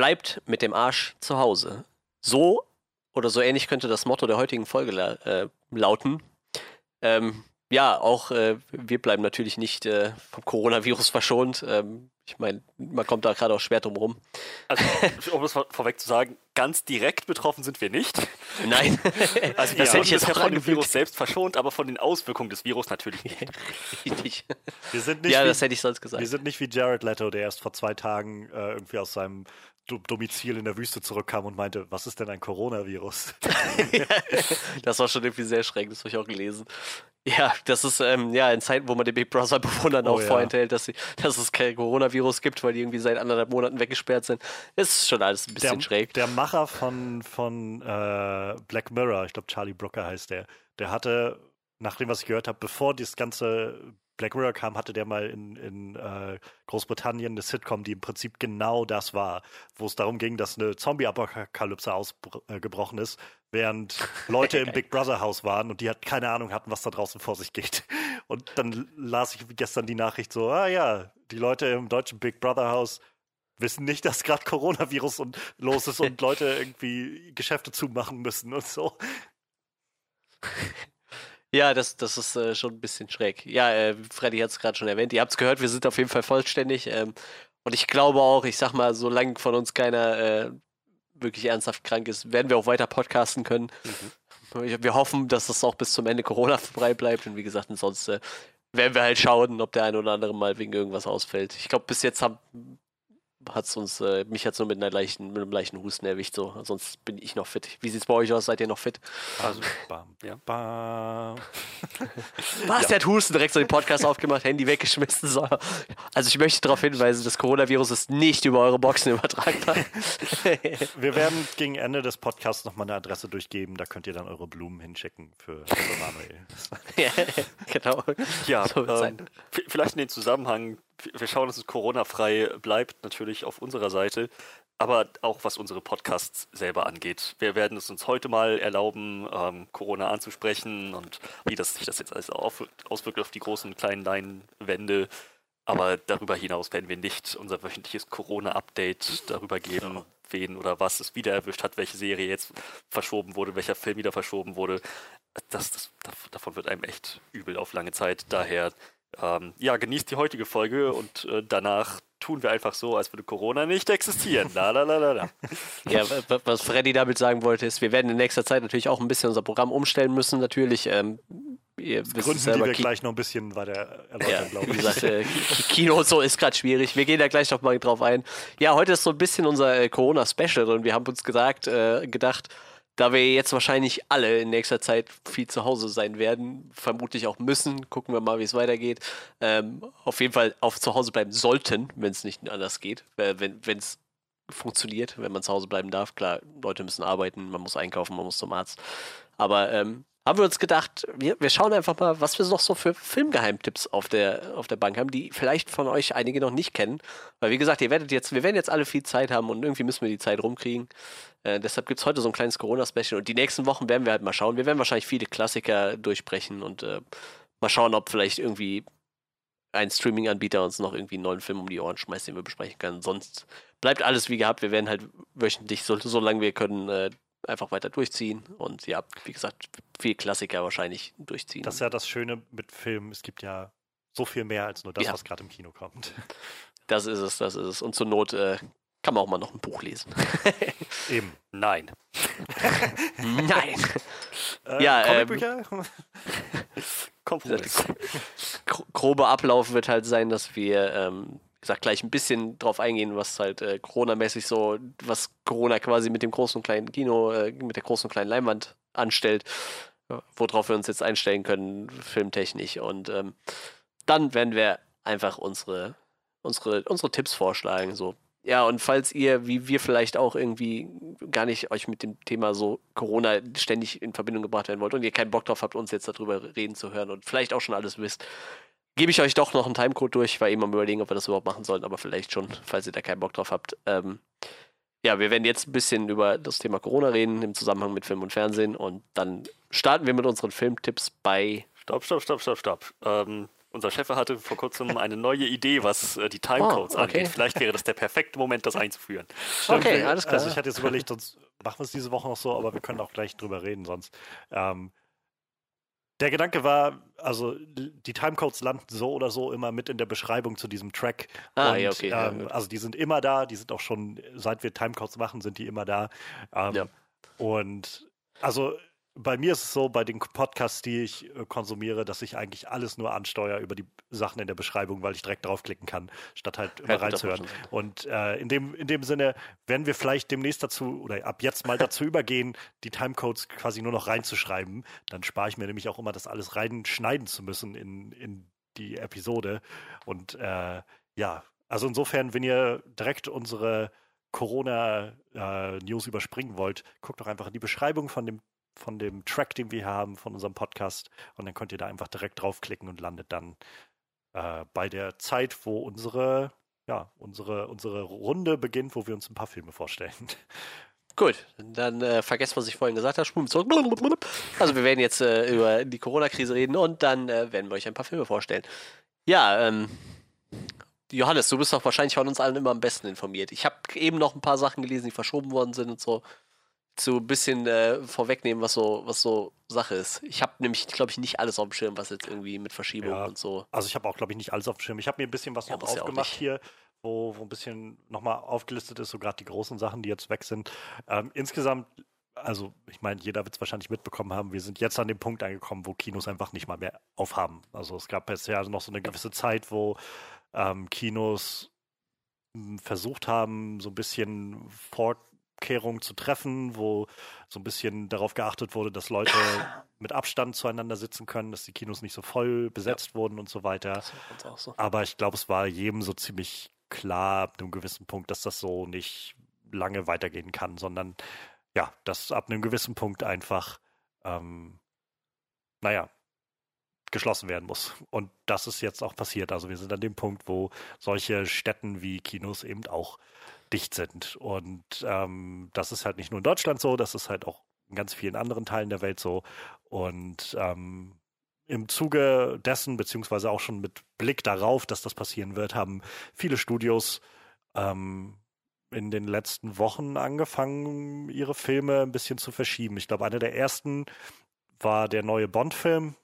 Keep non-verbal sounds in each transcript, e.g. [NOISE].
bleibt mit dem Arsch zu Hause. So oder so ähnlich könnte das Motto der heutigen Folge la äh, lauten. Ähm, ja, auch äh, wir bleiben natürlich nicht äh, vom Coronavirus verschont. Ähm, ich meine, man kommt da gerade auch schwer drum rum. Also, [LAUGHS] um es vor vorweg zu sagen, ganz direkt betroffen sind wir nicht. Nein. [LAUGHS] Also wir ja, sind jetzt von dem Virus selbst verschont, aber von den Auswirkungen des Virus natürlich nicht. [LAUGHS] Richtig. Wir sind nicht ja, wie, das hätte ich sonst gesagt. Wir sind nicht wie Jared Leto, der erst vor zwei Tagen äh, irgendwie aus seinem Domizil in der Wüste zurückkam und meinte, was ist denn ein Coronavirus? [LAUGHS] [LAUGHS] das war schon irgendwie sehr schräg, das habe ich auch gelesen. Ja, das ist ähm, ja in Zeiten, wo man den Big Brother Bewohnern oh, auch ja. vorenthält, dass, sie, dass es kein Coronavirus gibt, weil die irgendwie seit anderthalb Monaten weggesperrt sind. Ist schon alles ein bisschen der, schräg. Der Macher von, von äh, Black Mirror, ich glaube Charlie Brooker heißt der, der hatte, nach dem, was ich gehört habe, bevor das ganze Black Mirror kam, hatte der mal in, in äh, Großbritannien eine Sitcom, die im Prinzip genau das war, wo es darum ging, dass eine Zombie-Apokalypse ausgebrochen äh, ist, während Leute im [LAUGHS] Big Brother Haus waren und die hat keine Ahnung hatten, was da draußen vor sich geht. Und dann las ich gestern die Nachricht so, ah ja, die Leute im deutschen Big Brother Haus wissen nicht, dass gerade Coronavirus und los ist und [LAUGHS] Leute irgendwie Geschäfte zumachen müssen und so. [LAUGHS] Ja, das, das ist äh, schon ein bisschen schräg. Ja, äh, Freddy hat es gerade schon erwähnt. Ihr habt es gehört, wir sind auf jeden Fall vollständig. Ähm, und ich glaube auch, ich sag mal, solange von uns keiner äh, wirklich ernsthaft krank ist, werden wir auch weiter podcasten können. Mhm. Wir hoffen, dass das auch bis zum Ende Corona [LAUGHS] frei bleibt. Und wie gesagt, ansonsten äh, werden wir halt schauen, ob der eine oder andere mal wegen irgendwas ausfällt. Ich glaube, bis jetzt haben hat's uns, äh, mich hat es nur mit, einer leichten, mit einem leichten Husten erwischt, so. Sonst bin ich noch fit. Wie sieht es bei euch aus? Seid ihr noch fit? Also, [LAUGHS] bam, ja. bam. Was? Ja. Der hat Husten direkt so den Podcast aufgemacht, Handy weggeschmissen. So. Also ich möchte darauf hinweisen, das Coronavirus ist nicht über eure Boxen übertragbar. [LAUGHS] Wir werden gegen Ende des Podcasts nochmal eine Adresse durchgeben, da könnt ihr dann eure Blumen hinschicken für, für Manuel. [LAUGHS] ja, genau. Ja, so ähm, vielleicht in den Zusammenhang wir schauen, dass es Corona-frei bleibt, natürlich auf unserer Seite, aber auch was unsere Podcasts selber angeht. Wir werden es uns heute mal erlauben, ähm, Corona anzusprechen und wie das sich das jetzt alles auswirkt auf die großen und kleinen Leinwände. Aber darüber hinaus werden wir nicht unser wöchentliches Corona-Update darüber geben, wen oder was es wieder erwischt hat, welche Serie jetzt verschoben wurde, welcher Film wieder verschoben wurde. Das, das, davon wird einem echt übel auf lange Zeit. Daher ähm, ja, genießt die heutige Folge und äh, danach tun wir einfach so, als würde Corona nicht existieren. La, la, la, la, la. Ja, was Freddy damit sagen wollte, ist, wir werden in nächster Zeit natürlich auch ein bisschen unser Programm umstellen müssen, natürlich. Ähm, ihr Gründen, selber, die wir gleich noch ein bisschen weiter erläutern, ja, glaube ich. Wie gesagt, äh, Kino und so ist gerade schwierig. Wir gehen da gleich noch mal drauf ein. Ja, heute ist so ein bisschen unser äh, Corona-Special und wir haben uns gesagt, äh, gedacht, da wir jetzt wahrscheinlich alle in nächster Zeit viel zu Hause sein werden, vermutlich auch müssen, gucken wir mal, wie es weitergeht, ähm, auf jeden Fall auf zu Hause bleiben sollten, wenn es nicht anders geht, äh, wenn es funktioniert, wenn man zu Hause bleiben darf. Klar, Leute müssen arbeiten, man muss einkaufen, man muss zum Arzt. Aber ähm, haben wir uns gedacht, wir, wir schauen einfach mal, was wir noch so für Filmgeheimtipps auf der, auf der Bank haben, die vielleicht von euch einige noch nicht kennen. Weil wie gesagt, ihr werdet jetzt, wir werden jetzt alle viel Zeit haben und irgendwie müssen wir die Zeit rumkriegen. Äh, deshalb gibt es heute so ein kleines Corona-Special und die nächsten Wochen werden wir halt mal schauen. Wir werden wahrscheinlich viele Klassiker durchbrechen und äh, mal schauen, ob vielleicht irgendwie ein Streaming-Anbieter uns noch irgendwie einen neuen Film um die Ohren schmeißt, den wir besprechen können. Sonst bleibt alles wie gehabt. Wir werden halt wöchentlich, so, solange wir können, äh, einfach weiter durchziehen und ja, wie gesagt, viel Klassiker wahrscheinlich durchziehen. Das ist ja das Schöne mit Filmen. Es gibt ja so viel mehr als nur das, ja. was gerade im Kino kommt. Das ist es, das ist es. Und zur Not äh, kann man auch mal noch ein Buch lesen. [LAUGHS] Eben. Nein. [LAUGHS] Nein. Äh, ja, Comicbücher? Ähm, [LAUGHS] Kompromiss. Grobe Ablauf wird halt sein, dass wir ähm, gesagt, gleich ein bisschen drauf eingehen, was halt äh, Corona-mäßig so, was Corona quasi mit dem großen und kleinen Kino, äh, mit der großen und kleinen Leinwand anstellt, äh, worauf wir uns jetzt einstellen können, filmtechnisch. Und ähm, dann werden wir einfach unsere, unsere, unsere Tipps vorschlagen. So. Ja, und falls ihr, wie wir vielleicht auch irgendwie gar nicht euch mit dem Thema so Corona ständig in Verbindung gebracht werden wollt und ihr keinen Bock drauf habt, uns jetzt darüber reden zu hören und vielleicht auch schon alles wisst, gebe ich euch doch noch einen Timecode durch. Ich war eben am überlegen, ob wir das überhaupt machen sollten, aber vielleicht schon, falls ihr da keinen Bock drauf habt. Ähm, ja, wir werden jetzt ein bisschen über das Thema Corona reden im Zusammenhang mit Film und Fernsehen und dann starten wir mit unseren Filmtipps bei. Stopp, stopp, stopp, stopp, stopp. Ähm, Unser Chef hatte vor kurzem [LAUGHS] eine neue Idee, was äh, die Timecodes oh, okay. angeht. Vielleicht wäre das der perfekte Moment, das einzuführen. [LAUGHS] Okay, alles klar. Also ich hatte jetzt überlegt, sonst machen wir es diese Woche noch so, aber wir können auch gleich drüber reden sonst. Ähm, der Gedanke war, also die Timecodes landen so oder so immer mit in der Beschreibung zu diesem Track. Ah, und, ja, okay. Ähm, also die sind immer da, die sind auch schon, seit wir Timecodes machen, sind die immer da. Ähm, ja. Und also bei mir ist es so, bei den Podcasts, die ich äh, konsumiere, dass ich eigentlich alles nur ansteuere über die Sachen in der Beschreibung, weil ich direkt draufklicken kann, statt halt immer reinzuhören. Und äh, in, dem, in dem Sinne, wenn wir vielleicht demnächst dazu oder ab jetzt mal dazu [LAUGHS] übergehen, die Timecodes quasi nur noch reinzuschreiben, dann spare ich mir nämlich auch immer das alles reinschneiden zu müssen in, in die Episode. Und äh, ja, also insofern, wenn ihr direkt unsere Corona-News äh, überspringen wollt, guckt doch einfach in die Beschreibung von dem von dem Track, den wir haben, von unserem Podcast. Und dann könnt ihr da einfach direkt draufklicken und landet dann äh, bei der Zeit, wo unsere, ja, unsere, unsere Runde beginnt, wo wir uns ein paar Filme vorstellen. Gut, dann äh, vergesst, was ich vorhin gesagt habe. Also wir werden jetzt äh, über die Corona-Krise reden und dann äh, werden wir euch ein paar Filme vorstellen. Ja, ähm, Johannes, du bist doch wahrscheinlich von uns allen immer am besten informiert. Ich habe eben noch ein paar Sachen gelesen, die verschoben worden sind und so zu ein bisschen äh, vorwegnehmen, was so, was so Sache ist. Ich habe nämlich, glaube ich, nicht alles auf dem Schirm, was jetzt irgendwie mit Verschiebung ja, und so. Also ich habe auch, glaube ich, nicht alles auf dem Schirm. Ich habe mir ein bisschen was ja, noch aufgemacht hier, wo, wo ein bisschen nochmal aufgelistet ist, so gerade die großen Sachen, die jetzt weg sind. Ähm, insgesamt, also ich meine, jeder wird es wahrscheinlich mitbekommen haben, wir sind jetzt an dem Punkt angekommen, wo Kinos einfach nicht mal mehr aufhaben. Also es gab ja noch so eine gewisse Zeit, wo ähm, Kinos hm, versucht haben, so ein bisschen fort Abkehrung zu treffen, wo so ein bisschen darauf geachtet wurde, dass Leute [COUGHS] mit Abstand zueinander sitzen können, dass die Kinos nicht so voll besetzt ja. wurden und so weiter. So. Aber ich glaube, es war jedem so ziemlich klar ab einem gewissen Punkt, dass das so nicht lange weitergehen kann, sondern ja, dass ab einem gewissen Punkt einfach, ähm, naja, geschlossen werden muss. Und das ist jetzt auch passiert. Also wir sind an dem Punkt, wo solche Städten wie Kinos eben auch dicht sind. Und ähm, das ist halt nicht nur in Deutschland so, das ist halt auch in ganz vielen anderen Teilen der Welt so. Und ähm, im Zuge dessen, beziehungsweise auch schon mit Blick darauf, dass das passieren wird, haben viele Studios ähm, in den letzten Wochen angefangen, ihre Filme ein bisschen zu verschieben. Ich glaube, einer der ersten war der neue Bond-Film,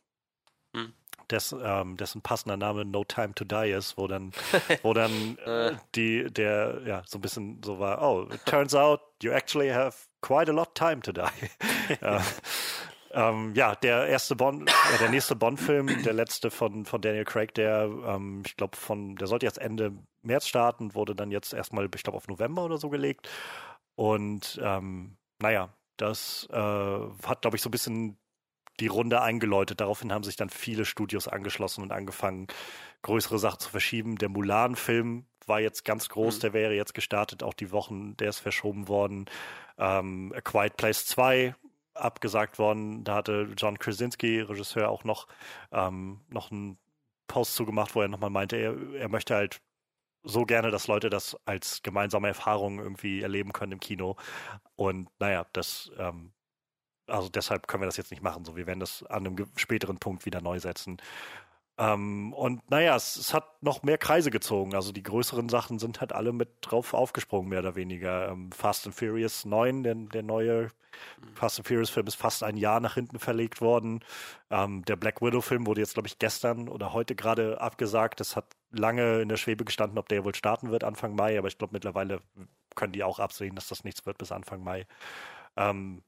des, ähm, dessen passender Name No Time to Die ist, wo dann, [LAUGHS] wo dann äh, die, der, ja, so ein bisschen so war, oh, it turns out you actually have quite a lot time to die. [LAUGHS] äh, ähm, ja, der erste Bond, äh, der nächste Bond-Film, der letzte von, von Daniel Craig, der, ähm, ich glaube, von, der sollte jetzt Ende März starten, wurde dann jetzt erstmal, ich glaube, auf November oder so gelegt. Und ähm, naja, das äh, hat, glaube ich, so ein bisschen die Runde eingeläutet. Daraufhin haben sich dann viele Studios angeschlossen und angefangen, größere Sachen zu verschieben. Der Mulan-Film war jetzt ganz groß, mhm. der wäre jetzt gestartet, auch die Wochen, der ist verschoben worden. Ähm, A Quiet Place 2 abgesagt worden. Da hatte John Krasinski, Regisseur, auch noch, ähm, noch einen Post zugemacht, wo er nochmal meinte, er, er möchte halt so gerne, dass Leute das als gemeinsame Erfahrung irgendwie erleben können im Kino. Und naja, das ähm, also deshalb können wir das jetzt nicht machen. So, wir werden das an einem späteren Punkt wieder neu setzen. Ähm, und naja, es, es, hat noch mehr Kreise gezogen. Also die größeren Sachen sind halt alle mit drauf aufgesprungen, mehr oder weniger. Ähm, Fast and Furious 9, der, der neue Fast and Furious Film ist fast ein Jahr nach hinten verlegt worden. Ähm, der Black Widow Film wurde jetzt, glaube ich, gestern oder heute gerade abgesagt. Das hat lange in der Schwebe gestanden, ob der wohl starten wird Anfang Mai, aber ich glaube mittlerweile können die auch absehen, dass das nichts wird bis Anfang Mai. Ähm,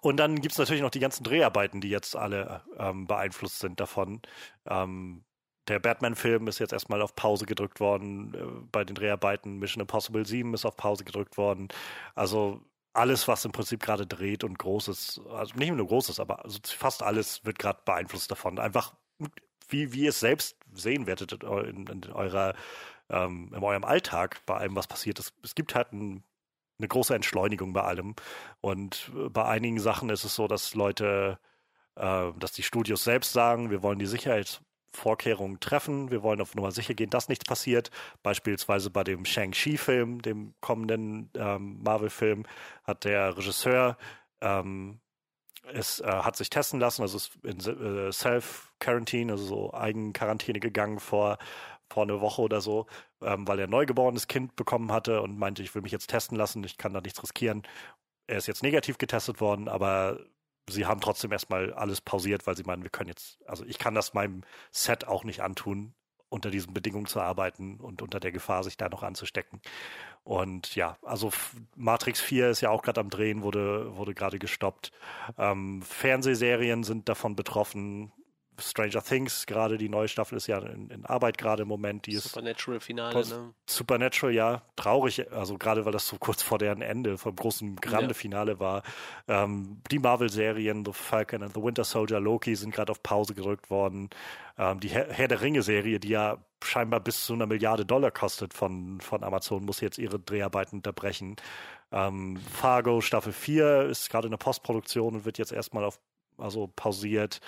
und dann gibt es natürlich noch die ganzen Dreharbeiten, die jetzt alle ähm, beeinflusst sind davon. Ähm, der Batman-Film ist jetzt erstmal auf Pause gedrückt worden äh, bei den Dreharbeiten. Mission Impossible 7 ist auf Pause gedrückt worden. Also alles, was im Prinzip gerade dreht und groß ist, also nicht nur groß ist, aber also fast alles wird gerade beeinflusst davon. Einfach wie, wie ihr es selbst sehen werdet in, in eurer, ähm, in eurem Alltag bei allem, was passiert ist. Es gibt halt ein eine große Entschleunigung bei allem. Und äh, bei einigen Sachen ist es so, dass Leute, äh, dass die Studios selbst sagen, wir wollen die Sicherheitsvorkehrungen treffen, wir wollen auf Nummer sicher gehen, dass nichts passiert. Beispielsweise bei dem Shang-Chi-Film, dem kommenden ähm, Marvel-Film, hat der Regisseur ähm, es äh, hat sich testen lassen, also ist in äh, Self-Quarantine, also so Eigenquarantäne gegangen vor, vor einer Woche oder so, ähm, weil er ein neugeborenes Kind bekommen hatte und meinte, ich will mich jetzt testen lassen, ich kann da nichts riskieren. Er ist jetzt negativ getestet worden, aber sie haben trotzdem erstmal alles pausiert, weil sie meinen, wir können jetzt, also ich kann das meinem Set auch nicht antun, unter diesen Bedingungen zu arbeiten und unter der Gefahr, sich da noch anzustecken. Und ja, also Matrix 4 ist ja auch gerade am Drehen, wurde, wurde gerade gestoppt. Ähm, Fernsehserien sind davon betroffen. Stranger Things, gerade die neue Staffel ist ja in, in Arbeit gerade im Moment. Die Supernatural Finale, ne? Supernatural, ja, traurig, also gerade weil das so kurz vor deren Ende, vom großen grande Finale war. Ähm, die Marvel-Serien, The Falcon and the Winter Soldier, Loki sind gerade auf Pause gedrückt worden. Ähm, die Herr, Herr der Ringe-Serie, die ja scheinbar bis zu einer Milliarde Dollar kostet von, von Amazon, muss jetzt ihre Dreharbeiten unterbrechen. Ähm, Fargo Staffel 4 ist gerade in der Postproduktion und wird jetzt erstmal auf, also pausiert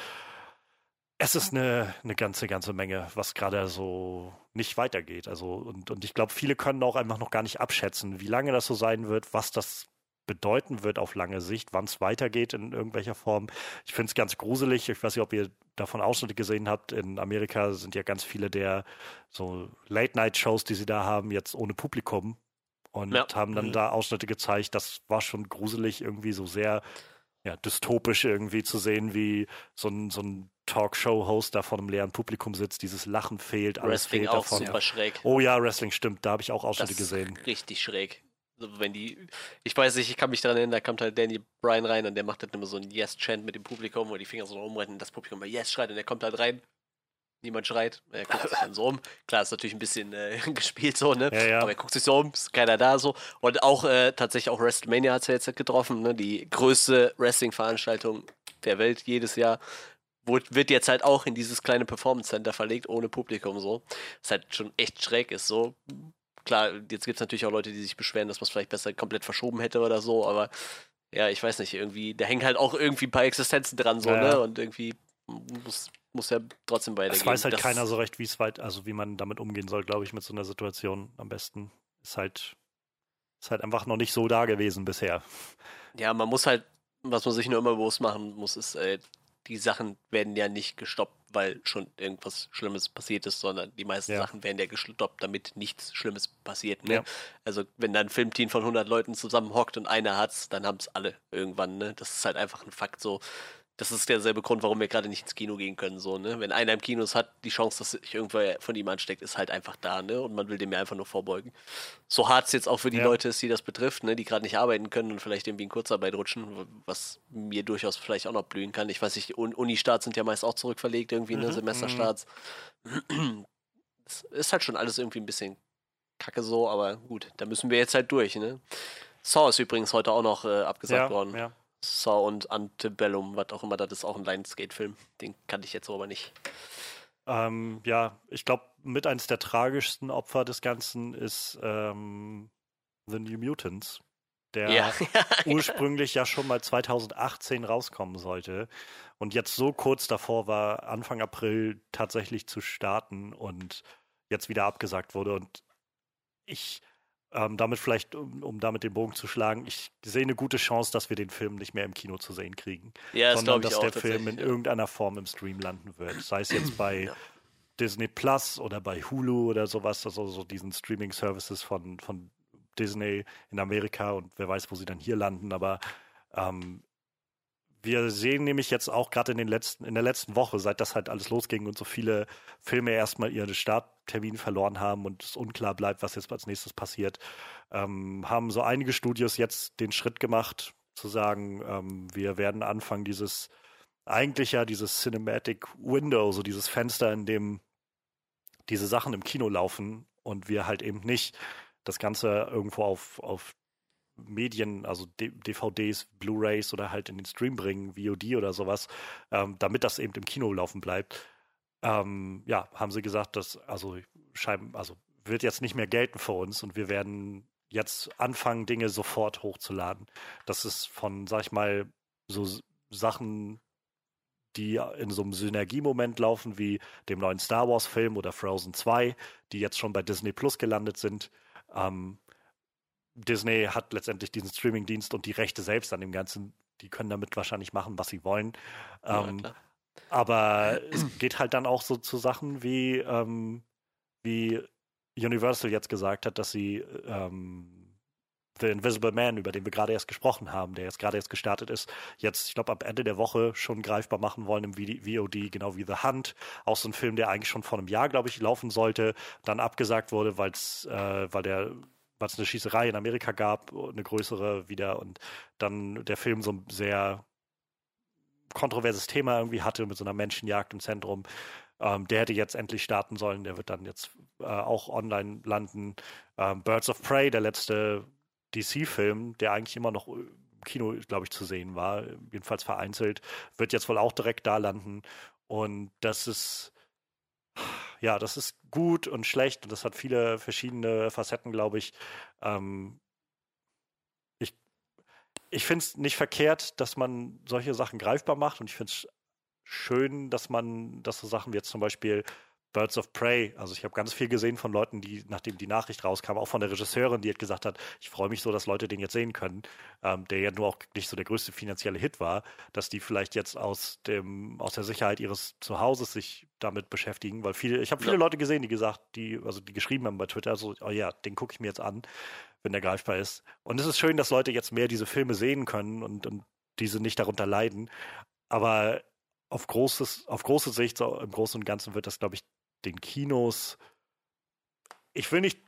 es ist eine, eine ganze, ganze Menge, was gerade so nicht weitergeht. Also, und, und ich glaube, viele können auch einfach noch gar nicht abschätzen, wie lange das so sein wird, was das bedeuten wird auf lange Sicht, wann es weitergeht in irgendwelcher Form. Ich finde es ganz gruselig. Ich weiß nicht, ob ihr davon Ausschnitte gesehen habt. In Amerika sind ja ganz viele der so Late-Night-Shows, die sie da haben, jetzt ohne Publikum und ja. haben dann mhm. da Ausschnitte gezeigt. Das war schon gruselig, irgendwie so sehr ja, dystopisch irgendwie zu sehen, wie so ein, so ein Talkshow-Host da vor einem leeren Publikum sitzt, dieses Lachen fehlt, alles Wrestling fehlt auch davon. super schräg. Oh ja, Wrestling stimmt, da habe ich auch Ausschnitte das gesehen. Richtig schräg. Wenn die, ich weiß nicht, ich kann mich daran erinnern, da kommt halt Danny Bryan rein und der macht dann immer so ein Yes-Chant mit dem Publikum, wo die Finger so rumrennen und das Publikum bei Yes schreit und der kommt halt rein. Niemand schreit, er guckt sich [LAUGHS] dann so um. Klar, ist natürlich ein bisschen äh, [LAUGHS] gespielt so, ne? Ja, ja. Aber er guckt sich so um, ist keiner da so. Und auch äh, tatsächlich auch WrestleMania hat es ja jetzt getroffen, ne? Die größte Wrestling-Veranstaltung der Welt jedes Jahr wird jetzt halt auch in dieses kleine Performance Center verlegt, ohne Publikum so. Was halt schon echt schräg ist so. Klar, jetzt gibt es natürlich auch Leute, die sich beschweren, dass man es vielleicht besser komplett verschoben hätte oder so, aber ja, ich weiß nicht, irgendwie, da hängen halt auch irgendwie ein paar Existenzen dran so, ja. ne? Und irgendwie muss, muss ja trotzdem weitergehen. Es weiß halt das keiner so recht, wie es weit, also wie man damit umgehen soll, glaube ich, mit so einer Situation am besten. Ist halt, ist halt einfach noch nicht so da gewesen bisher. Ja, man muss halt, was man sich nur immer bewusst machen muss, ist, äh, die Sachen werden ja nicht gestoppt, weil schon irgendwas Schlimmes passiert ist, sondern die meisten ja. Sachen werden ja gestoppt, damit nichts Schlimmes passiert. Ne? Ja. Also wenn dann ein Filmteam von 100 Leuten zusammenhockt und einer hat's, dann haben es alle irgendwann. Ne? Das ist halt einfach ein Fakt so das ist derselbe Grund, warum wir gerade nicht ins Kino gehen können. So, ne? Wenn einer im Kino ist, hat, die Chance, dass sich irgendwer von ihm ansteckt, ist halt einfach da, ne? Und man will dem ja einfach nur vorbeugen. So hart es jetzt auch für die ja. Leute ist, die das betrifft, ne? Die gerade nicht arbeiten können und vielleicht irgendwie in Kurzarbeit rutschen, was mir durchaus vielleicht auch noch blühen kann. Ich weiß nicht, Uni-Starts sind ja meist auch zurückverlegt, irgendwie, ne? mhm. ne? Semesterstarts. Es ist halt schon alles irgendwie ein bisschen kacke so, aber gut, da müssen wir jetzt halt durch, ne? Saw ist übrigens heute auch noch äh, abgesagt ja, worden. Ja. Saw und Antebellum, was auch immer, das ist auch ein Lionsgate-Film. Den kannte ich jetzt aber nicht. Ähm, ja, ich glaube, mit eines der tragischsten Opfer des Ganzen ist ähm, The New Mutants, der ja. [LAUGHS] ursprünglich ja schon mal 2018 rauskommen sollte und jetzt so kurz davor war, Anfang April tatsächlich zu starten und jetzt wieder abgesagt wurde. Und ich ähm, damit vielleicht, um, um, damit den Bogen zu schlagen, ich sehe eine gute Chance, dass wir den Film nicht mehr im Kino zu sehen kriegen. Ja, das sondern dass auch, der Film in ja. irgendeiner Form im Stream landen wird. Sei es jetzt [CLEARS THROAT] bei ja. Disney Plus oder bei Hulu oder sowas, also so diesen Streaming-Services von, von Disney in Amerika und wer weiß, wo sie dann hier landen, aber ähm, wir sehen nämlich jetzt auch gerade in den letzten, in der letzten Woche, seit das halt alles losging und so viele Filme erstmal ihren Starttermin verloren haben und es unklar bleibt, was jetzt als nächstes passiert, ähm, haben so einige Studios jetzt den Schritt gemacht, zu sagen, ähm, wir werden anfangen, dieses eigentlich ja dieses Cinematic Window, so dieses Fenster, in dem diese Sachen im Kino laufen und wir halt eben nicht das Ganze irgendwo auf, auf Medien, also DVDs, Blu-rays oder halt in den Stream bringen, VOD oder sowas, ähm, damit das eben im Kino laufen bleibt. Ähm, ja, haben sie gesagt, dass also scheinbar, also wird jetzt nicht mehr gelten für uns und wir werden jetzt anfangen, Dinge sofort hochzuladen. Das ist von, sag ich mal, so Sachen, die in so einem Synergiemoment laufen, wie dem neuen Star Wars-Film oder Frozen 2, die jetzt schon bei Disney Plus gelandet sind. Ähm, Disney hat letztendlich diesen Streamingdienst und die Rechte selbst an dem Ganzen die können damit wahrscheinlich machen, was sie wollen. Ähm, ja, aber es geht halt dann auch so zu Sachen wie, ähm, wie Universal jetzt gesagt hat, dass sie ähm, The Invisible Man, über den wir gerade erst gesprochen haben, der jetzt gerade erst gestartet ist, jetzt, ich glaube, ab Ende der Woche schon greifbar machen wollen im VOD, genau wie The Hunt. Auch so ein Film, der eigentlich schon vor einem Jahr, glaube ich, laufen sollte, dann abgesagt wurde, weil's, äh, weil der es eine Schießerei in Amerika gab, eine größere wieder und dann der Film so ein sehr kontroverses Thema irgendwie hatte mit so einer Menschenjagd im Zentrum. Ähm, der hätte jetzt endlich starten sollen, der wird dann jetzt äh, auch online landen. Ähm, Birds of Prey, der letzte DC-Film, der eigentlich immer noch im Kino, glaube ich, zu sehen war, jedenfalls vereinzelt, wird jetzt wohl auch direkt da landen. Und das ist, ja, das ist gut und schlecht und das hat viele verschiedene Facetten, glaube ich. Ähm, ich ich finde es nicht verkehrt, dass man solche Sachen greifbar macht und ich finde es schön, dass man, dass so Sachen wie jetzt zum Beispiel Birds of Prey. Also ich habe ganz viel gesehen von Leuten, die, nachdem die Nachricht rauskam, auch von der Regisseurin, die hat gesagt hat, ich freue mich so, dass Leute den jetzt sehen können, ähm, der ja nur auch nicht so der größte finanzielle Hit war, dass die vielleicht jetzt aus dem, aus der Sicherheit ihres Zuhauses sich damit beschäftigen, weil viele, ich habe viele ja. Leute gesehen, die gesagt, die, also die geschrieben haben bei Twitter, so, oh ja, den gucke ich mir jetzt an, wenn der greifbar ist. Und es ist schön, dass Leute jetzt mehr diese Filme sehen können und, und diese nicht darunter leiden. Aber auf großes, auf große Sicht, so im Großen und Ganzen wird das, glaube ich, den Kinos. Ich will nicht,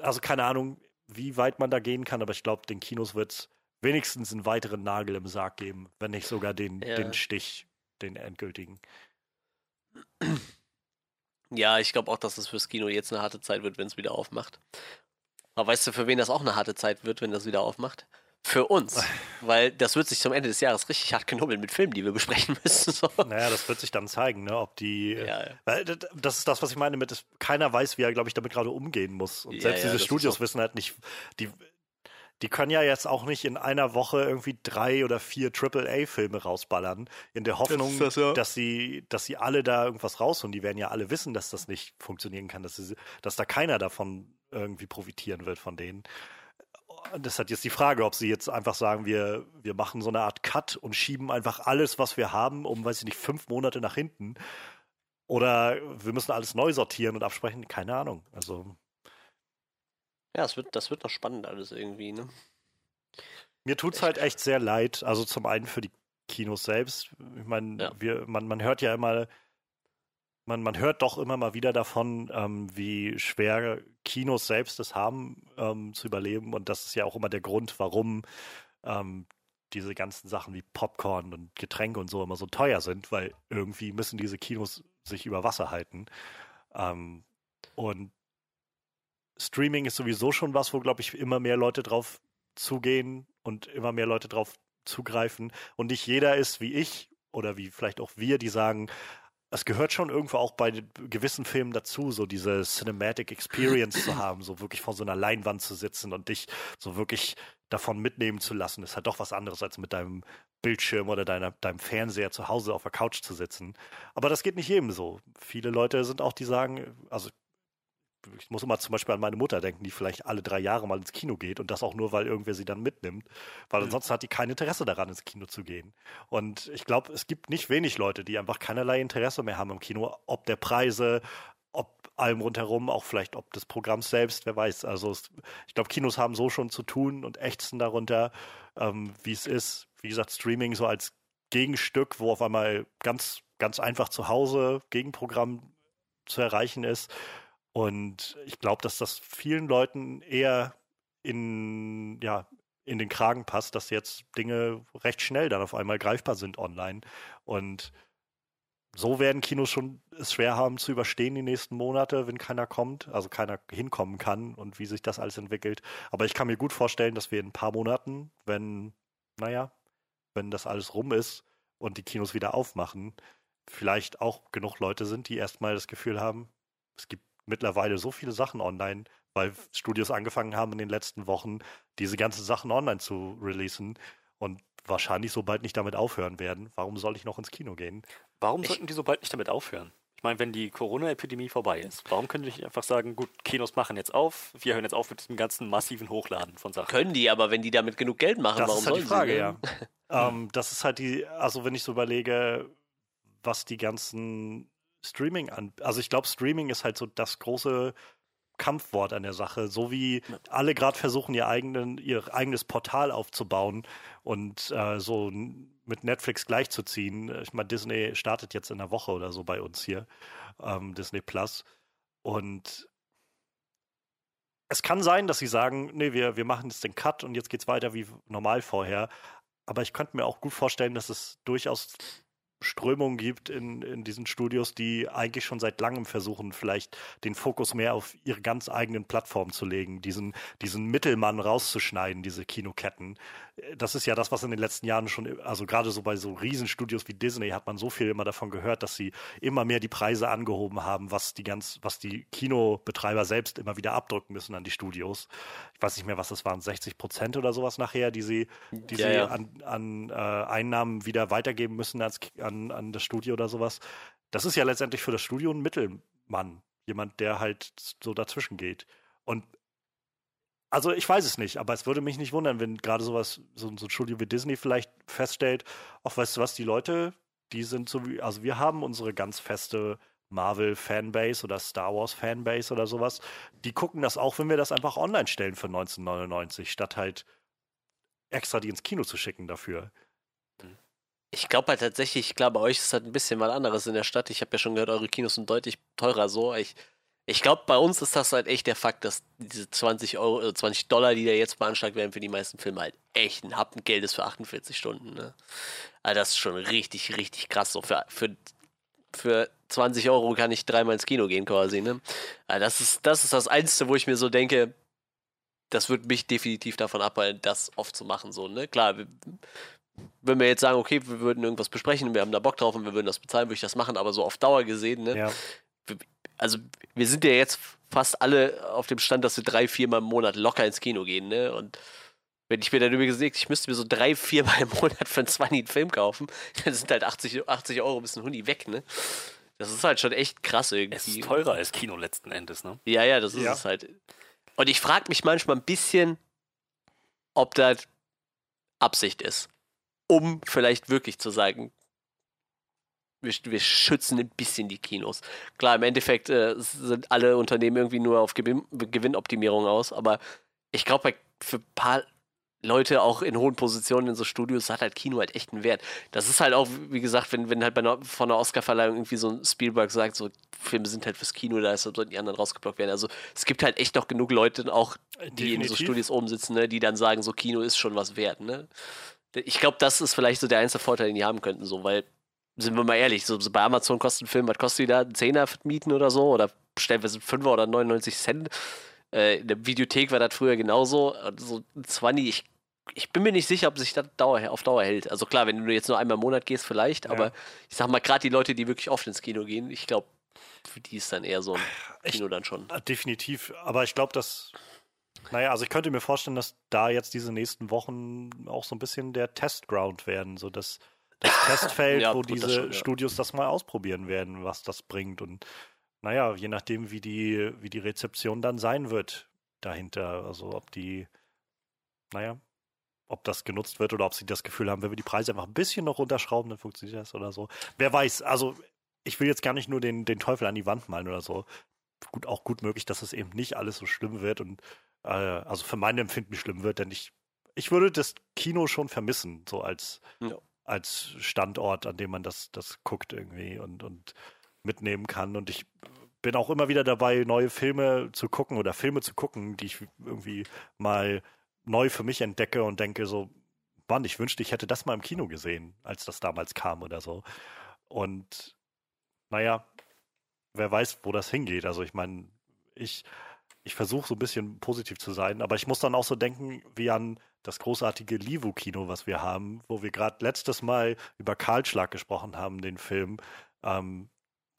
also keine Ahnung, wie weit man da gehen kann, aber ich glaube, den Kinos wird es wenigstens einen weiteren Nagel im Sarg geben, wenn nicht sogar den, ja. den Stich, den endgültigen. Ja, ich glaube auch, dass es fürs Kino jetzt eine harte Zeit wird, wenn es wieder aufmacht. Aber weißt du, für wen das auch eine harte Zeit wird, wenn das wieder aufmacht? Für uns. Weil das wird sich zum Ende des Jahres richtig hart knubbeln mit Filmen, die wir besprechen müssen. So. Naja, das wird sich dann zeigen, ne, ob die. Ja, ja. Weil das ist das, was ich meine mit, dass keiner weiß, wie er, glaube ich, damit gerade umgehen muss. Und ja, selbst diese Studios so. wissen halt nicht, die, die können ja jetzt auch nicht in einer Woche irgendwie drei oder vier AAA-Filme rausballern, in der Hoffnung, das das, ja. dass sie, dass sie alle da irgendwas rausholen. Die werden ja alle wissen, dass das nicht funktionieren kann, dass, sie, dass da keiner davon irgendwie profitieren wird von denen das hat jetzt die Frage, ob sie jetzt einfach sagen, wir, wir machen so eine Art Cut und schieben einfach alles, was wir haben, um, weiß ich nicht, fünf Monate nach hinten. Oder wir müssen alles neu sortieren und absprechen. Keine Ahnung. Also. Ja, das wird, das wird noch spannend alles irgendwie, ne? Mir tut es halt echt sehr leid. Also zum einen für die Kinos selbst. Ich meine, ja. man, man hört ja immer, man, man hört doch immer mal wieder davon, ähm, wie schwer Kinos selbst es haben, ähm, zu überleben. Und das ist ja auch immer der Grund, warum ähm, diese ganzen Sachen wie Popcorn und Getränke und so immer so teuer sind, weil irgendwie müssen diese Kinos sich über Wasser halten. Ähm, und Streaming ist sowieso schon was, wo, glaube ich, immer mehr Leute drauf zugehen und immer mehr Leute drauf zugreifen. Und nicht jeder ist wie ich oder wie vielleicht auch wir, die sagen, es gehört schon irgendwo auch bei gewissen Filmen dazu, so diese Cinematic Experience zu [CLEARS THROAT] haben, so wirklich vor so einer Leinwand zu sitzen und dich so wirklich davon mitnehmen zu lassen. Ist halt doch was anderes, als mit deinem Bildschirm oder deiner, deinem Fernseher zu Hause auf der Couch zu sitzen. Aber das geht nicht jedem so. Viele Leute sind auch, die sagen, also ich muss immer zum Beispiel an meine Mutter denken, die vielleicht alle drei Jahre mal ins Kino geht und das auch nur, weil irgendwer sie dann mitnimmt, weil ansonsten hat die kein Interesse daran, ins Kino zu gehen. Und ich glaube, es gibt nicht wenig Leute, die einfach keinerlei Interesse mehr haben im Kino, ob der Preise, ob allem rundherum, auch vielleicht ob des Programms selbst, wer weiß. Also es, ich glaube, Kinos haben so schon zu tun und ächzen darunter, ähm, wie es ist. Wie gesagt, Streaming so als Gegenstück, wo auf einmal ganz, ganz einfach zu Hause Gegenprogramm zu erreichen ist und ich glaube, dass das vielen Leuten eher in, ja, in den Kragen passt, dass jetzt Dinge recht schnell dann auf einmal greifbar sind online. Und so werden Kinos schon es schwer haben zu überstehen die nächsten Monate, wenn keiner kommt, also keiner hinkommen kann und wie sich das alles entwickelt. Aber ich kann mir gut vorstellen, dass wir in ein paar Monaten, wenn, naja, wenn das alles rum ist und die Kinos wieder aufmachen, vielleicht auch genug Leute sind, die erstmal das Gefühl haben, es gibt mittlerweile so viele Sachen online, weil Studios angefangen haben in den letzten Wochen, diese ganzen Sachen online zu releasen und wahrscheinlich so bald nicht damit aufhören werden. Warum soll ich noch ins Kino gehen? Warum ich, sollten die so bald nicht damit aufhören? Ich meine, wenn die Corona-Epidemie vorbei ist, warum können die nicht einfach sagen, gut, Kinos machen jetzt auf, wir hören jetzt auf mit diesem ganzen massiven Hochladen von Sachen? Können die, aber wenn die damit genug Geld machen, das warum ist halt sollen die Frage, ja. [LAUGHS] ähm, das ist halt die, also wenn ich so überlege, was die ganzen Streaming an, also ich glaube, Streaming ist halt so das große Kampfwort an der Sache, so wie alle gerade versuchen, ihr, eigenen, ihr eigenes Portal aufzubauen und äh, so mit Netflix gleichzuziehen. Ich meine, Disney startet jetzt in einer Woche oder so bei uns hier, ähm, Disney Plus. Und es kann sein, dass sie sagen, nee, wir, wir machen jetzt den Cut und jetzt geht's weiter wie normal vorher. Aber ich könnte mir auch gut vorstellen, dass es durchaus Strömungen gibt in, in diesen Studios, die eigentlich schon seit langem versuchen, vielleicht den Fokus mehr auf ihre ganz eigenen Plattformen zu legen, diesen, diesen Mittelmann rauszuschneiden, diese Kinoketten. Das ist ja das, was in den letzten Jahren schon, also gerade so bei so Riesenstudios wie Disney hat man so viel immer davon gehört, dass sie immer mehr die Preise angehoben haben, was die ganz, was die Kinobetreiber selbst immer wieder abdrücken müssen an die Studios. Ich weiß nicht mehr, was das waren, 60 Prozent oder sowas nachher, die sie, die Ja, sie ja. an, an äh, Einnahmen wieder weitergeben müssen als, an, an das Studio oder sowas. Das ist ja letztendlich für das Studio ein Mittelmann. Jemand, der halt so dazwischen geht. Und also ich weiß es nicht, aber es würde mich nicht wundern, wenn gerade sowas, so, so ein Studio wie Disney vielleicht feststellt, auch weißt du was, die Leute, die sind so wie, also wir haben unsere ganz feste Marvel-Fanbase oder Star Wars-Fanbase oder sowas. Die gucken das auch, wenn wir das einfach online stellen für 1999, statt halt extra die ins Kino zu schicken dafür. Ich glaube halt tatsächlich, ich glaube, bei euch ist halt ein bisschen was anderes in der Stadt. Ich habe ja schon gehört, eure Kinos sind deutlich teurer so. Ich, ich glaube, bei uns ist das halt echt der Fakt, dass diese 20 Euro, äh, 20 Dollar, die da jetzt beanschlagt werden für die meisten Filme, halt echt ein Happen Geld ist für 48 Stunden. Ne? Also das ist schon richtig, richtig krass. So für, für, für 20 Euro kann ich dreimal ins Kino gehen quasi. Ne? Also das, ist, das ist das Einzige, wo ich mir so denke, das wird mich definitiv davon abhalten, das oft zu machen. So, ne? Klar, wenn wir jetzt sagen, okay, wir würden irgendwas besprechen, wir haben da Bock drauf und wir würden das bezahlen, würde ich das machen, aber so auf Dauer gesehen, ne? Ja. Also wir sind ja jetzt fast alle auf dem Stand, dass wir drei, viermal im Monat locker ins Kino gehen, ne? Und wenn ich mir dann übrigens denke, ich müsste mir so drei, viermal im Monat für einen 20 einen Film kaufen, [LAUGHS] dann sind halt 80, 80 Euro bis ein Huni weg, ne? Das ist halt schon echt krass irgendwie. Es ist teurer als Kino letzten Endes, ne? Ja, ja, das ist Ja. es halt. Und ich frage mich manchmal ein bisschen, ob das Absicht ist, um vielleicht wirklich zu sagen, wir, wir schützen ein bisschen die Kinos. Klar, im Endeffekt äh, sind alle Unternehmen irgendwie nur auf Gewinn, Gewinnoptimierung aus, aber ich glaube, für ein paar Leute auch in hohen Positionen in so Studios hat halt Kino halt echt einen Wert. Das ist halt auch, wie gesagt, wenn, wenn halt bei einer, von einer Oscarverleihung irgendwie so ein Spielberg sagt, so Filme sind halt fürs Kino, da deshalb sollten die anderen rausgeblockt werden. Also es gibt halt echt noch genug Leute, auch die in so Definitiv. Studios oben sitzen, ne, die dann sagen, so Kino ist schon was wert. Ne? Ich glaube, das ist vielleicht so der einzige Vorteil, den die haben könnten, so, weil, sind wir mal ehrlich, so, so bei Amazon kostet ein Film, was kostet die da? Ein Zehner für mieten oder so? Oder stellenweise Fünfer oder 99 Cent? Äh, in der Videothek war das früher genauso. Also 20, ich, ich bin mir nicht sicher, ob sich das Dauer, auf Dauer hält. Also klar, wenn du jetzt nur einmal im Monat gehst, vielleicht, Ja. aber ich sag mal, gerade die Leute, die wirklich oft ins Kino gehen, ich glaube, für die ist dann eher so ein Ich- Kino dann schon. Äh, Definitiv, aber ich glaube, dass, naja, also ich könnte mir vorstellen, dass da jetzt diese nächsten Wochen auch so ein bisschen der Testground werden, so dass das Testfeld, [LAUGHS] Ja, wo diese schon, ja. Studios das mal ausprobieren werden, was das bringt und naja, je nachdem, wie die, wie die Rezeption dann sein wird dahinter, also ob die, naja, ob das genutzt wird oder ob sie das Gefühl haben, wenn wir die Preise einfach ein bisschen noch runterschrauben, dann funktioniert das oder so. Wer weiß, also ich will jetzt gar nicht nur den, den Teufel an die Wand malen oder so. Gut, auch gut möglich, dass es eben nicht alles so schlimm wird und äh, also für mein Empfinden schlimm wird, denn ich, ich würde das Kino schon vermissen, so als, Ja. Als Standort, an dem man das, das guckt irgendwie und, und mitnehmen kann. Und ich bin auch immer wieder dabei, neue Filme zu gucken oder Filme zu gucken, die ich irgendwie mal neu für mich entdecke und denke so, Mann, ich wünschte, ich hätte das mal im Kino gesehen, als das damals kam oder so. Und naja, wer weiß, wo das hingeht. Also ich meine, ich, ich versuche so ein bisschen positiv zu sein, aber ich muss dann auch so denken wie an das großartige Livu-Kino, was wir haben, wo wir gerade letztes Mal über Kahlschlag gesprochen haben, den Film, ähm,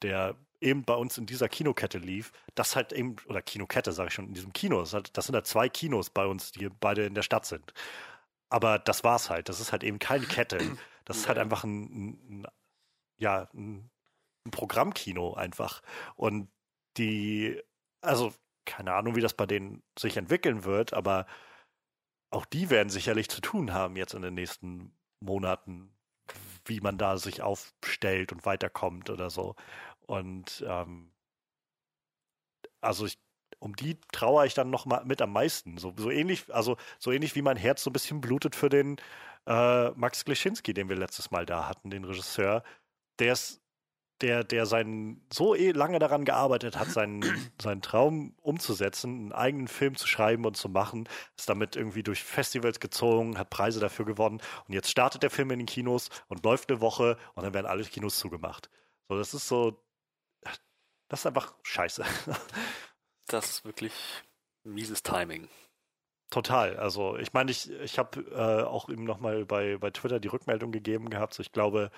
der eben bei uns in dieser Kinokette lief. Das halt eben, oder Kinokette, sage ich schon, in diesem Kino. Das, halt, das sind halt zwei Kinos bei uns, die beide in der Stadt sind. Aber das war's halt. Das ist halt eben keine Kette. Das ist halt einfach ein, ein, ein ja, ein ein Programmkino einfach. Und die, also keine Ahnung, wie das bei denen sich entwickeln wird, aber auch die werden sicherlich zu tun haben jetzt in den nächsten Monaten, wie man da sich aufstellt und weiterkommt oder so. Und ähm, also ich, um die trauere ich dann noch mal mit am meisten. So, so ähnlich, also so ähnlich wie mein Herz so ein bisschen blutet für den äh, Max Gleschinski, den wir letztes Mal da hatten, den Regisseur. Der ist der, der seinen, so eh lange daran gearbeitet hat, seinen, [CLEARS THROAT] seinen Traum umzusetzen, einen eigenen Film zu schreiben und zu machen, ist damit irgendwie durch Festivals gezogen, hat Preise dafür gewonnen und jetzt startet der Film in den Kinos und läuft eine Woche und dann werden alle Kinos zugemacht. So, das ist so, das ist einfach scheiße. [LAUGHS] Das ist wirklich mieses Timing. Total. Also ich meine, ich, ich habe äh, auch ihm nochmal bei, bei Twitter die Rückmeldung gegeben gehabt. So, ich glaube,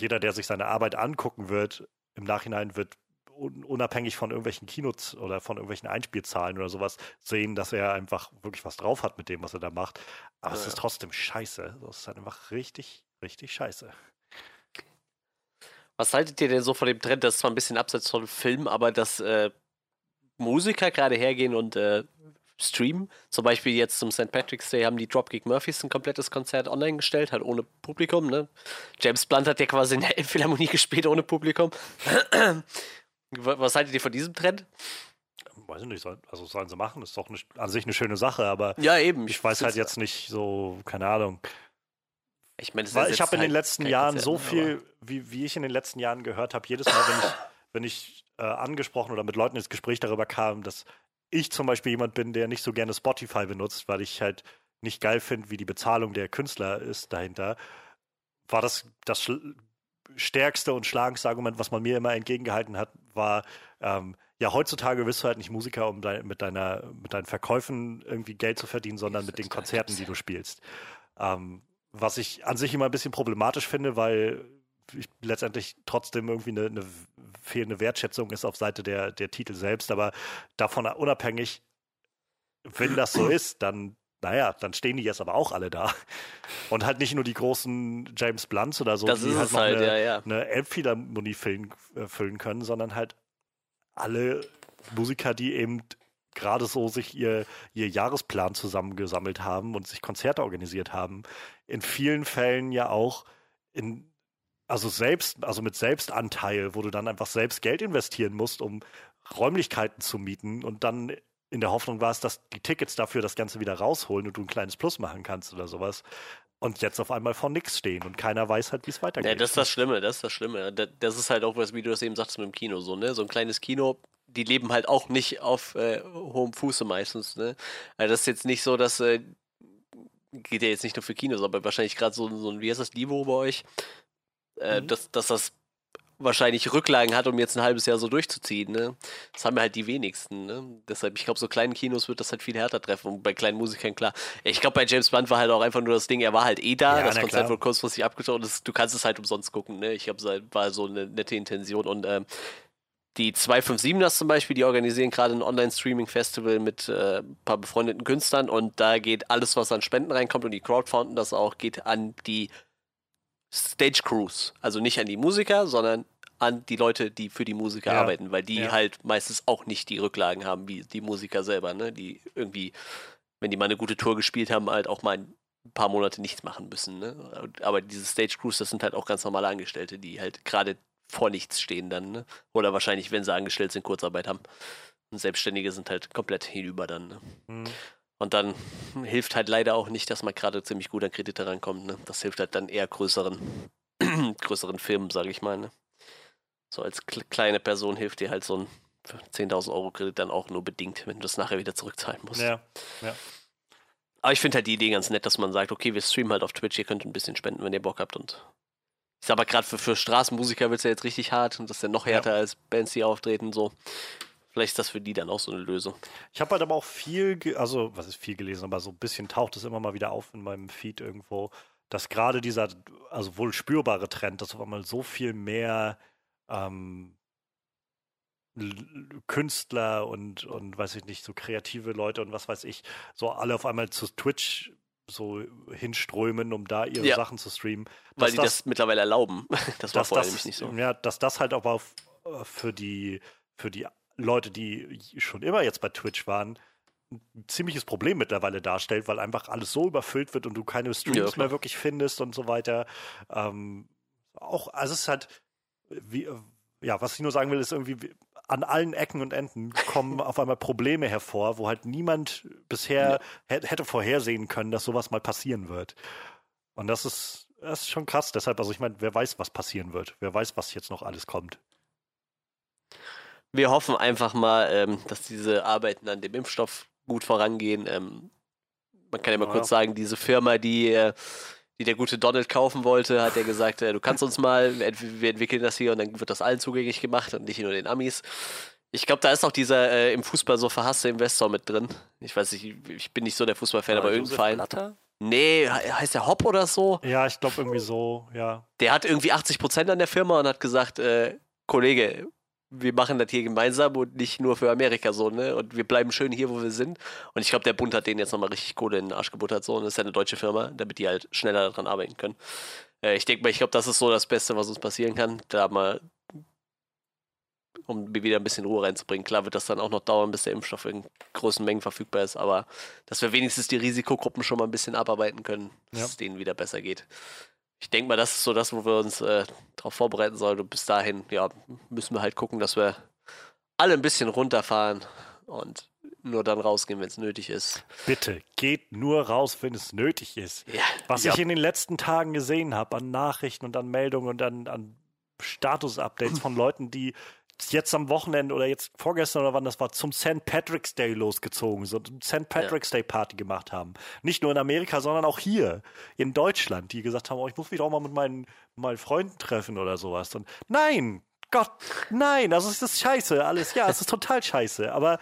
jeder, der sich seine Arbeit angucken wird, im Nachhinein wird unabhängig von irgendwelchen Kinos oder von irgendwelchen Einspielzahlen oder sowas sehen, dass er einfach wirklich was drauf hat mit dem, was er da macht. Aber ja. es ist trotzdem scheiße. Es ist halt einfach richtig, richtig scheiße. Was haltet ihr denn so von dem Trend, das ist zwar ein bisschen abseits von Film, aber dass äh, Musiker gerade hergehen und äh, streamen. Zum Beispiel jetzt zum St. Patrick's Day haben die Dropkick Murphys ein komplettes Konzert online gestellt, halt ohne Publikum. Ne? James Blunt hat ja quasi in der [LAUGHS] Philharmonie gespielt ohne Publikum. [CLEARS THROAT] Was haltet ihr von diesem Trend? Weiß ich nicht, also sollen sie machen, ist doch eine, an sich eine schöne Sache, aber ja, eben. ich weiß halt jetzt nicht so, keine Ahnung. Ich meine, Weil ich habe in den letzten Jahren Konzert, so viel, wie, wie ich in den letzten Jahren gehört habe, jedes Mal, wenn ich, wenn ich äh, angesprochen oder mit Leuten ins Gespräch darüber kam, dass ich zum Beispiel jemand bin, der nicht so gerne Spotify benutzt, weil ich halt nicht geil finde, wie die Bezahlung der Künstler ist dahinter, war das das stärkste und schlagendste Argument, was man mir immer entgegengehalten hat, war, ähm, ja, heutzutage bist du halt nicht Musiker, um dein, mit, deiner, mit deinen Verkäufen irgendwie Geld zu verdienen, sondern mit den Konzerten, die du spielst. Ähm, was ich an sich immer ein bisschen problematisch finde, weil letztendlich trotzdem irgendwie eine, eine, fehlende Wertschätzung ist auf Seite der, der Titel selbst. Aber davon unabhängig, wenn das so ist, dann, naja, dann stehen die jetzt aber auch alle da. Und halt nicht nur die großen James Blunts oder so, das die halt halt, eine, ja, ja. eine Elbphilharmonie füllen, äh, füllen können, sondern halt alle Musiker, die eben gerade so sich ihr, ihr Jahresplan zusammengesammelt haben und sich Konzerte organisiert haben. In vielen Fällen ja auch in also selbst, also mit Selbstanteil, wo du dann einfach selbst Geld investieren musst, um Räumlichkeiten zu mieten und dann in der Hoffnung warst, dass die Tickets dafür das Ganze wieder rausholen und du ein kleines Plus machen kannst oder sowas. Und jetzt auf einmal vor nichts stehen und keiner weiß halt, wie es weitergeht. Ja, das ist das Schlimme, das ist das Schlimme. Das ist halt auch was, wie du das eben sagst mit dem Kino, so, ne? So ein kleines Kino, die leben halt auch nicht auf äh, hohem Fuße meistens, ne? Also das ist jetzt nicht so, dass äh, geht ja jetzt nicht nur für Kinos, aber wahrscheinlich gerade so, so ein, wie heißt das, Livo bei euch? Äh, mhm. dass, dass das wahrscheinlich Rücklagen hat, um jetzt ein halbes Jahr so durchzuziehen. Ne? Das haben halt die wenigsten. Ne? Deshalb, ich glaube, so kleinen Kinos wird das halt viel härter treffen. Und bei kleinen Musikern, klar. Ich glaube, bei James Blunt war halt auch einfach nur das Ding, er war halt eh da. Ja, das Konzert klar. wurde kurzfristig abgeschaut. Das, du kannst es halt umsonst gucken. Ne? Ich glaube, es war so eine nette Intention. Und ähm, die 257ers zum Beispiel, die organisieren gerade ein Online-Streaming-Festival mit äh, ein paar befreundeten Künstlern. Und da geht alles, was an Spenden reinkommt, und die crowdfunden das auch, geht an die Stage Crews. Also nicht an die Musiker, sondern an die Leute, die für die Musiker ja. arbeiten, weil die ja. halt meistens auch nicht die Rücklagen haben wie die Musiker selber, ne? Die irgendwie, wenn die mal eine gute Tour gespielt haben, halt auch mal ein paar Monate nichts machen müssen. Ne? Aber diese Stage Crews, das sind halt auch ganz normale Angestellte, die halt gerade vor nichts stehen dann, ne? Oder wahrscheinlich, wenn sie angestellt sind, Kurzarbeit haben. Und Selbstständige sind halt komplett hinüber dann. Ne? Mhm. Und dann hilft halt leider auch nicht, dass man gerade ziemlich gut an Kredite rankommt. Ne? Das hilft halt dann eher größeren, [CLEARS THROAT] größeren Firmen, sage ich mal. Ne? So als kleine Person hilft dir halt so ein 10.000 Euro Kredit dann auch nur bedingt, wenn du das nachher wieder zurückzahlen musst. Ja, ja. Aber ich finde halt die Idee ganz nett, dass man sagt, okay, wir streamen halt auf Twitch, ihr könnt ein bisschen spenden, wenn ihr Bock habt. Und ich sag aber gerade für, für Straßenmusiker wird es ja jetzt richtig hart und das ist ja noch härter ja. als Bands, die auftreten. So. Vielleicht ist das für die dann auch so eine Lösung. Ich habe halt aber auch viel, also was ist viel gelesen, aber so ein bisschen taucht es immer mal wieder auf in meinem Feed irgendwo, dass gerade dieser, also wohl spürbare Trend, dass auf einmal so viel mehr ähm, Künstler und, und weiß ich nicht, so kreative Leute und was weiß ich, so alle auf einmal zu Twitch so hinströmen, um da ihre Ja. Sachen zu streamen. Weil die das, mittlerweile erlauben. [LAUGHS] Das war vorher das, nämlich nicht so. Ja, dass das halt aber äh, für die für die Leute, die schon immer jetzt bei Twitch waren, ein ziemliches Problem mittlerweile darstellt, weil einfach alles so überfüllt wird und du keine Streams Ja, mehr wirklich findest und so weiter. Ähm, auch, also es ist halt, wie, äh, ja, was ich nur sagen will, ist irgendwie, wie- an allen Ecken und Enden kommen [LAUGHS] auf einmal Probleme hervor, wo halt niemand bisher hä- hätte vorhersehen können, dass sowas mal passieren wird. Und das ist, das ist schon krass. Deshalb, also ich meine, wer weiß, was passieren wird. Wer weiß, was jetzt noch alles kommt. Wir hoffen einfach mal, ähm, dass diese Arbeiten an dem Impfstoff gut vorangehen. Ähm, man kann ja mal Ja. kurz sagen, diese Firma, die, äh, die der gute Donald kaufen wollte, hat ja gesagt, äh, du kannst uns mal, wir ent- wir entwickeln das hier und dann wird das allen zugänglich gemacht und nicht nur den Amis. Ich glaube, da ist auch dieser äh, im Fußball so verhasste Investor mit drin. Ich weiß nicht, ich bin nicht so der Fußballfan, aber irgendein Josef Verein. Blatter? Nee, he- heißt der Hopp oder so? Ja, ich glaube irgendwie so, ja. Der hat irgendwie 80% an der Firma und hat gesagt, äh, Kollege, wir machen das hier gemeinsam und nicht nur für Amerika so, ne? Und wir bleiben schön hier, wo wir sind. Und ich glaube, der Bund hat denen jetzt nochmal richtig Kohle in den Arsch gebuttert, so. Und das ist ja eine deutsche Firma, damit die halt schneller daran arbeiten können. Äh, ich denke mal, ich glaube, das ist so das Beste, was uns passieren kann. Da mal, um wieder ein bisschen Ruhe reinzubringen. Klar wird das dann auch noch dauern, bis der Impfstoff in großen Mengen verfügbar ist, aber dass wir wenigstens die Risikogruppen schon mal ein bisschen abarbeiten können, dass Ja. es denen wieder besser geht. Ich denke mal, das ist so das, wo wir uns äh, darauf vorbereiten sollen. Und bis dahin, ja, müssen wir halt gucken, dass wir alle ein bisschen runterfahren und nur dann rausgehen, wenn es nötig ist. Bitte, geht nur raus, wenn es nötig ist. Ja, Was Ja. ich in den letzten Tagen gesehen habe an Nachrichten und an Meldungen und an, an Status-Updates von [CLEARS THROAT] Leuten, die jetzt am Wochenende oder jetzt vorgestern oder wann das war, zum St. Patrick's Day losgezogen sind und St. Patrick's Day Party gemacht haben. Nicht nur in Amerika, sondern auch hier in Deutschland, die gesagt haben, oh, ich muss mich auch mal mit meinen, meinen Freunden treffen oder sowas. Und nein, Gott, nein, also es ist scheiße, alles, ja, es ist total scheiße, aber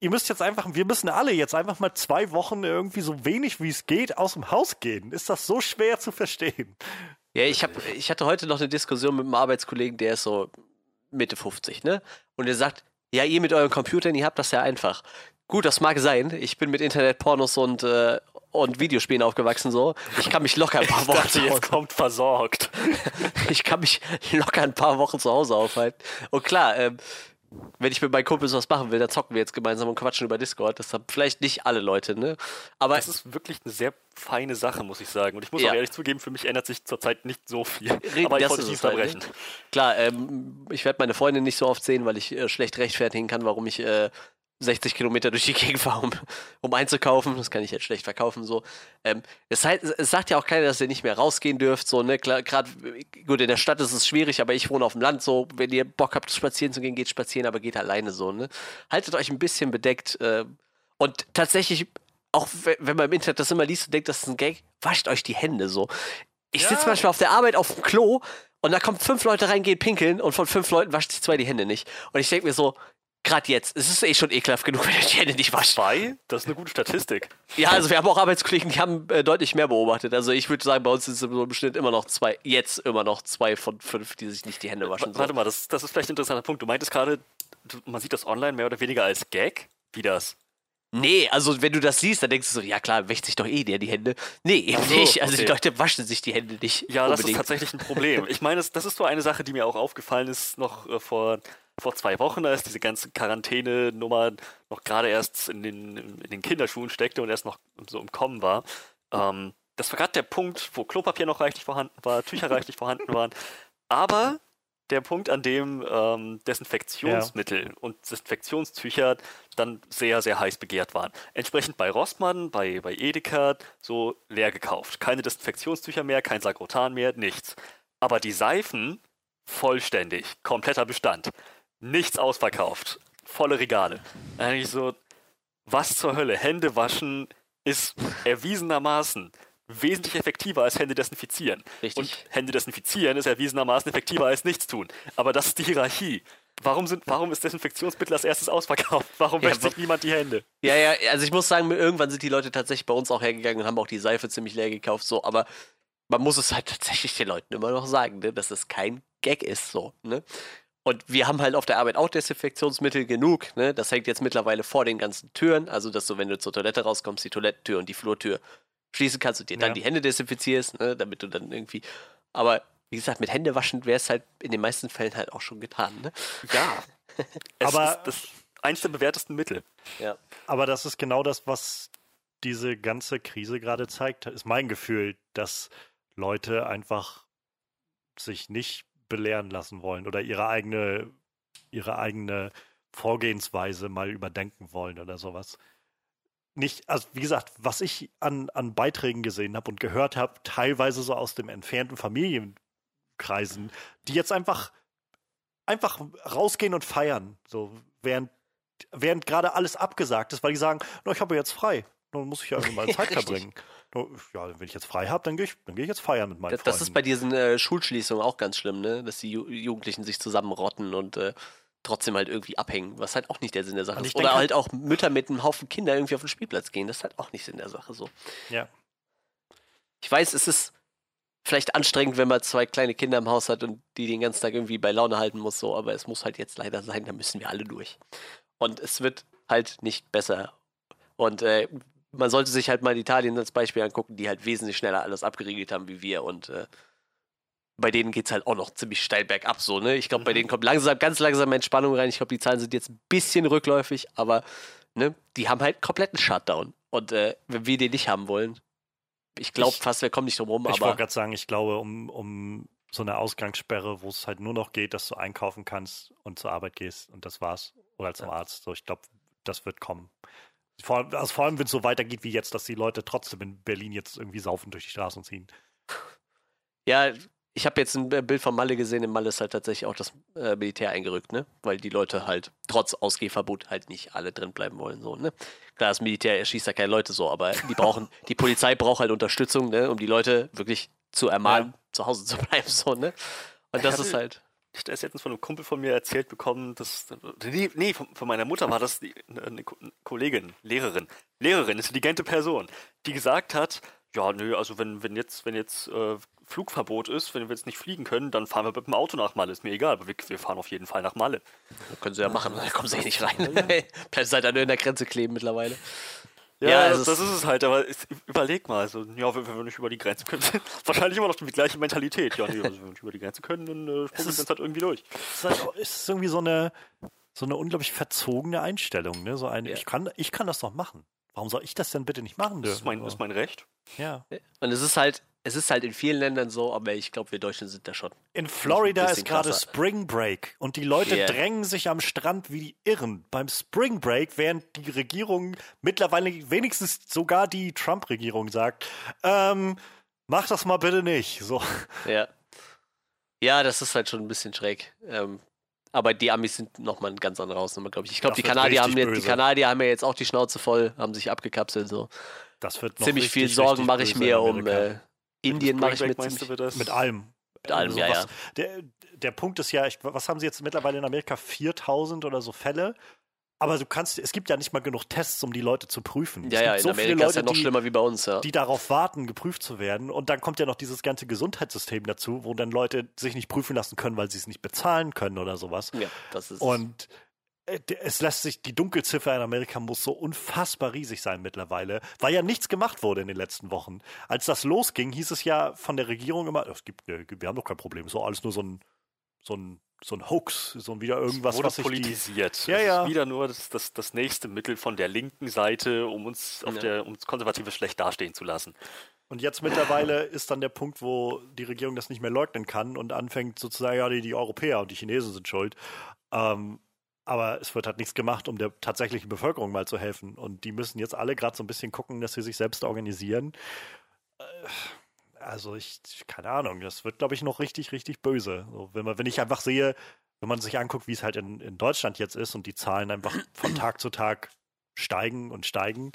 ihr müsst jetzt einfach, wir müssen alle jetzt einfach mal zwei Wochen irgendwie so wenig wie es geht aus dem Haus gehen. Ist das so schwer zu verstehen? Ja, ich, hab, ich hatte heute noch eine Diskussion mit einem Arbeitskollegen, der ist so Mitte 50, ne? Und der sagt, ja, ihr mit euren Computern, ihr habt das ja einfach. Gut, das mag sein. Ich bin mit Internetpornos und, äh, und Videospielen aufgewachsen so. Ich kann mich locker ein paar [LAUGHS] Ich Wochen dachte, jetzt kommt versorgt. [LAUGHS] ich kann mich locker ein paar Wochen zu Hause aufhalten. Und klar, ähm, wenn ich mit meinen Kumpels was machen will, dann zocken wir jetzt gemeinsam und quatschen über Discord. Das haben vielleicht nicht alle Leute, ne? Aber Das ist wirklich eine sehr feine Sache, muss ich sagen. Und ich muss Ja. auch ehrlich zugeben, für mich ändert sich zurzeit nicht so viel. Reden, Aber ich wollte nicht es halt, ne? unterbrechen. Klar, ähm, ich werde meine Freundin nicht so oft sehen, weil ich äh, schlecht rechtfertigen kann, warum ich äh, 60 Kilometer durch die Gegend fahre, um, um einzukaufen. Das kann ich jetzt schlecht verkaufen. So. Ähm, es, heißt, es sagt ja auch keiner, dass ihr nicht mehr rausgehen dürft. So, ne? Gerade gut, in der Stadt ist es schwierig, aber ich wohne auf dem Land. So, wenn ihr Bock habt, spazieren zu gehen, geht spazieren, aber geht alleine so. Ne? Haltet euch ein bisschen bedeckt. Äh, und tatsächlich, auch we- wenn man im Internet das immer liest und denkt, das ist ein Gag, wascht euch die Hände so. Ich Ja. sitze manchmal auf der Arbeit auf dem Klo und da kommen fünf Leute rein, gehen pinkeln und von fünf Leuten wascht sich zwei die Hände nicht. Und ich denke mir so, gerade jetzt, es ist eh schon ekelhaft genug, [LAUGHS] wenn ihr die Hände nicht wascht. Zwei? Das ist eine gute Statistik. Ja, also wir haben auch Arbeitskollegen, die haben äh, deutlich mehr beobachtet. Also ich würde sagen, bei uns sind es so im Schnitt immer noch zwei, jetzt immer noch zwei von fünf, die sich nicht die Hände waschen. So. Warte mal, das, das ist vielleicht ein interessanter Punkt. Du meintest gerade, man sieht das online mehr oder weniger als Gag. Wie das? Nee, also wenn du das siehst, dann denkst du so, ja klar, wäscht sich doch eh der die Hände. Nee, eben so, nicht. Also die okay. Leute waschen sich die Hände nicht. Ja, das ist unbedingt. tatsächlich ein Problem. Ich meine, das, das ist so eine Sache, die mir auch aufgefallen ist, noch äh, vor, vor zwei Wochen, als diese ganze Quarantäne-Nummer noch gerade erst in den, in den Kinderschuhen steckte und erst noch so im Kommen war. Ähm, das war gerade der Punkt, wo Klopapier noch reichlich vorhanden war, Tücher reichlich vorhanden waren. Aber der Punkt, an dem ähm, Desinfektionsmittel und Desinfektionstücher dann sehr, sehr heiß begehrt waren. Entsprechend bei Rossmann, bei, bei Edeka so leer gekauft. Keine Desinfektionstücher mehr, kein Sagrotan mehr, nichts. Aber die Seifen vollständig, kompletter Bestand. Nichts ausverkauft. Volle Regale. Eigentlich so, was zur Hölle? Hände waschen ist erwiesenermaßen wesentlich effektiver als Hände desinfizieren. Richtig. Und Hände desinfizieren ist erwiesenermaßen effektiver als nichts tun. Aber das ist die Hierarchie. Warum, sind, warum ist Desinfektionsmittel als erstes ausverkauft? Warum Ja, wäscht sich niemand die Hände? Ja, ja, also ich muss sagen, irgendwann sind die Leute tatsächlich bei uns auch hergegangen und haben auch die Seife ziemlich leer gekauft, so, aber man muss es halt tatsächlich den Leuten immer noch sagen, ne, dass es kein Gag ist, so, ne? Und wir haben halt auf der Arbeit auch Desinfektionsmittel genug, ne? Das hängt jetzt mittlerweile vor den ganzen Türen, also dass du, wenn du zur Toilette rauskommst, die Toilettentür und die Flurtür schließen kannst und dir dann Ja. die Hände desinfizierst, ne, damit du dann irgendwie. Aber wie gesagt, mit Händewaschen wäre es halt in den meisten Fällen halt auch schon getan. Ne? Ja. [LAUGHS] Es Aber- ist das eins der bewährtesten Mittel. Ja. Aber das ist genau das, was diese ganze Krise gerade zeigt, ist mein Gefühl, dass Leute einfach sich nicht belehren lassen wollen oder ihre eigene, ihre eigene Vorgehensweise mal überdenken wollen oder sowas. Nicht, also wie gesagt, was ich an, an Beiträgen gesehen habe und gehört habe, teilweise so aus dem entfernten Familienkreisen, die jetzt einfach, einfach rausgehen und feiern, so während während gerade alles abgesagt ist, weil die sagen, no, ich habe jetzt frei. Dann muss ich ja mal [LAUGHS] Zeit Richtig. verbringen. Ja, wenn ich jetzt frei habe, dann gehe ich, dann geh ich jetzt feiern mit meinen Das, Freunden. das ist bei diesen äh, Schulschließungen auch ganz schlimm, ne? Dass die Ju Jugendlichen sich zusammenrotten und äh, trotzdem halt irgendwie abhängen, was halt auch nicht der Sinn der Sache Und ist. Oder denke- halt auch Mütter mit einem Haufen Kinder irgendwie auf den Spielplatz gehen, das ist halt auch nicht Sinn der Sache so. ja. Ich weiß, es ist vielleicht anstrengend, wenn man zwei kleine Kinder im Haus hat und die den ganzen Tag irgendwie bei Laune halten muss, so, aber es muss halt jetzt leider sein, da müssen wir alle durch. Und es wird halt nicht besser. Und äh, man sollte sich halt mal Italien als Beispiel angucken, die halt wesentlich schneller alles abgeriegelt haben wie wir und äh, bei denen geht es halt auch noch ziemlich steil bergab so, ne? Ich glaube, bei Mhm. denen kommt langsam, ganz langsam Entspannung rein. Ich glaube, die Zahlen sind jetzt ein bisschen rückläufig, aber ne, die haben halt kompletten Shutdown. Und äh, wenn wir den nicht haben wollen, ich glaube fast, wir kommen nicht drum rum, Ich wollte gerade sagen, ich glaube, um, um so eine Ausgangssperre, wo es halt nur noch geht, dass du einkaufen kannst und zur Arbeit gehst und das war's. Oder zum Arzt. So, ich glaube, das wird kommen. Vor, allem- also vor allem, wenn es so weitergeht wie jetzt, dass die Leute trotzdem in Berlin jetzt irgendwie saufen durch die Straßen ziehen. ja, ich habe jetzt ein äh, Bild von Malle gesehen. In Malle ist halt tatsächlich auch das äh, Militär eingerückt, ne? Weil die Leute halt trotz Ausgehverbot halt nicht alle drin bleiben wollen, so, ne? Klar, das Militär erschießt ja keine Leute so, aber die brauchen, die Polizei braucht halt Unterstützung, ne? Um die Leute wirklich zu ermahnen, zu Hause zu bleiben, so, ne? Und das hatte- ist halt. Ich habe jetzt von einem Kumpel von mir erzählt bekommen, dass. Nee, nee von, von meiner Mutter war das die, eine Ko- Kollegin, Lehrerin. Lehrerin, intelligente Person, die gesagt hat: Ja, nö, also wenn, wenn jetzt, wenn jetzt äh, Flugverbot ist, wenn wir jetzt nicht fliegen können, dann fahren wir mit dem Auto nach Malle. Ist mir egal, aber wir, wir fahren auf jeden Fall nach Malle. Können sie ja machen, da kommen sie eh nicht rein. Bleiben sie halt an irgendeiner Grenze kleben mittlerweile. Ja, Ja, das, das ist es halt, aber es, überleg mal, also, ja, wenn, wenn wir nicht über die Grenze können, [LAUGHS] wahrscheinlich immer noch die gleiche Mentalität. Ja, nee, also wenn wir nicht über die Grenze können, dann äh, springen wir ist- uns halt irgendwie durch. Es ist, halt, ist irgendwie so eine, so eine unglaublich verzogene Einstellung. Ne? So ein, Ja. ich, kann, ich kann das doch machen. Warum soll ich das denn bitte nicht machen Das dürfen? ist mein, ist mein Recht. ja. Und es ist halt, es ist halt in vielen Ländern so, aber ich glaube, wir Deutschen sind da schon. In Florida ist gerade. Spring Break und die Leute Ja. drängen sich am Strand wie die Irren beim Spring Break, während die Regierung mittlerweile wenigstens sogar die Trump-Regierung sagt, ähm, mach das mal bitte nicht. So. Ja. Ja, das ist halt schon ein bisschen schräg. Ähm, aber die Amis sind nochmal ein ganz anderer Hausnummer, glaube ich. Ich glaube, die Kanadier haben jetzt, die. Kanadier haben ja jetzt auch die Schnauze voll, haben sich abgekapselt so. Das wird noch Ziemlich viel richtig, Sorgen richtig mache ich mir um äh, Indien mache ich Break meinst du, das? Mit allem. Mit allem, Also ja, was, ja. Der, der Punkt ist ja, ich, was haben sie jetzt mittlerweile in Amerika? 4000 oder so Fälle? Aber du kannst, es gibt ja nicht mal genug Tests, um die Leute zu prüfen. Ja, ja, in so Amerika viele Leute, ist ja noch die, schlimmer wie bei uns, ja. die darauf warten, geprüft zu werden. Und dann kommt ja noch dieses ganze Gesundheitssystem dazu, wo dann Leute sich nicht prüfen lassen können, weil sie es nicht bezahlen können oder sowas. ja, das ist Und es lässt sich, die Dunkelziffer in Amerika muss so unfassbar riesig sein mittlerweile, weil ja nichts gemacht wurde in den letzten Wochen. Als das losging, hieß es ja von der Regierung immer, es gibt, äh, wir haben doch kein Problem, so alles nur so ein, so ein, so ein Hoax, so ein wieder irgendwas, wurde was sich die, politisiert. Ja, das ja. ist wieder nur das, das, das nächste Mittel von der linken Seite, um uns auf Ja. der um uns Konservative schlecht dastehen zu lassen. Und jetzt mittlerweile ist dann der Punkt, wo die Regierung das nicht mehr leugnen kann und anfängt sozusagen, ja, die, die Europäer und die Chinesen sind schuld. Ähm, aber es wird halt nichts gemacht, um der tatsächlichen Bevölkerung mal zu helfen. Und die müssen jetzt alle gerade so ein bisschen gucken, dass sie sich selbst organisieren. Äh, Also ich, keine Ahnung, das wird, glaube ich, noch richtig, richtig böse. So, wenn, man, wenn ich einfach sehe, wenn man sich anguckt, wie es halt in, in Deutschland jetzt ist und die Zahlen einfach von Tag zu Tag steigen und steigen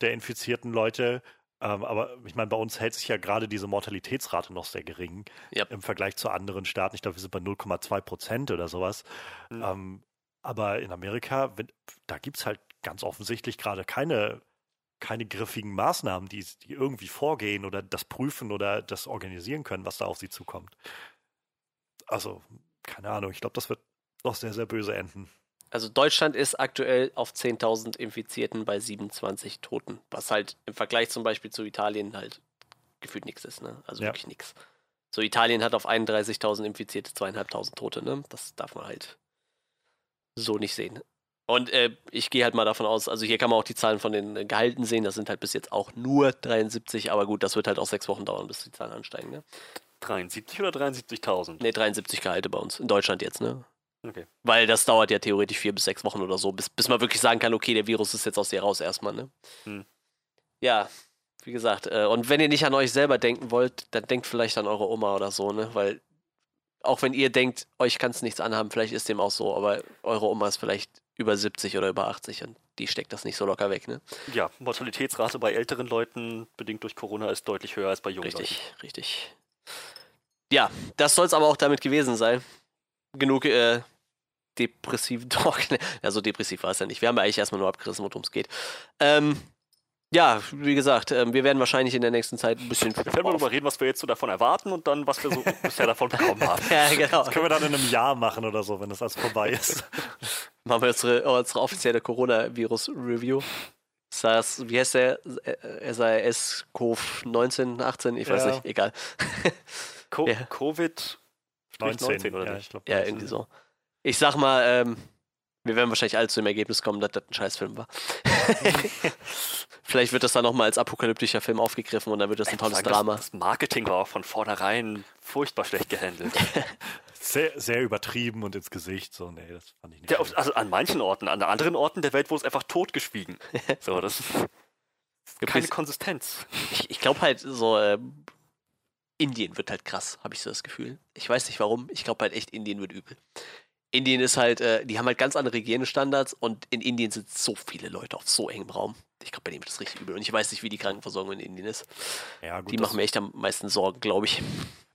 der infizierten Leute, ähm, aber ich meine, bei uns hält sich ja gerade diese Mortalitätsrate noch sehr gering Ja. im Vergleich zu anderen Staaten. Ich glaube, wir sind bei 0,2 Prozent oder sowas. Mhm. Ähm, aber in Amerika, wenn, da gibt es halt ganz offensichtlich gerade keine, keine griffigen Maßnahmen, die, die irgendwie vorgehen oder das prüfen oder das organisieren können, was da auf sie zukommt. Also, keine Ahnung, ich glaube, das wird noch sehr, sehr böse enden. Also Deutschland ist aktuell auf 10.000 Infizierten bei 27 Toten, was halt im Vergleich zum Beispiel zu Italien halt gefühlt nichts ist, ne? Also ja. wirklich nichts. So, Italien hat auf 31.000 Infizierte zweieinhalbtausend Tote, ne? Das darf man halt so nicht sehen. Und äh, ich gehe halt mal davon aus, also hier kann man auch die Zahlen von den Gehalten sehen, das sind halt bis jetzt auch nur 73, aber gut, das wird halt auch sechs Wochen dauern, bis die Zahlen ansteigen, ne? 73 oder 73.000? Ne, 73 Gehalte bei uns, in Deutschland jetzt, ne? Okay. Weil das dauert ja theoretisch vier bis sechs Wochen oder so, bis, bis man wirklich sagen kann, okay, der Virus ist jetzt aus dir raus erstmal, ne? Hm. Ja, wie gesagt, äh, und wenn ihr nicht an euch selber denken wollt, dann denkt vielleicht an eure Oma oder so, ne? Weil auch wenn ihr denkt, euch kann es nichts anhaben, vielleicht ist dem auch so, aber eure Oma ist vielleicht über 70 oder über 80 und die steckt das nicht so locker weg, ne? Ja, Mortalitätsrate bei älteren Leuten, bedingt durch Corona, ist deutlich höher als bei jungen richtig, Leuten. Richtig, richtig. Ja, das soll es aber auch damit gewesen sein. Genug äh, depressiv [LAUGHS] Talk. Also depressiv war es ja nicht. Wir haben ja eigentlich erstmal nur abgerissen, worum es geht. Ähm, ja, wie gesagt, ähm, wir werden wahrscheinlich in der nächsten Zeit ein bisschen. Wir werden mal darüber reden, was wir jetzt so davon erwarten und dann, was wir so [LAUGHS] bisher davon bekommen haben. ja, genau. Das können wir dann in einem Jahr machen oder so, wenn das alles vorbei ist. [LAUGHS] machen wir unsere, unsere offizielle Coronavirus-Review. SARS, wie heißt der? SARS-CoV 19, 18, ich weiß ja. nicht, egal. Co [LAUGHS] ja. Covid 19, 19 oder ja, nicht? Ich glaub, ja, irgendwie so. Ich sag mal, ähm, wir werden wahrscheinlich alle zu dem Ergebnis kommen, dass das ein Scheißfilm war. [LAUGHS] Vielleicht wird das dann nochmal als apokalyptischer Film aufgegriffen und dann wird das ein tolles sagen, Drama. Das, Marketing war auch von vornherein furchtbar schlecht gehandelt. [LAUGHS] sehr, sehr übertrieben und ins Gesicht. So, nee, das fand ich nicht. Der, also an manchen Orten, an anderen Orten der Welt wurde es einfach totgeschwiegen. [LAUGHS] so, das gibt keine Konsistenz. Ich, ich glaube halt so, äh, Indien wird halt krass, habe ich so das Gefühl. Ich weiß nicht warum. Ich glaube halt echt, Indien wird übel. Indien ist halt, äh, die haben halt ganz andere Hygienestandards und in Indien sind so viele Leute auf so engem Raum. Ich glaube, bei denen wird das richtig übel. Und ich weiß nicht, wie die Krankenversorgung in Indien ist. Ja, gut, die machen mir echt am meisten Sorgen, glaube ich.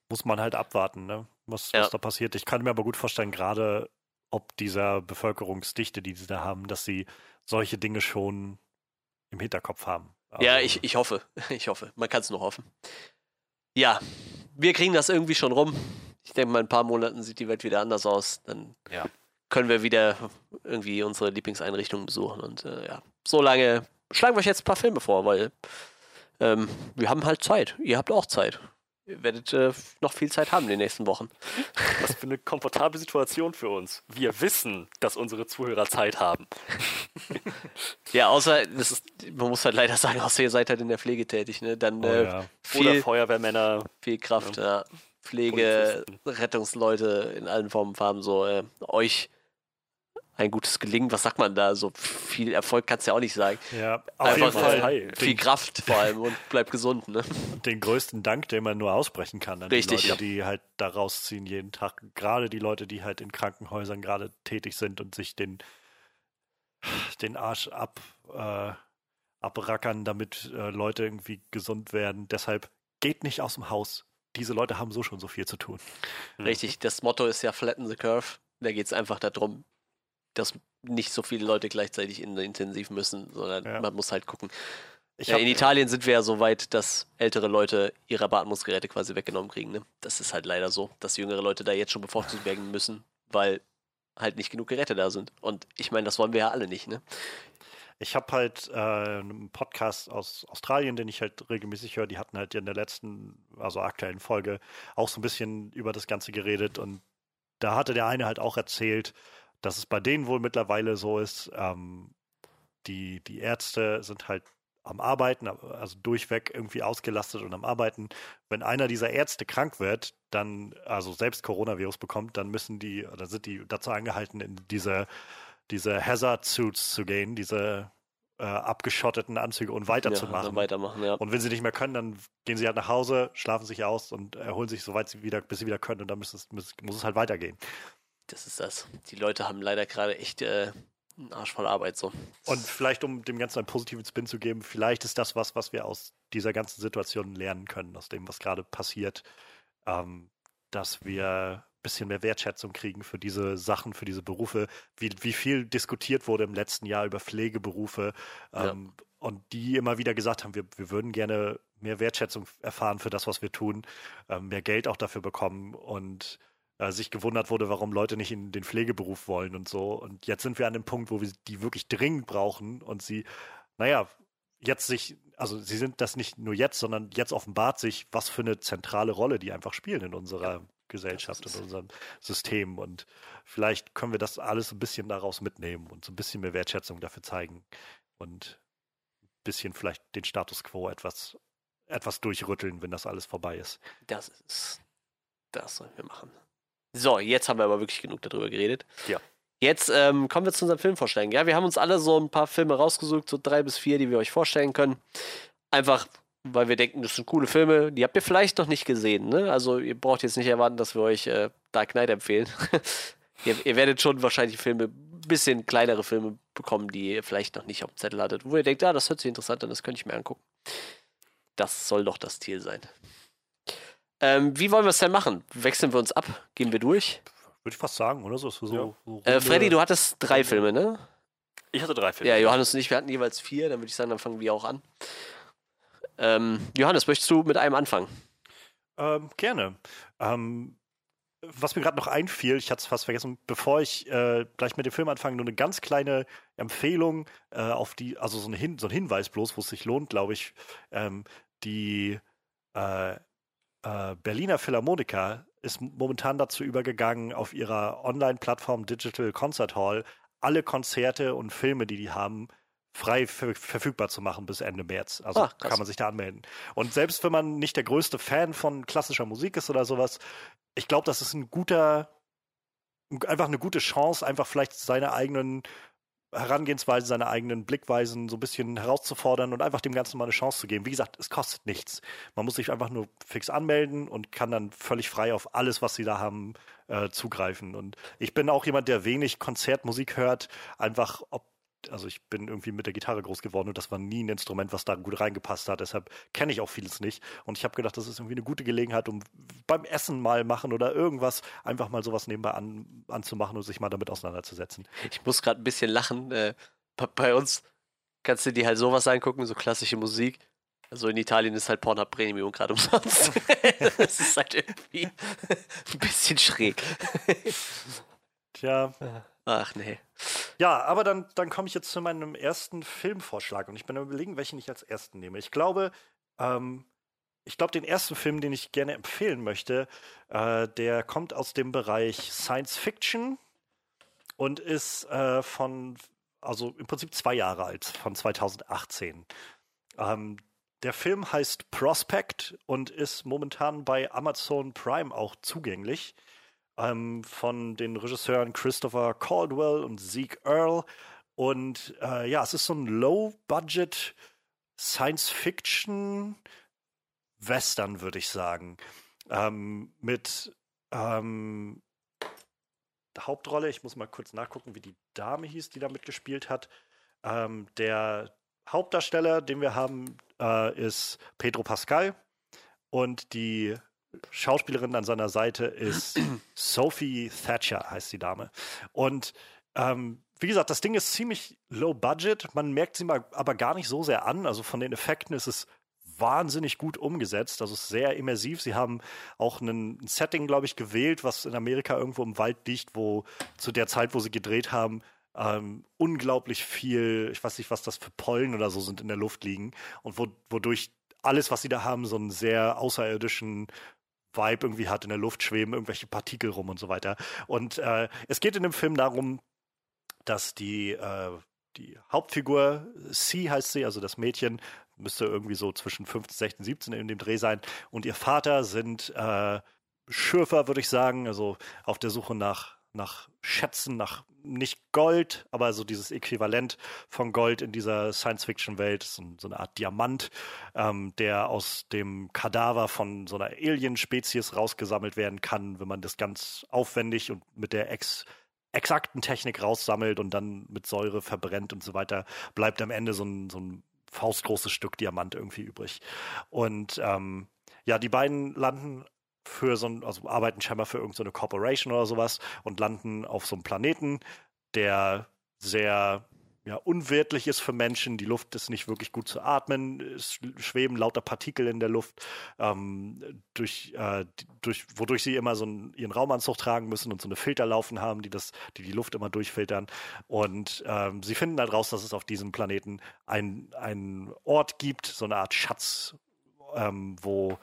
Muss man halt abwarten, ne? was, ja. was da passiert. Ich kann mir aber gut vorstellen, gerade ob dieser Bevölkerungsdichte, die sie da haben, dass sie solche Dinge schon im Hinterkopf haben. Also, ja, ich, ich hoffe. [LAUGHS] Ich hoffe. Man kann es nur hoffen. Ja, wir kriegen das irgendwie schon rum ich denke mal, in ein paar Monaten sieht die Welt wieder anders aus. Dann ja. können wir wieder irgendwie unsere Lieblingseinrichtungen besuchen. Und äh, ja, so lange schlagen wir euch jetzt ein paar Filme vor, weil ähm, wir haben halt Zeit. Ihr habt auch Zeit. Ihr werdet äh, noch viel Zeit haben in den nächsten Wochen. Was für eine komfortable Situation für uns. Wir wissen, dass unsere Zuhörer Zeit haben. [LAUGHS] ja, außer, das ist, man muss halt leider sagen, außer ihr seid halt in der Pflege tätig, ne? Dann oh, äh, ja. viel, Oder Feuerwehrmänner. Viel Kraft, ja. ja. Pflege, Rettungsleute in allen Formen und Farben so äh, euch ein gutes Gelingen, was sagt man da? So viel Erfolg kannst du ja auch nicht sagen. Ja, auf Einfach jeden Fall. viel Kraft vor allem und bleibt gesund. Ne? Den größten Dank, den man nur aussprechen kann an Richtig. die Leute, die halt da rausziehen jeden Tag. Gerade die Leute, die halt in Krankenhäusern gerade tätig sind und sich den, den Arsch ab, äh, abrackern, damit äh, Leute irgendwie gesund werden. Deshalb geht nicht aus dem Haus diese Leute haben so schon so viel zu tun. Hm. Richtig, das Motto ist ja Flatten the Curve. Da geht es einfach darum, dass nicht so viele Leute gleichzeitig in intensiv müssen, sondern ja. man muss halt gucken. Ja, in Italien sind wir ja so weit, dass ältere Leute ihre Beatmungsgeräte quasi weggenommen kriegen. Ne? Das ist halt leider so, dass jüngere Leute da jetzt schon bevorzugt werden müssen, weil halt nicht genug Geräte da sind. Und ich meine, das wollen wir ja alle nicht. Ne? Ich habe halt äh, einen Podcast aus Australien, den ich halt regelmäßig höre. Die hatten halt in der letzten, also aktuellen Folge auch so ein bisschen über das Ganze geredet. Und da hatte der eine halt auch erzählt, dass es bei denen wohl mittlerweile so ist, ähm, die, die Ärzte sind halt am Arbeiten, also durchweg irgendwie ausgelastet und am Arbeiten. Wenn einer dieser Ärzte krank wird, dann, also selbst Coronavirus bekommt, dann müssen die, oder sind die dazu angehalten, in diese diese Hazard-Suits zu gehen, diese äh, abgeschotteten Anzüge und weiterzumachen. Ja, weitermachen, ja. Und wenn sie nicht mehr können, dann gehen sie halt nach Hause, schlafen sich aus und erholen sich so weit sie wieder, bis sie wieder können und dann muss es, muss, muss es halt weitergehen. Das ist das. Die Leute haben leider gerade echt äh, einen Arsch voll Arbeit so. Und vielleicht, um dem Ganzen einen positiven Spin zu geben, vielleicht ist das was, was wir aus dieser ganzen Situation lernen können, aus dem, was gerade passiert, ähm, dass wir bisschen mehr Wertschätzung kriegen für diese Sachen, für diese Berufe, wie, wie viel diskutiert wurde im letzten Jahr über Pflegeberufe ähm, ja. und die immer wieder gesagt haben, wir, wir würden gerne mehr Wertschätzung erfahren für das, was wir tun, ähm, mehr Geld auch dafür bekommen und äh, sich gewundert wurde, warum Leute nicht in den Pflegeberuf wollen und so. Und jetzt sind wir an dem Punkt, wo wir die wirklich dringend brauchen und sie, naja, jetzt sich, also sie sind das nicht nur jetzt, sondern jetzt offenbart sich, was für eine zentrale Rolle die einfach spielen in unserer ja, Gesellschaft, in unserem System. Und vielleicht können wir das alles ein bisschen daraus mitnehmen und so ein bisschen mehr Wertschätzung dafür zeigen und ein bisschen vielleicht den Status quo etwas, etwas durchrütteln, wenn das alles vorbei ist. Das ist, das sollen wir machen. So, jetzt haben wir aber wirklich genug darüber geredet. Ja. Jetzt ähm, kommen wir zu unseren Filmvorschlägen. Ja, wir haben uns alle so ein paar Filme rausgesucht, so drei bis vier, die wir euch vorstellen können. Einfach, weil wir denken, das sind coole Filme. Die habt ihr vielleicht noch nicht gesehen. Ne? Also ihr braucht jetzt nicht erwarten, dass wir euch äh, Dark Knight empfehlen. [LAUGHS] ihr, ihr, werdet schon wahrscheinlich Filme, bisschen kleinere Filme bekommen, die ihr vielleicht noch nicht auf dem Zettel hattet, wo ihr denkt, ja, ah, das hört sich interessant an, das könnte ich mir angucken. Das soll doch das Ziel sein. Ähm, wie wollen wir es denn machen? Wechseln wir uns ab? Gehen wir durch? Würde ich fast sagen, oder? So, so, ja. so äh, Freddy, du hattest drei Filme, ne? Ich hatte drei Filme. Ja, Johannes und ich, wir hatten jeweils vier. Dann würde ich sagen, dann fangen wir auch an. Ähm, Johannes, möchtest du mit einem anfangen? Ähm, gerne. Ähm, was mir gerade noch einfiel, ich hatte es fast vergessen, bevor ich äh, gleich mit dem Film anfange, nur eine ganz kleine Empfehlung äh, auf die, also so ein, Hin so ein Hinweis bloß, wo es sich lohnt, glaube ich. Ähm, die äh, äh Berliner Philharmoniker ist momentan dazu übergegangen, auf ihrer Online-Plattform Digital Concert Hall alle Konzerte und Filme, die die haben, frei verfügbar zu machen bis Ende März. Also ah, kann man sich da anmelden. Und selbst wenn man nicht der größte Fan von klassischer Musik ist oder sowas, ich glaube, das ist ein guter, einfach eine gute Chance, einfach vielleicht seine eigenen Herangehensweise, seine eigenen Blickweisen so ein bisschen herauszufordern und einfach dem Ganzen mal eine Chance zu geben. Wie gesagt, es kostet nichts. Man muss sich einfach nur fix anmelden und kann dann völlig frei auf alles, was sie da haben, äh, zugreifen. Und ich bin auch jemand, der wenig Konzertmusik hört, einfach ob also ich bin irgendwie mit der Gitarre groß geworden und das war nie ein Instrument, was da gut reingepasst hat. Deshalb kenne ich auch vieles nicht. Und ich habe gedacht, das ist irgendwie eine gute Gelegenheit, um beim Essen mal machen oder irgendwas einfach mal sowas nebenbei an, anzumachen und sich mal damit auseinanderzusetzen. Ich muss gerade ein bisschen lachen. Äh, bei uns kannst du dir halt sowas angucken, so klassische Musik. Also in Italien ist halt Pornhub Premium gerade umsonst. [LAUGHS] das ist halt irgendwie [LAUGHS] ein bisschen schräg. Tja. Ach nee. Ja, aber dann, dann komme ich jetzt zu meinem ersten Filmvorschlag und ich bin überlegen, welchen ich als ersten nehme. Ich glaube, ähm, ich glaube, den ersten Film, den ich gerne empfehlen möchte, äh, der kommt aus dem Bereich Science Fiction und ist äh, von, also im Prinzip zwei Jahre alt, von 2018. Ähm, der Film heißt Prospect und ist momentan bei Amazon Prime auch zugänglich ähm, von den Regisseuren Christopher Caldwell und Zeke Earl. Und äh, ja, es ist so ein Low-Budget Science-Fiction Western, würde ich sagen. Ähm, mit ähm, Hauptrolle, ich muss mal kurz nachgucken, wie die Dame hieß, die da mitgespielt hat. Ähm, der Hauptdarsteller, den wir haben, äh, ist Pedro Pascal. Und die Schauspielerin an seiner Seite ist [CLEARS THROAT] Sophie Thatcher, heißt die Dame. Und ähm, wie gesagt, das Ding ist ziemlich low budget. Man merkt sie mal aber gar nicht so sehr an. Also von den Effekten ist es wahnsinnig gut umgesetzt. Also sehr immersiv. Sie haben auch ein Setting, glaube ich, gewählt, was in Amerika irgendwo im Wald liegt, wo zu der Zeit, wo sie gedreht haben, ähm, unglaublich viel, ich weiß nicht, was das für Pollen oder so sind, in der Luft liegen und wo, wodurch alles, was sie da haben, so einen sehr außerirdischen Vibe irgendwie hat, in der Luft schweben irgendwelche Partikel rum und so weiter. Und äh, es geht in dem Film darum, dass die, äh, die Hauptfigur, C heißt sie, also das Mädchen, müsste irgendwie so zwischen 15, 16, 17 in dem Dreh sein, und ihr Vater sind äh, Schürfer, würde ich sagen, also auf der Suche nach nach Schätzen, nach nicht Gold, aber so dieses Äquivalent von Gold in dieser Science-Fiction-Welt, so, so, eine Art Diamant, ähm, der aus dem Kadaver von so einer Alien-Spezies rausgesammelt werden kann, wenn man das ganz aufwendig und mit der ex exakten Technik raussammelt und dann mit Säure verbrennt und so weiter, bleibt am Ende so ein, so ein faustgroßes Stück Diamant irgendwie übrig. Und ähm, ja, die beiden landen für so ein, also arbeiten scheinbar für irgendeine so Corporation oder sowas und landen auf so einem Planeten, der sehr ja, unwirtlich ist für Menschen. Die Luft ist nicht wirklich gut zu atmen. Es schweben lauter Partikel in der Luft, ähm, durch, äh, durch, wodurch sie immer so einen, ihren Raumanzug tragen müssen und so eine Filter laufen haben, die, das, die die Luft immer durchfiltern. Und ähm, sie finden halt raus, dass es auf diesem Planeten einen Ort gibt, so eine Art Schatz, ähm, wo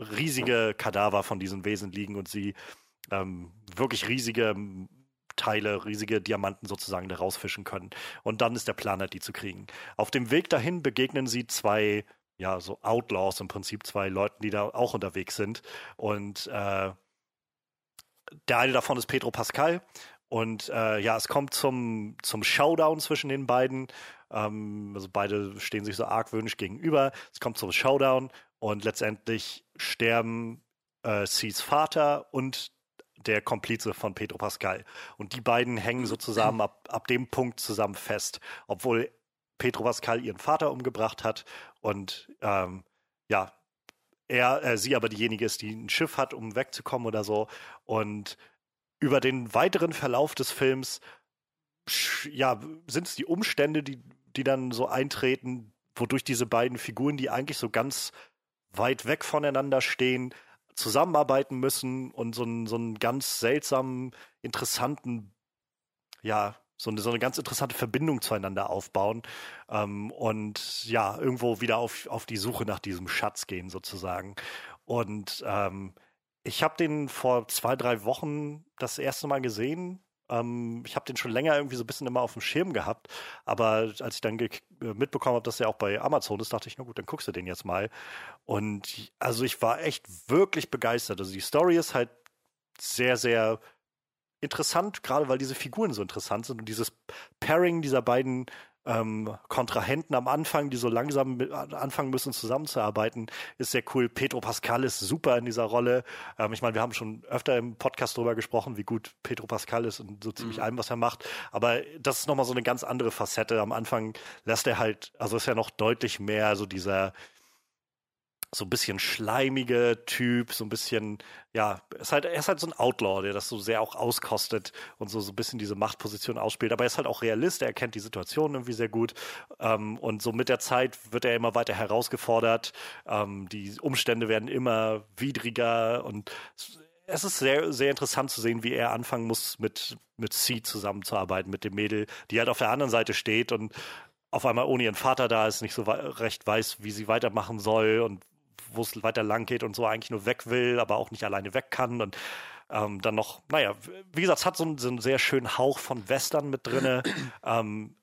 riesige Kadaver von diesen Wesen liegen und sie ähm, wirklich riesige Teile, riesige Diamanten sozusagen da rausfischen können. Und dann ist der Plan die zu kriegen. Auf dem Weg dahin begegnen sie zwei, ja, so Outlaws im Prinzip, zwei Leuten, die da auch unterwegs sind. Und äh, der eine davon ist Pedro Pascal. Und äh, ja, es kommt zum, zum Showdown zwischen den beiden. Ähm, also beide stehen sich so argwöhnisch gegenüber. Es kommt zum Showdown und letztendlich sterben äh, C's Vater und der Komplize von Pedro Pascal. Und die beiden hängen so zusammen ab, ab dem Punkt zusammen fest, obwohl Pedro Pascal ihren Vater umgebracht hat und ähm, ja, er, äh, sie aber diejenige ist, die ein Schiff hat, um wegzukommen oder so. Und über den weiteren Verlauf des Films, ja, sind es die Umstände, die, die dann so eintreten, wodurch diese beiden Figuren, die eigentlich so ganz weit weg voneinander stehen, zusammenarbeiten müssen und so einen, so einen ganz seltsamen, interessanten, ja, so eine, so eine ganz interessante Verbindung zueinander aufbauen ähm, und ja, irgendwo wieder auf, auf die Suche nach diesem Schatz gehen, sozusagen. Und ähm, ich habe den vor zwei, drei Wochen das erste Mal gesehen ähm, ich habe den schon länger irgendwie so ein bisschen immer auf dem Schirm gehabt, aber als ich dann äh, mitbekommen habe, dass er auch bei Amazon ist, dachte ich, na gut, dann guckst du den jetzt mal. Und also ich war echt wirklich begeistert. Also die Story ist halt sehr, sehr interessant, gerade weil diese Figuren so interessant sind und dieses Pairing dieser beiden ähm, Kontrahenten am Anfang, die so langsam mit, anfangen müssen zusammenzuarbeiten, ist sehr cool. Pedro Pascal ist super in dieser Rolle. Ähm, ich meine, wir haben schon öfter im Podcast darüber gesprochen, wie gut Pedro Pascal ist und so ziemlich mhm. allem, was er macht. Aber das ist nochmal so eine ganz andere Facette. Am Anfang lässt er halt, also ist er noch deutlich mehr so dieser so ein bisschen schleimige Typ, so ein bisschen, ja, ist halt, er ist halt so ein Outlaw, der das so sehr auch auskostet und so, so ein bisschen diese Machtposition ausspielt. Aber er ist halt auch Realist, er erkennt die Situation irgendwie sehr gut. Ähm, und so mit der Zeit wird er immer weiter herausgefordert. Ähm, die Umstände werden immer widriger und es ist sehr, sehr interessant zu sehen, wie er anfangen muss, mit, mit C zusammenzuarbeiten, mit dem Mädel, die halt auf der anderen Seite steht und auf einmal ohne ihren Vater da ist, nicht so recht weiß, wie sie weitermachen soll und wo es weiter lang geht und so eigentlich nur weg will, aber auch nicht alleine weg kann und ähm, dann noch, naja, wie gesagt, es hat so einen, so einen, sehr schönen Hauch von Western mit drin. [CLEARS THROAT] ähm,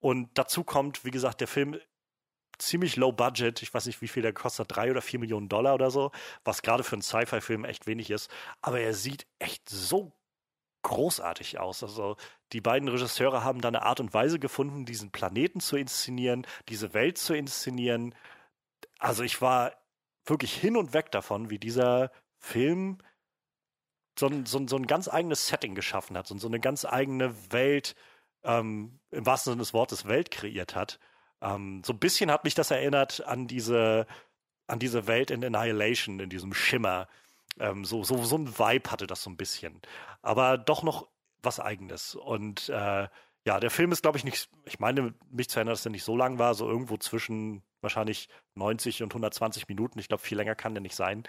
und dazu kommt, wie gesagt, der Film ziemlich low budget. Ich weiß nicht, wie viel der kostet, drei oder vier Millionen Dollar oder so, was gerade für einen Sci-Fi-Film echt wenig ist. Aber er sieht echt so großartig aus. Also die beiden Regisseure haben da eine Art und Weise gefunden, diesen Planeten zu inszenieren, diese Welt zu inszenieren. Also ich war wirklich hin und weg davon, wie dieser Film so ein, so ein, so ein ganz eigenes Setting geschaffen hat, so, so eine ganz eigene Welt, ähm, im wahrsten Sinne des Wortes, Welt kreiert hat. Ähm, so ein bisschen hat mich das erinnert an diese, an diese Welt in Annihilation, in diesem Schimmer. Ähm, so, so, so ein Vibe hatte das so ein bisschen. Aber doch noch was Eigenes. Und äh, ja, der Film ist, glaube ich, nicht, ich meine, mich zu erinnern, dass er nicht so lang war, so irgendwo zwischen wahrscheinlich 90 und 120 Minuten. Ich glaube, viel länger kann der nicht sein.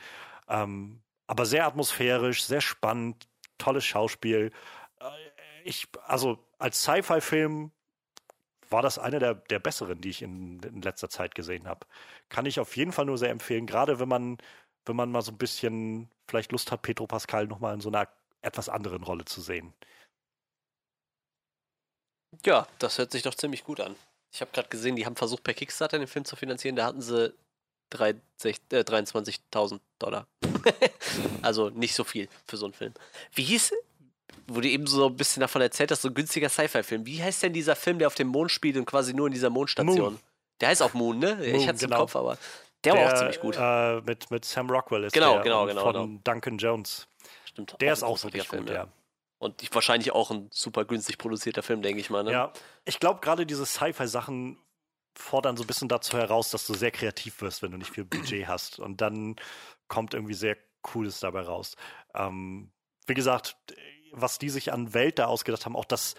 Ähm, aber sehr atmosphärisch, sehr spannend, tolles Schauspiel. Äh, ich, also als Sci-Fi-Film war das einer der, der besseren, die ich in, in letzter Zeit gesehen habe. Kann ich auf jeden Fall nur sehr empfehlen, gerade wenn man, wenn man mal so ein bisschen vielleicht Lust hat, Petro Pascal nochmal in so einer etwas anderen Rolle zu sehen. Ja, das hört sich doch ziemlich gut an. Ich habe gerade gesehen, die haben versucht, per Kickstarter den Film zu finanzieren. Da hatten sie äh, 23.000 Dollar. [LAUGHS] also nicht so viel für so einen Film. Wie hieß, wo du eben so ein bisschen davon erzählt hast, so ein günstiger Sci-Fi-Film. Wie heißt denn dieser Film, der auf dem Mond spielt und quasi nur in dieser Mondstation? Moon. Der heißt auch Moon, ne? Moon, ich hatte es genau. im Kopf, aber der, der, war auch ziemlich gut. Äh, mit, mit Sam Rockwell ist genau, der genau, genau, von genau. Duncan Jones. Stimmt. Der ist auch wirklich Film, gut, ja. Und wahrscheinlich auch ein super günstig produzierter Film, denke ich mal. Ne? Ja, ich glaube, gerade diese Sci-Fi-Sachen fordern so ein bisschen dazu heraus, dass du sehr kreativ wirst, wenn du nicht viel Budget hast. Und dann kommt irgendwie sehr Cooles dabei raus. Ähm, wie gesagt, was die sich an Welt da ausgedacht haben, auch das,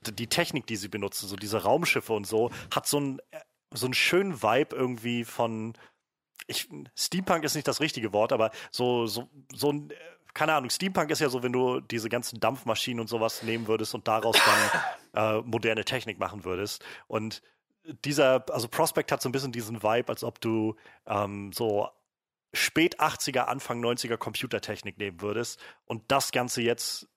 die Technik, die sie benutzen, so diese Raumschiffe und so, hat so einen, so einen schönen Vibe irgendwie von, ich, Steampunk ist nicht das richtige Wort, aber so, so, so ein, keine Ahnung, Steampunk ist ja so, wenn du diese ganzen Dampfmaschinen und sowas nehmen würdest und daraus dann [LAUGHS] äh, moderne Technik machen würdest. Und dieser, also Prospect hat so ein bisschen diesen Vibe, als ob du ähm, so spät 80er, Anfang 90er Computertechnik nehmen würdest und das Ganze jetzt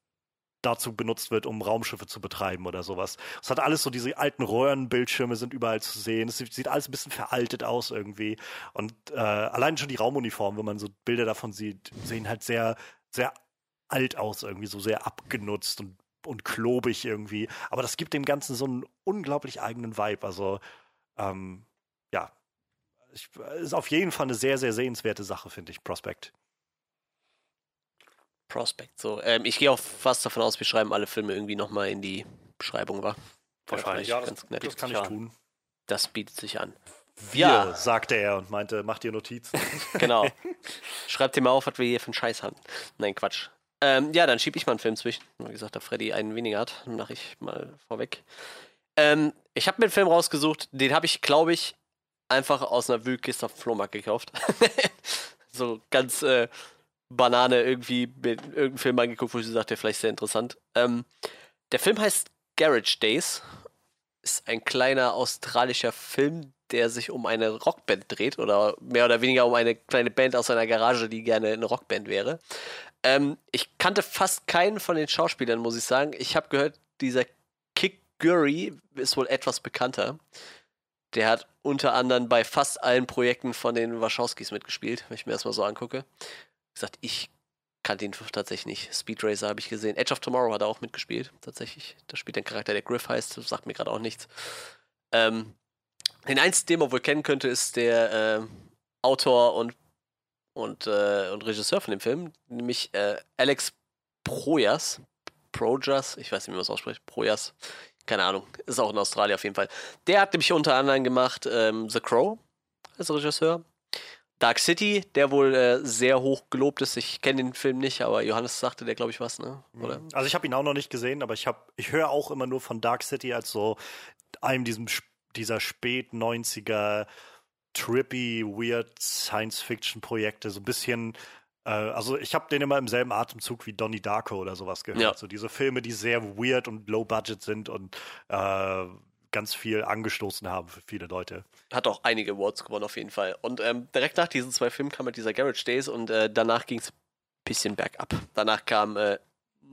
dazu benutzt wird, um Raumschiffe zu betreiben oder sowas. Es hat alles so diese alten Röhrenbildschirme sind überall zu sehen. Es sieht alles ein bisschen veraltet aus irgendwie. Und äh, allein schon die Raumuniformen, wenn man so Bilder davon sieht, sehen halt sehr, sehr alt aus irgendwie, so sehr abgenutzt und, und klobig irgendwie. Aber das gibt dem Ganzen so einen unglaublich eigenen Vibe. Also ähm, ja, ich, ist auf jeden Fall eine sehr, sehr sehenswerte Sache, finde ich, Prospect. Prospect. So, ähm, ich gehe auch fast davon aus, wir schreiben alle Filme irgendwie nochmal in die Beschreibung, war. Wahrscheinlich, ja, das, das kann ich tun. Das bietet sich an. Wir, ja. sagte er und meinte, mach dir Notizen. [LAUGHS] genau. [LAUGHS] Schreibt dir mal auf, was wir hier für einen Scheiß haben. Nein, Quatsch. Ähm, ja, dann schiebe ich mal einen Film zwischen. Wie gesagt, da Freddy einen weniger hat, mache ich mal vorweg. Ähm, ich habe mir einen Film rausgesucht, den habe ich, glaube ich, einfach aus einer Wühlkiste auf dem Flohmarkt gekauft. [LAUGHS] so ganz äh, Banane irgendwie mit irgendeinem Film angeguckt, wo ich so dachte, vielleicht sehr interessant. Ähm, der Film heißt Garage Days. Ist ein kleiner australischer Film, der sich um eine Rockband dreht oder mehr oder weniger um eine kleine Band aus einer Garage, die gerne eine Rockband wäre. Ähm, ich kannte fast keinen von den Schauspielern, muss ich sagen. Ich habe gehört, dieser Kick Gurry ist wohl etwas bekannter. Der hat unter anderem bei fast allen Projekten von den Wachowskis mitgespielt, wenn ich mir das mal so angucke gesagt, ich kannte ihn tatsächlich nicht. Speed Racer habe ich gesehen. Edge of Tomorrow hat er auch mitgespielt, tatsächlich. Da spielt ein Charakter, der Griff heißt. Sagt mir gerade auch nichts. Ähm, den einzigen, den man wohl kennen könnte, ist der äh, Autor und, und, äh, und Regisseur von dem Film, nämlich äh, Alex Projas. Projas, ich weiß nicht, wie man es ausspricht. Projas. Keine Ahnung. Ist auch in Australien auf jeden Fall. Der hat nämlich unter anderem gemacht ähm, The Crow als Regisseur. Dark City, der wohl äh, sehr hoch gelobt ist. Ich kenne den Film nicht, aber Johannes sagte der, glaube ich, was, ne? Oder? Mhm. Also ich habe ihn auch noch nicht gesehen, aber ich habe, ich höre auch immer nur von Dark City als so einem diesem dieser spät 90er trippy, weird Science-Fiction-Projekte, so ein bisschen äh, also ich habe den immer im selben Atemzug wie Donnie Darko oder sowas gehört. Ja. So diese Filme, die sehr weird und low budget sind und äh, ganz viel angestoßen haben für viele Leute. Hat auch einige Awards gewonnen auf jeden Fall. Und ähm, direkt nach diesen zwei Filmen kam halt dieser Garage Days und äh, danach ging es ein bisschen bergab. Danach kam äh,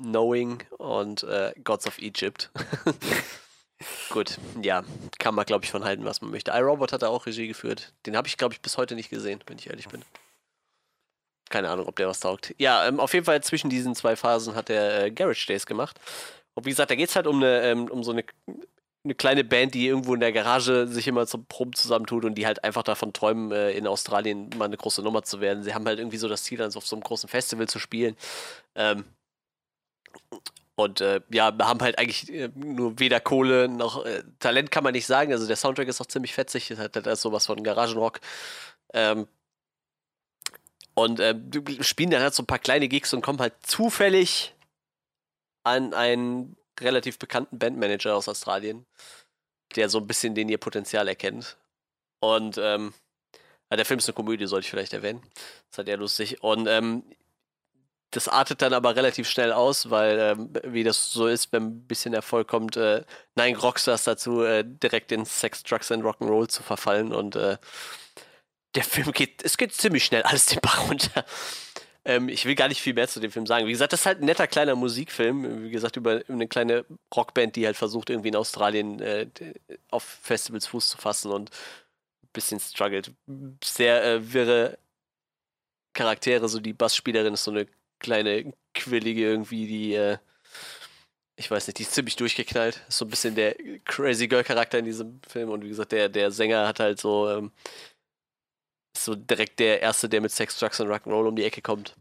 Knowing und äh, Gods of Egypt. [LAUGHS] Gut, ja, kann man glaube ich von halten, was man möchte. iRobot hat da auch Regie geführt. Den habe ich glaube ich bis heute nicht gesehen, wenn ich ehrlich bin. Keine Ahnung, ob der was taugt. Ja, ähm, auf jeden Fall zwischen diesen zwei Phasen hat er äh, Garage Days gemacht. Und wie gesagt, da geht es halt um, eine, ähm, um so eine eine kleine Band, die irgendwo in der Garage sich immer zum Proben zusammentut und die halt einfach davon träumen, äh, in Australien mal eine große Nummer zu werden. Sie haben halt irgendwie so das Ziel, also auf so einem großen Festival zu spielen. Ähm, und äh, ja, haben halt eigentlich äh, nur weder Kohle noch äh, Talent, kann man nicht sagen. Also der Soundtrack ist auch ziemlich fetzig, das hat, das ist sowas von Garagenrock. Ähm, und äh, spielen dann halt so ein paar kleine Gigs und kommen halt zufällig an einen relativ bekannten Bandmanager aus Australien, der so ein bisschen den ihr Potenzial erkennt. Und ähm, der Film ist eine Komödie, sollte ich vielleicht erwähnen. Das hat er lustig. Und ähm, das artet dann aber relativ schnell aus, weil, ähm, wie das so ist, wenn ein bisschen Erfolg kommt, äh, neigen Rockstars dazu, äh, direkt in Sex, Drugs and Rock'n'Roll zu verfallen. Und äh, der Film geht, es geht ziemlich schnell alles den Bach runter. Ähm, ich will gar nicht viel mehr zu dem Film sagen. Wie gesagt, das ist halt ein netter kleiner Musikfilm. Wie gesagt, über, eine kleine Rockband, die halt versucht, irgendwie in Australien äh, auf Festivals Fuß zu fassen und ein bisschen struggelt. Sehr äh, wirre Charaktere. So die Bassspielerin ist so eine kleine Quillige irgendwie, die. Äh, ich weiß nicht, die ist ziemlich durchgeknallt. Ist so ein bisschen der Crazy Girl Charakter in diesem Film. Und wie gesagt, der, der Sänger hat halt so ähm, so direkt der Erste, der mit Sex, Drugs und Rock'n'Roll um die Ecke kommt.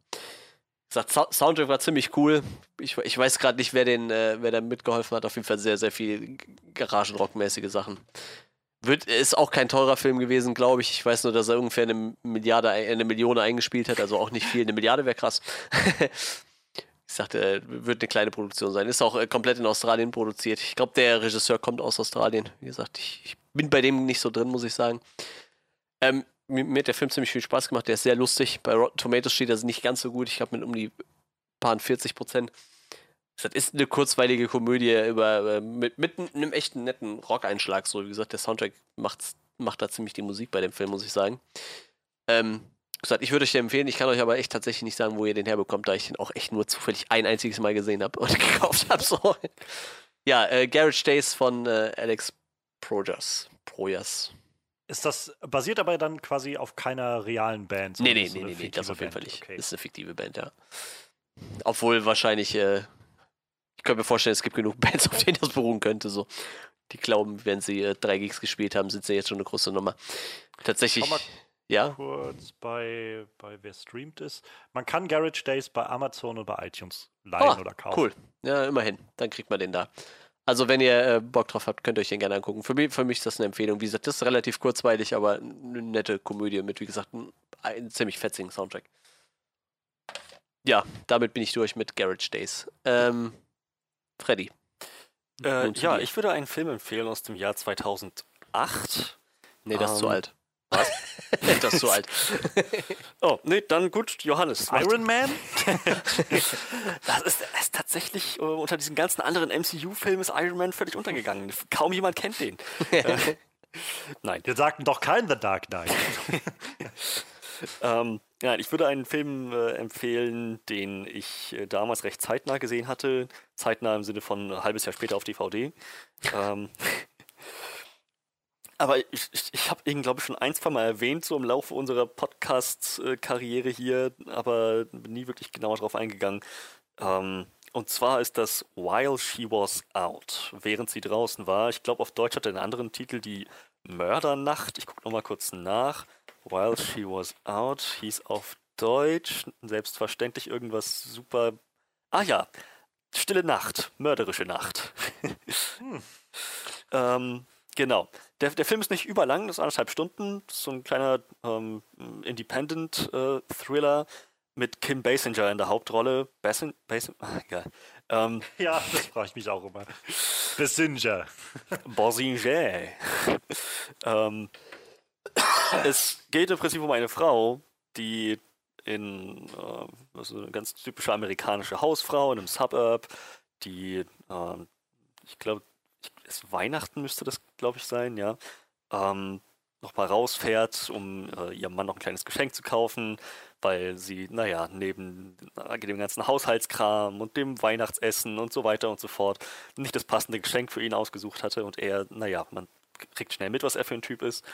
Sagt, Soundtrack war ziemlich cool. Ich, ich weiß gerade nicht, wer den, äh, wer da mitgeholfen hat. Auf jeden Fall sehr, sehr viel Garagenrock-mäßige Sachen. Wird, ist auch kein teurer Film gewesen, glaube ich. Ich weiß nur, dass er ungefähr eine Milliarde, eine Million eingespielt hat, also auch nicht viel. Eine Milliarde wäre krass. [LAUGHS] Ich sagte, wird eine kleine Produktion sein. Ist auch äh, komplett in Australien produziert. Ich glaube, der Regisseur kommt aus Australien. Wie gesagt, ich, ich, bin bei dem nicht so drin, muss ich sagen. Ähm, mir, mir, hat der Film ziemlich viel Spaß gemacht. Der ist sehr lustig. Bei Rotten Tomatoes steht er nicht ganz so gut. Ich glaube, mit um die paar 40 Prozent. Das ist eine kurzweilige Komödie über, äh, mit, mit einem echten netten Rock-Einschlag. So, wie gesagt, der Soundtrack macht's, macht da ziemlich die Musik bei dem Film, muss ich sagen. Ähm, gesagt, ich würde euch den empfehlen. Ich kann euch aber echt tatsächlich nicht sagen, wo ihr den herbekommt, da ich den auch echt nur zufällig ein einziges Mal gesehen habe und [LAUGHS] gekauft habe. So. Ja, äh, Garage Days von äh, Alex Projas. Projas. Ist das basiert aber dann quasi auf keiner realen Band? Nee, nee, nee, nee, nee, das auf jeden Fall nicht. Okay. Ist eine fiktive Band, ja. Obwohl wahrscheinlich, äh, ich könnte mir vorstellen, es gibt genug [LAUGHS] Bands, auf denen das beruhen könnte. So. Die glauben, wenn sie äh, drei Gigs gespielt haben, sind sie jetzt schon eine große Nummer. Tatsächlich ja. kurz bei, bei wer streamt ist. Man kann Garage Days bei Amazon oder bei iTunes leihen oh, oder kaufen. Cool. Ja, immerhin. Dann kriegt man den da. Also, wenn ihr äh, Bock drauf habt, könnt ihr euch den gerne angucken. Für mich, für mich ist das eine Empfehlung. Wie gesagt, das ist relativ kurzweilig, aber eine nette Komödie mit, wie gesagt, einem, einem ziemlich fetzigen Soundtrack. Ja, damit bin ich durch mit Garage Days. Ähm, Freddy. Äh, ja, ich würde einen Film empfehlen aus dem Jahr 2008. Nee, das ähm, ist zu ähm, alt. Was? [LAUGHS] das ist zu alt. [LAUGHS] oh, nee, dann gut, Johannes. Iron Man? [LAUGHS] das, ist, das ist tatsächlich uh, unter diesen ganzen anderen MCU-Filmen ist Iron Man völlig untergegangen. Kaum jemand kennt den. äh, nein. Wir sagten doch kein The Dark Knight. ähm, ja, ich würde einen Film äh, empfehlen, den ich äh, damals recht zeitnah gesehen hatte. Zeitnah im Sinne von ein halbes Jahr später auf DVD. ähm, [LAUGHS] aber ich, ich, habe ihn, glaube ich, schon ein, zwei Mal erwähnt, so im Laufe unserer Podcast-Karriere hier, aber nie wirklich genauer drauf eingegangen. Ähm, und zwar ist das While She Was Out, während sie draußen war. Ich glaube, auf Deutsch hat er einen anderen Titel, die Mördernacht. Ich gucke nochmal kurz nach. While She Was Out hieß auf Deutsch selbstverständlich irgendwas super. Ah ja, Stille Nacht, mörderische Nacht. hm. [LAUGHS] ähm, genau. Der, der Film ist nicht überlang, das ist anderthalb Stunden. Das ist so ein kleiner ähm, Independent-Thriller äh, mit Kim Basinger in der Hauptrolle. Basin, Basin, ah, egal. Ähm, [LAUGHS] ja, das frage ich mich auch immer. [LAUGHS] Basinger. Basinger. ähm, es geht im Prinzip um eine Frau, die in äh, also eine ganz typische amerikanische Hausfrau in einem Suburb, die, äh, ich glaube, ist Weihnachten müsste das, glaube ich, sein, ja. Ähm, nochmal rausfährt, um äh, ihrem Mann noch ein kleines Geschenk zu kaufen, weil sie, naja, neben äh, dem ganzen Haushaltskram und dem Weihnachtsessen und so weiter und so fort nicht das passende Geschenk für ihn ausgesucht hatte und er, naja, man kriegt schnell mit, was er für ein Typ ist.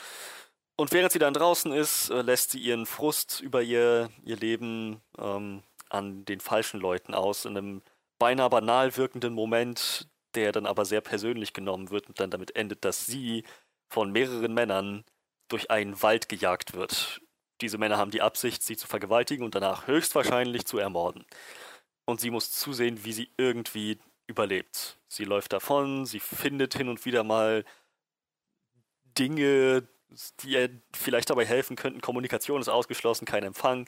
Und während sie dann draußen ist, äh, lässt sie ihren Frust über ihr, ihr Leben ähm, an den falschen Leuten aus, in einem beinahe banal wirkenden Moment, der dann aber sehr persönlich genommen wird und dann damit endet, dass sie von mehreren Männern durch einen Wald gejagt wird. Diese Männer haben die Absicht, sie zu vergewaltigen und danach höchstwahrscheinlich zu ermorden. Und sie muss zusehen, wie sie irgendwie überlebt. Sie läuft davon, sie findet hin und wieder mal Dinge, die ihr vielleicht dabei helfen könnten. Kommunikation ist ausgeschlossen, kein Empfang.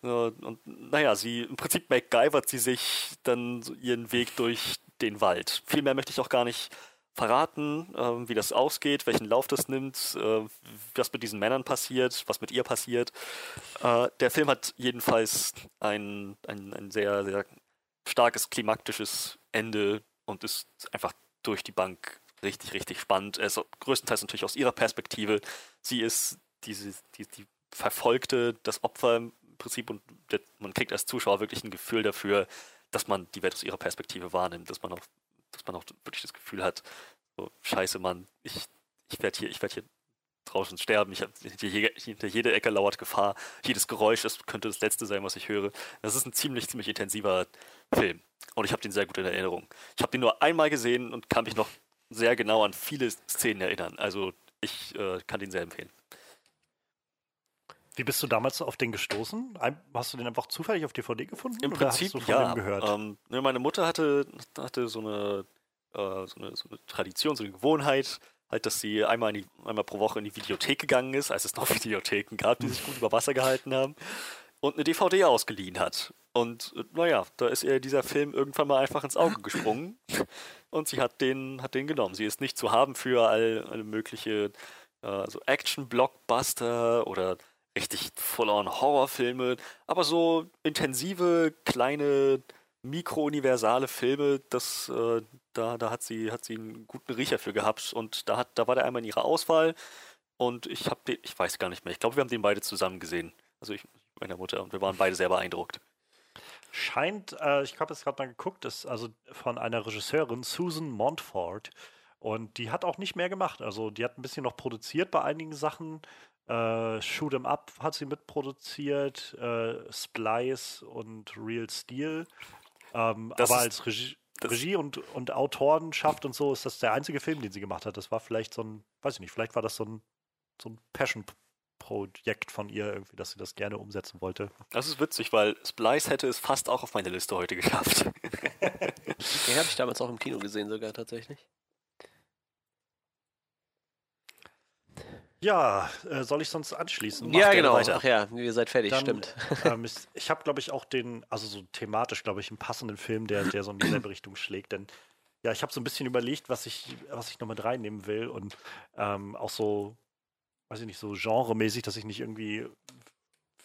Und naja, sie im Prinzip MacGyvert sie sich dann ihren Weg durch den Wald. Viel mehr möchte ich auch gar nicht verraten, äh, wie das ausgeht, welchen Lauf das nimmt, äh, was mit diesen Männern passiert, was mit ihr passiert. Äh, der Film hat jedenfalls ein, ein, ein sehr, sehr starkes klimaktisches Ende und ist einfach durch die Bank richtig, richtig spannend. Also größtenteils natürlich aus ihrer Perspektive. Sie ist diese, die, die Verfolgte, das Opfer im Prinzip und man kriegt als Zuschauer wirklich ein Gefühl dafür, dass man die Welt aus ihrer Perspektive wahrnimmt, dass man auch, dass man auch wirklich das Gefühl hat, so, scheiße, Mann, ich, ich werde hier, ich werde hier draußen sterben, ich hab, hinter, hinter jeder Ecke lauert Gefahr, jedes Geräusch, das könnte das letzte sein, was ich höre. Das ist ein ziemlich, ziemlich intensiver Film und ich habe den sehr gut in Erinnerung. Ich habe den nur einmal gesehen und kann mich noch sehr genau an viele Szenen erinnern, also ich äh, kann den sehr empfehlen. Wie bist du damals auf den gestoßen? Hast du den einfach zufällig auf DVD gefunden? Im Prinzip ja. Ähm, ne, meine Mutter hatte, hatte so, eine, äh, so, eine, so eine Tradition, so eine Gewohnheit, halt, dass sie einmal, die, einmal pro Woche in die Videothek gegangen ist, als es noch [LAUGHS] Videotheken gab, die sich gut über Wasser gehalten haben, und eine DVD ausgeliehen hat. Und äh, naja, da ist ihr dieser Film irgendwann mal einfach ins Auge [LAUGHS] gesprungen und sie hat den, hat den genommen. Sie ist nicht zu haben für all, alle mögliche äh, so Action-Blockbuster oder richtig full-on Horrorfilme, aber so intensive, kleine, mikro-universale Filme, das, äh, da, da hat sie, hat sie einen guten Riecher für gehabt und da hat, da war der einmal in ihrer Auswahl und ich habe den, ich weiß gar nicht mehr, ich glaube, wir haben den beide zusammen gesehen. Also ich, meine Mutter und wir waren beide sehr beeindruckt. Scheint, äh, ich habe es gerade mal geguckt, ist also von einer Regisseurin, Susan Montfort. Und die hat auch nicht mehr gemacht. Also die hat ein bisschen noch produziert bei einigen Sachen. Äh, Shoot 'em Up hat sie mitproduziert, äh, Splice und Real Steel. Ähm, aber als Regie, Regie und, und Autorenschaft und so ist das der einzige Film, den sie gemacht hat. Das war vielleicht so ein, weiß ich nicht, vielleicht war das so ein, so ein Passion Projekt von ihr irgendwie, dass sie das gerne umsetzen wollte. Das ist witzig, weil Splice hätte es fast auch auf meine Liste heute geschafft. [LAUGHS] Den habe ich damals auch im Kino gesehen sogar tatsächlich. Ja, äh, soll ich sonst anschließen? Mach ja, genau. Weiter. Ach ja, ihr seid fertig, Dann, stimmt. Ähm, [LAUGHS] ich, ich habe, glaube ich, auch den, also so thematisch, glaube ich, einen passenden Film, der, der so in dieselbe Richtung schlägt. Denn ja, ich habe so ein bisschen überlegt, was ich, was ich noch mit reinnehmen will und ähm, auch so, weiß ich nicht, so genremäßig, dass ich nicht irgendwie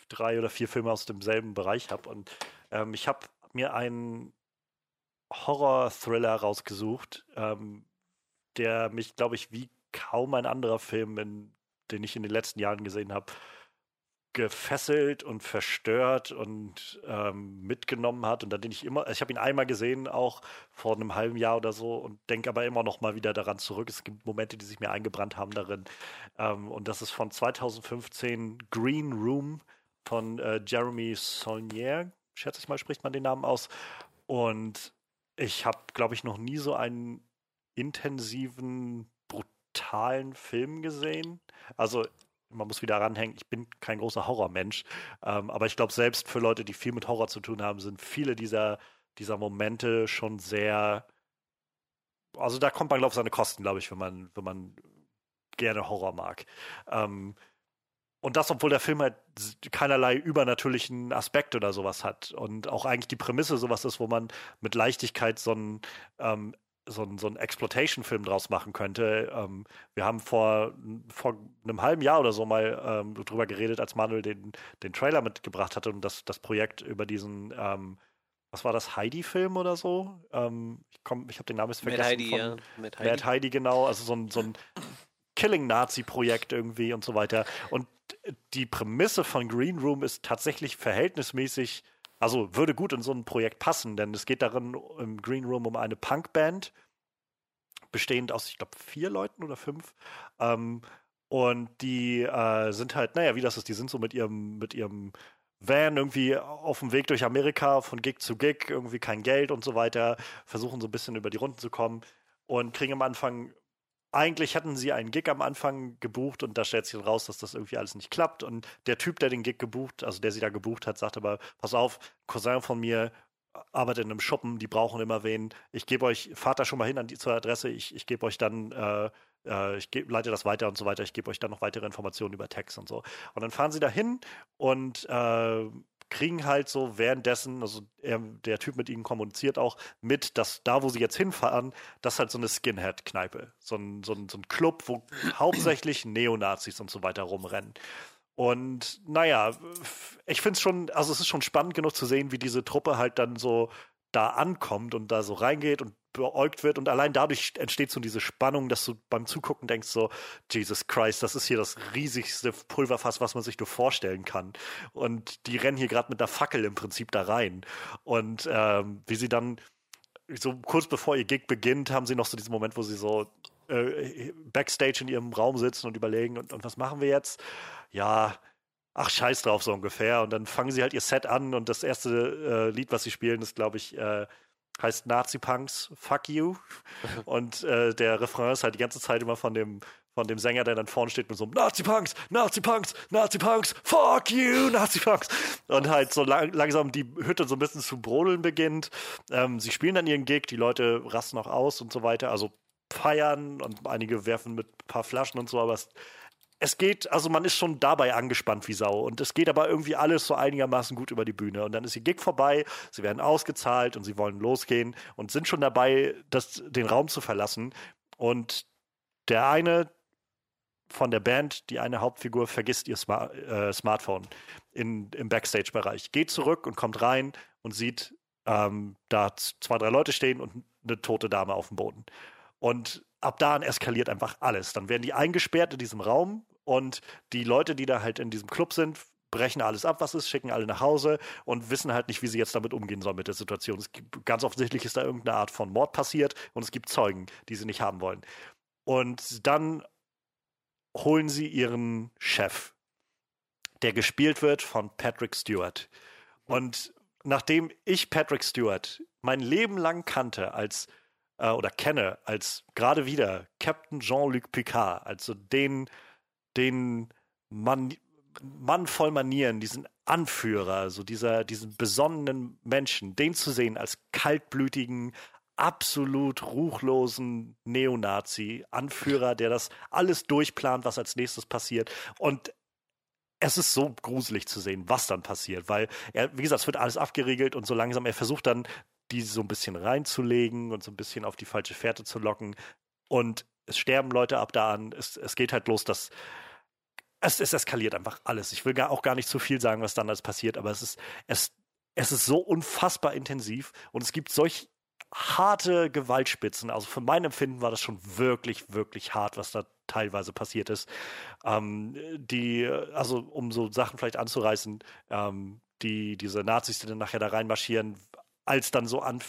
drei oder vier Filme aus demselben Bereich habe. Und ähm, ich habe mir einen Horror-Thriller rausgesucht, ähm, der mich, glaube ich, wie kaum ein anderer Film in den ich in den letzten Jahren gesehen habe, gefesselt und verstört und ähm, mitgenommen hat. Und an den ich immer, ich habe ihn einmal gesehen, auch vor einem halben Jahr oder so und denke aber immer noch mal wieder daran zurück. Es gibt Momente, die sich mir eingebrannt haben darin. Ähm, und das ist von 2015 Green Room von äh, Jeremy Saulnier, schätze ich mal, spricht man den Namen aus. Und ich habe, glaube ich, noch nie so einen intensiven, brutalen Film gesehen. Also man muss wieder ranhängen, ich bin kein großer Horrormensch, ähm, aber ich glaube, selbst für Leute, die viel mit Horror zu tun haben, sind viele dieser, dieser Momente schon sehr. Also da kommt man, glaube ich, seine Kosten, glaube ich, wenn man, wenn man gerne Horror mag. Ähm, und das, obwohl der Film halt keinerlei übernatürlichen Aspekt oder sowas hat. Und auch eigentlich die Prämisse sowas ist, wo man mit Leichtigkeit so einen ähm, so ein, so ein Exploitation-Film draus machen könnte. Ähm, wir haben vor, vor einem halben Jahr oder so mal ähm, drüber geredet, als Manuel den, den Trailer mitgebracht hatte und das, das Projekt über diesen, ähm, was war das, Heidi-Film oder so? Ähm, ich ich habe den Namen jetzt vergessen. Mad Heidi, von, ja. Mad Heidi. Mad Heidi, genau. Also so ein, so ein Killing-Nazi-Projekt irgendwie und so weiter. Und die Prämisse von Green Room ist tatsächlich verhältnismäßig also würde gut in so ein Projekt passen, denn es geht darin im Green Room um eine Punkband, bestehend aus, ich glaube, vier Leuten oder fünf. Ähm, und die äh, sind halt, naja, wie das ist, die sind so mit ihrem, mit ihrem Van irgendwie auf dem Weg durch Amerika von Gig zu Gig, irgendwie kein Geld und so weiter, versuchen so ein bisschen über die Runden zu kommen und kriegen am Anfang eigentlich hatten sie einen Gig am Anfang gebucht und da stellt sich raus, dass das irgendwie alles nicht klappt. Und der Typ, der den Gig gebucht, also der sie da gebucht hat, sagt aber, pass auf, Cousin von mir arbeitet in einem Schuppen, die brauchen immer wen. Ich gebe euch, fahrt da schon mal hin an die zur Adresse, ich, ich gebe euch dann, äh, äh, ich geb, leite das weiter und so weiter, ich gebe euch dann noch weitere Informationen über Text und so. Und dann fahren sie da hin und äh, kriegen halt so währenddessen, also er, der Typ mit ihnen kommuniziert auch mit, dass da, wo sie jetzt hinfahren, das ist halt so eine Skinhead-Kneipe. So ein, so, ein, so ein Club, wo [CLEARS THROAT] hauptsächlich Neonazis und so weiter rumrennen. Und naja, ich finde es schon, also es ist schon spannend genug zu sehen, wie diese Truppe halt dann so da ankommt und da so reingeht und beäugt wird und allein dadurch entsteht so diese Spannung, dass du beim Zugucken denkst so, Jesus Christ, das ist hier das riesigste Pulverfass, was man sich nur vorstellen kann. Und die rennen hier gerade mit einer Fackel im Prinzip da rein. Und ähm, wie sie dann so kurz bevor ihr Gig beginnt, haben sie noch so diesen Moment, wo sie so äh, backstage in ihrem Raum sitzen und überlegen, und, und was machen wir jetzt? Ja, ach scheiß drauf so ungefähr. Und dann fangen sie halt ihr Set an und das erste äh, Lied, was sie spielen, ist, glaube ich, äh, heißt Nazi-Punks, fuck you. [LAUGHS] Und äh, der Refrain ist halt die ganze Zeit immer von dem, von dem Sänger, der dann vorne steht mit so einem Nazi-Punks, Nazi-Punks, Nazi-Punks, fuck you, [LAUGHS] Nazi-Punks. Und halt so lang, langsam die Hütte so ein bisschen zu brodeln beginnt. Ähm, sie spielen dann ihren Gig, die Leute rasten auch aus und so weiter. Also feiern und einige werfen mit ein paar Flaschen und so, aber es es geht, also man ist schon dabei angespannt wie Sau und es geht aber irgendwie alles so einigermaßen gut über die Bühne. Und dann ist die Gig vorbei, sie werden ausgezahlt und sie wollen losgehen und sind schon dabei, das, den Raum zu verlassen. Und der eine von der Band, die eine Hauptfigur, vergisst ihr Smart, äh, Smartphone in, im Backstage-Bereich, geht zurück und kommt rein und sieht ähm, da zwei, drei Leute stehen und eine tote Dame auf dem Boden. Und ab da an eskaliert einfach alles. Dann werden die eingesperrt in diesem Raum und die Leute, die da halt in diesem Club sind, brechen alles ab, was ist, schicken alle nach Hause und wissen halt nicht, wie sie jetzt damit umgehen sollen mit der Situation. Es gibt, ganz offensichtlich ist da irgendeine Art von Mord passiert und es gibt Zeugen, die sie nicht haben wollen. Und dann holen sie ihren Chef, der gespielt wird von Patrick Stewart. Und nachdem ich Patrick Stewart mein Leben lang kannte als äh, oder kenne als gerade wieder Captain Jean-Luc Picard, also den den Mann, Mann voll Manieren, diesen Anführer, so dieser, diesen besonnenen Menschen, den zu sehen als kaltblütigen, absolut ruchlosen Neonazi, Anführer, der das alles durchplant, was als nächstes passiert. Und es ist so gruselig zu sehen, was dann passiert, weil er, wie gesagt, es wird alles abgeriegelt und so langsam, er versucht dann, die so ein bisschen reinzulegen und so ein bisschen auf die falsche Fährte zu locken. Und es sterben Leute ab da an. Es, es geht halt los, dass es, es eskaliert einfach alles. Ich will gar, auch gar nicht zu viel sagen, was dann alles passiert, aber es ist, es, es ist so unfassbar intensiv und es gibt solch harte Gewaltspitzen. Also für mein Empfinden war das schon wirklich, wirklich hart, was da teilweise passiert ist. Ähm, die, also um so Sachen vielleicht anzureißen, ähm, die, diese Nazis, die dann nachher da reinmarschieren, als dann so an,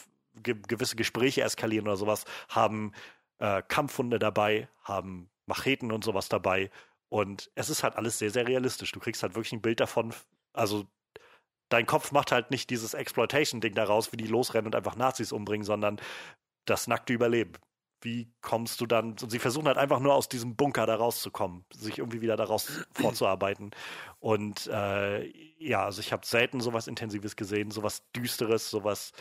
ge gewisse Gespräche eskalieren oder sowas, haben äh, Kampfhunde dabei, haben Macheten und sowas dabei. Und es ist halt alles sehr, sehr realistisch. Du kriegst halt wirklich ein Bild davon, also dein Kopf macht halt nicht dieses Exploitation-Ding daraus, wie die losrennen und einfach Nazis umbringen, sondern das nackte Überleben. Wie kommst du dann? Und sie versuchen halt einfach nur aus diesem Bunker da rauszukommen, sich irgendwie wieder daraus [CLEARS THROAT] vorzuarbeiten. Und äh, ja, also ich habe selten sowas Intensives gesehen, sowas Düsteres, sowas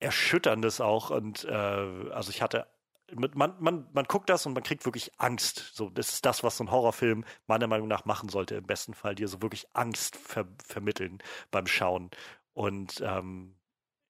Erschütterndes auch. Und äh, also ich hatte man, man, man guckt das und man kriegt wirklich Angst. So, das ist das, was so ein Horrorfilm meiner Meinung nach machen sollte, im besten Fall, dir so wirklich Angst ver vermitteln beim Schauen. Und ähm,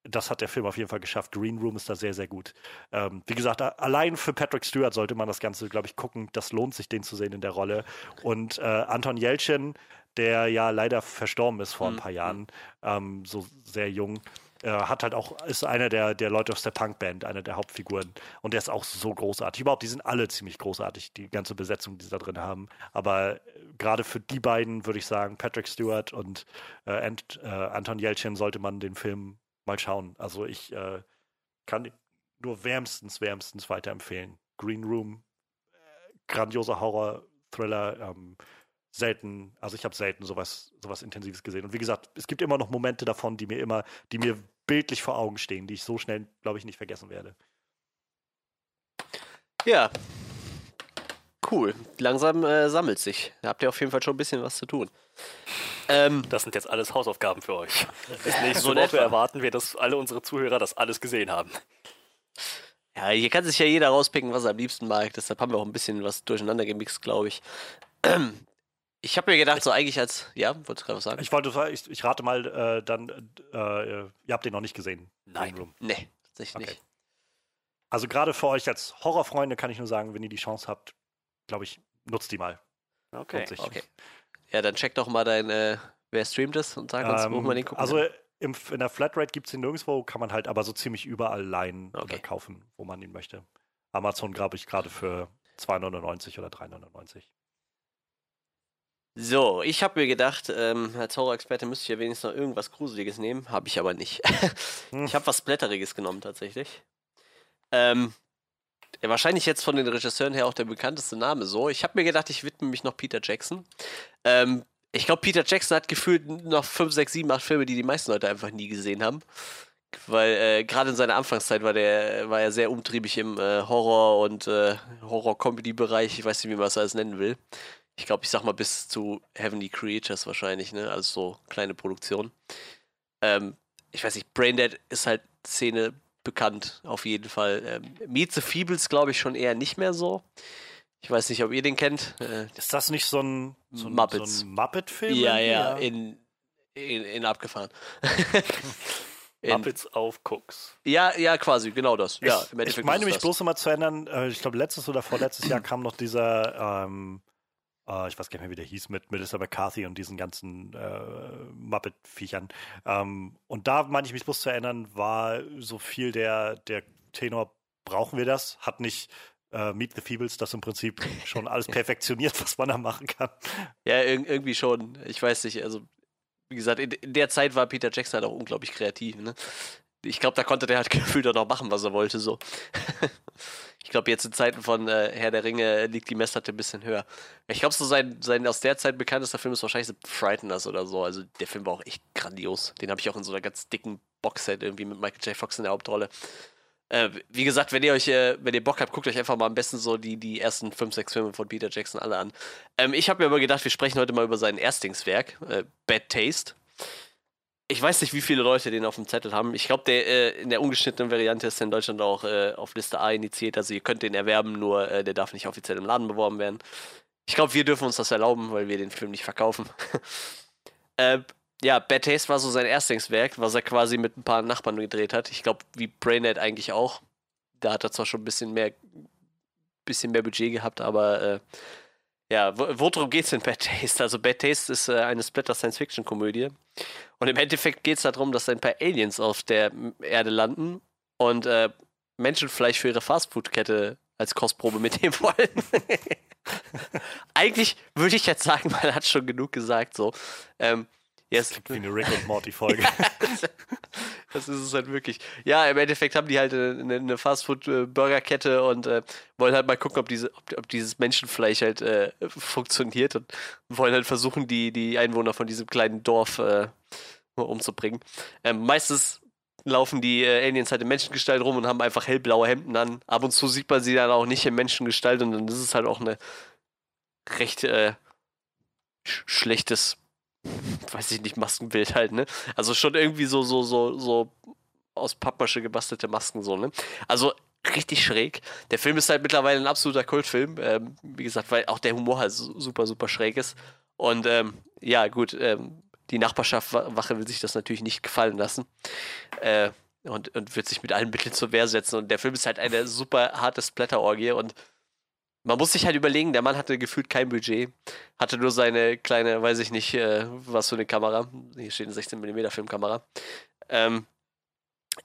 das hat der Film auf jeden Fall geschafft. Green Room ist da sehr, sehr gut. Ähm, wie gesagt, allein für Patrick Stewart sollte man das Ganze, glaube ich, gucken. Das lohnt sich, den zu sehen in der Rolle. Und äh, Anton Jelchin, der ja leider verstorben ist vor ein mhm. paar Jahren, ähm, so sehr jung, äh, hat halt auch, ist einer der, der Leute aus der Punkband, einer der Hauptfiguren. Und der ist auch so großartig. Überhaupt, die sind alle ziemlich großartig, die ganze Besetzung, die sie da drin haben. Aber äh, gerade für die beiden würde ich sagen, Patrick Stewart und äh, Ant, äh, Anton Jelchin sollte man den Film mal schauen. Also ich äh, kann nur wärmstens, wärmstens weiterempfehlen. Green Room, äh, grandioser Horror-Thriller, ähm, selten, also ich habe selten sowas, sowas Intensives gesehen. Und wie gesagt, es gibt immer noch Momente davon, die mir immer, die mir bildlich vor Augen stehen, die ich so schnell, glaube ich, nicht vergessen werde. Ja. Cool. Langsam äh, sammelt sich. Da habt ihr auf jeden Fall schon ein bisschen was zu tun. Ähm, das sind jetzt alles Hausaufgaben für euch. Bis nächste [LAUGHS] so Woche erwarten wir, dass alle unsere Zuhörer das alles gesehen haben. Ja, hier kann sich ja jeder rauspicken, was er am liebsten mag. Deshalb haben wir auch ein bisschen was durcheinander gemixt, glaube ich. [CLEARS THROAT] Ich habe mir gedacht, so eigentlich als. Ja, wolltest du gerade was sagen? Ich wollte, ich, ich rate mal, äh, dann, äh, ihr habt den noch nicht gesehen. Nein. Room. Nee, tatsächlich okay. nicht. Also gerade für euch als Horrorfreunde kann ich nur sagen, wenn ihr die Chance habt, glaube ich, nutzt die mal. Okay. okay. Ja, dann check doch mal dein, äh, wer streamt es und sag uns, ähm, wo man den gucken Also im, in der Flatrate gibt es ihn nirgendwo, kann man halt aber so ziemlich überall leihen okay. oder kaufen, wo man ihn möchte. Amazon glaube ich gerade für 2,99 oder 3,99. So, ich habe mir gedacht, ähm, als Horror-Experte müsste ich ja wenigstens noch irgendwas Gruseliges nehmen, habe ich aber nicht. [LAUGHS] Hm. ich habe was Blätteriges genommen tatsächlich. Ähm, ja, wahrscheinlich jetzt von den Regisseuren her auch der bekannteste Name so. Ich habe mir gedacht, ich widme mich noch Peter Jackson. Ähm, ich glaube, Peter Jackson hat gefühlt noch 5, 6, 7, 8 Filme, die die meisten Leute einfach nie gesehen haben. Weil äh, gerade in seiner Anfangszeit war, der, war er sehr umtriebig im äh, Horror- und äh, Horror-Comedy-Bereich. Ich weiß nicht, wie man es alles nennen will ich glaube, ich sag mal bis zu Heavenly Creatures wahrscheinlich, ne? Also so kleine Produktion. Ähm, ich weiß nicht, Braindead ist halt Szene bekannt, auf jeden Fall. Ähm, Meet the Feebles glaube ich schon eher nicht mehr so. Ich weiß nicht, ob ihr den kennt. Äh, ist das nicht so ein, so ein, Muppets. So ein Muppet-Film? Ja, ja, in, in, in abgefahren. [LAUGHS] Muppets auf Cooks. Ja, ja, quasi, genau das. Ich, ja, ich meine mich bloß immer zu erinnern, äh, ich glaube, letztes oder vorletztes Jahr [CLEARS THROAT] kam noch dieser, ähm, äh, ich weiß gar nicht mehr, wie der hieß, mit Melissa McCarthy und diesen ganzen äh, Muppet-Viechern. Ähm, und da meine ich mich bloß zu erinnern, war so viel der, der Tenor, brauchen wir das? Hat nicht äh, Meet the Feebles das im Prinzip schon alles [LAUGHS] perfektioniert, was man da machen kann? Ja, ir irgendwie schon. Ich weiß nicht, also wie gesagt, in, in, der Zeit war Peter Jackson halt auch unglaublich kreativ. Ne? Ich glaube, da konnte der halt [LAUGHS] gefühlt auch noch machen, was er wollte. So. [LAUGHS] ich glaube, jetzt in Zeiten von äh, Herr der Ringe liegt die Messlatte ein bisschen höher. Ich glaube, so sein, sein aus der Zeit bekanntester Film ist wahrscheinlich The Frighteners oder so. Also der Film war auch echt grandios. Den habe ich auch in so einer ganz dicken Boxset irgendwie mit Michael J. Fox in der Hauptrolle. Äh, wie gesagt, wenn ihr euch, äh, wenn ihr Bock habt, guckt euch einfach mal am besten so die, die ersten fünf, sechs Filme von Peter Jackson alle an. Ähm, ich habe mir aber gedacht, wir sprechen heute mal über sein Erstlingswerk, äh, Bad Taste. Ich weiß nicht, wie viele Leute den auf dem Zettel haben. Ich glaube, der äh, in der ungeschnittenen Variante ist in Deutschland auch äh, auf Liste A initiiert. Also ihr könnt den erwerben, nur äh, der darf nicht offiziell im Laden beworben werden. Ich glaube, wir dürfen uns das erlauben, weil wir den Film nicht verkaufen. [LAUGHS] ja, Bad Taste war so sein Erstlingswerk, was er quasi mit ein paar Nachbarn gedreht hat. Ich glaube, wie Brainhead eigentlich auch. Da hat er zwar schon ein bisschen mehr, bisschen mehr Budget gehabt, aber äh, ja, worum geht es in Bad Taste? Also Bad Taste ist äh, eine Splatter-Science-Fiction-Komödie. Und im Endeffekt geht es darum, dass ein paar Aliens auf der Erde landen und äh, Menschenfleisch für ihre Fastfood-Kette als Kostprobe mitnehmen wollen. [LAUGHS] Eigentlich würde ich jetzt sagen, [LAUGHS] man hat schon genug gesagt so. Ähm, Yes. Das klingt wie eine Rick und Morty-Folge. [LAUGHS] das ist es halt wirklich. Ja, im Endeffekt haben die halt eine, eine Fastfood-Burgerkette und äh, wollen halt mal gucken, ob, diese, ob, ob dieses Menschenfleisch halt äh, funktioniert und wollen halt versuchen, die, die Einwohner von diesem kleinen Dorf äh, umzubringen. Ähm, meistens laufen die äh, Aliens halt in Menschengestalt rum und haben einfach hellblaue Hemden an. Ab und zu sieht man sie dann auch nicht in Menschengestalt und dann ist es halt auch eine recht äh, sch schlechtes weiß ich nicht, Maskenbild halt, ne? Also schon irgendwie so, so, so, so aus Pappmasche gebastelte Masken, so, ne? Also richtig schräg. Der Film ist halt mittlerweile ein absoluter Kultfilm. Ähm, wie gesagt, weil auch der Humor halt super, super schräg ist. Und ähm, ja, gut, ähm, die Nachbarschaftswache will sich das natürlich nicht gefallen lassen. Äh, und, und wird sich mit allen Mitteln zur Wehr setzen. Und der Film ist halt eine super harte Splatterorgie und man muss sich halt überlegen, der Mann hatte gefühlt kein Budget, hatte nur seine kleine, weiß ich nicht, äh, was für eine Kamera. Hier steht eine 16mm Filmkamera. Ähm,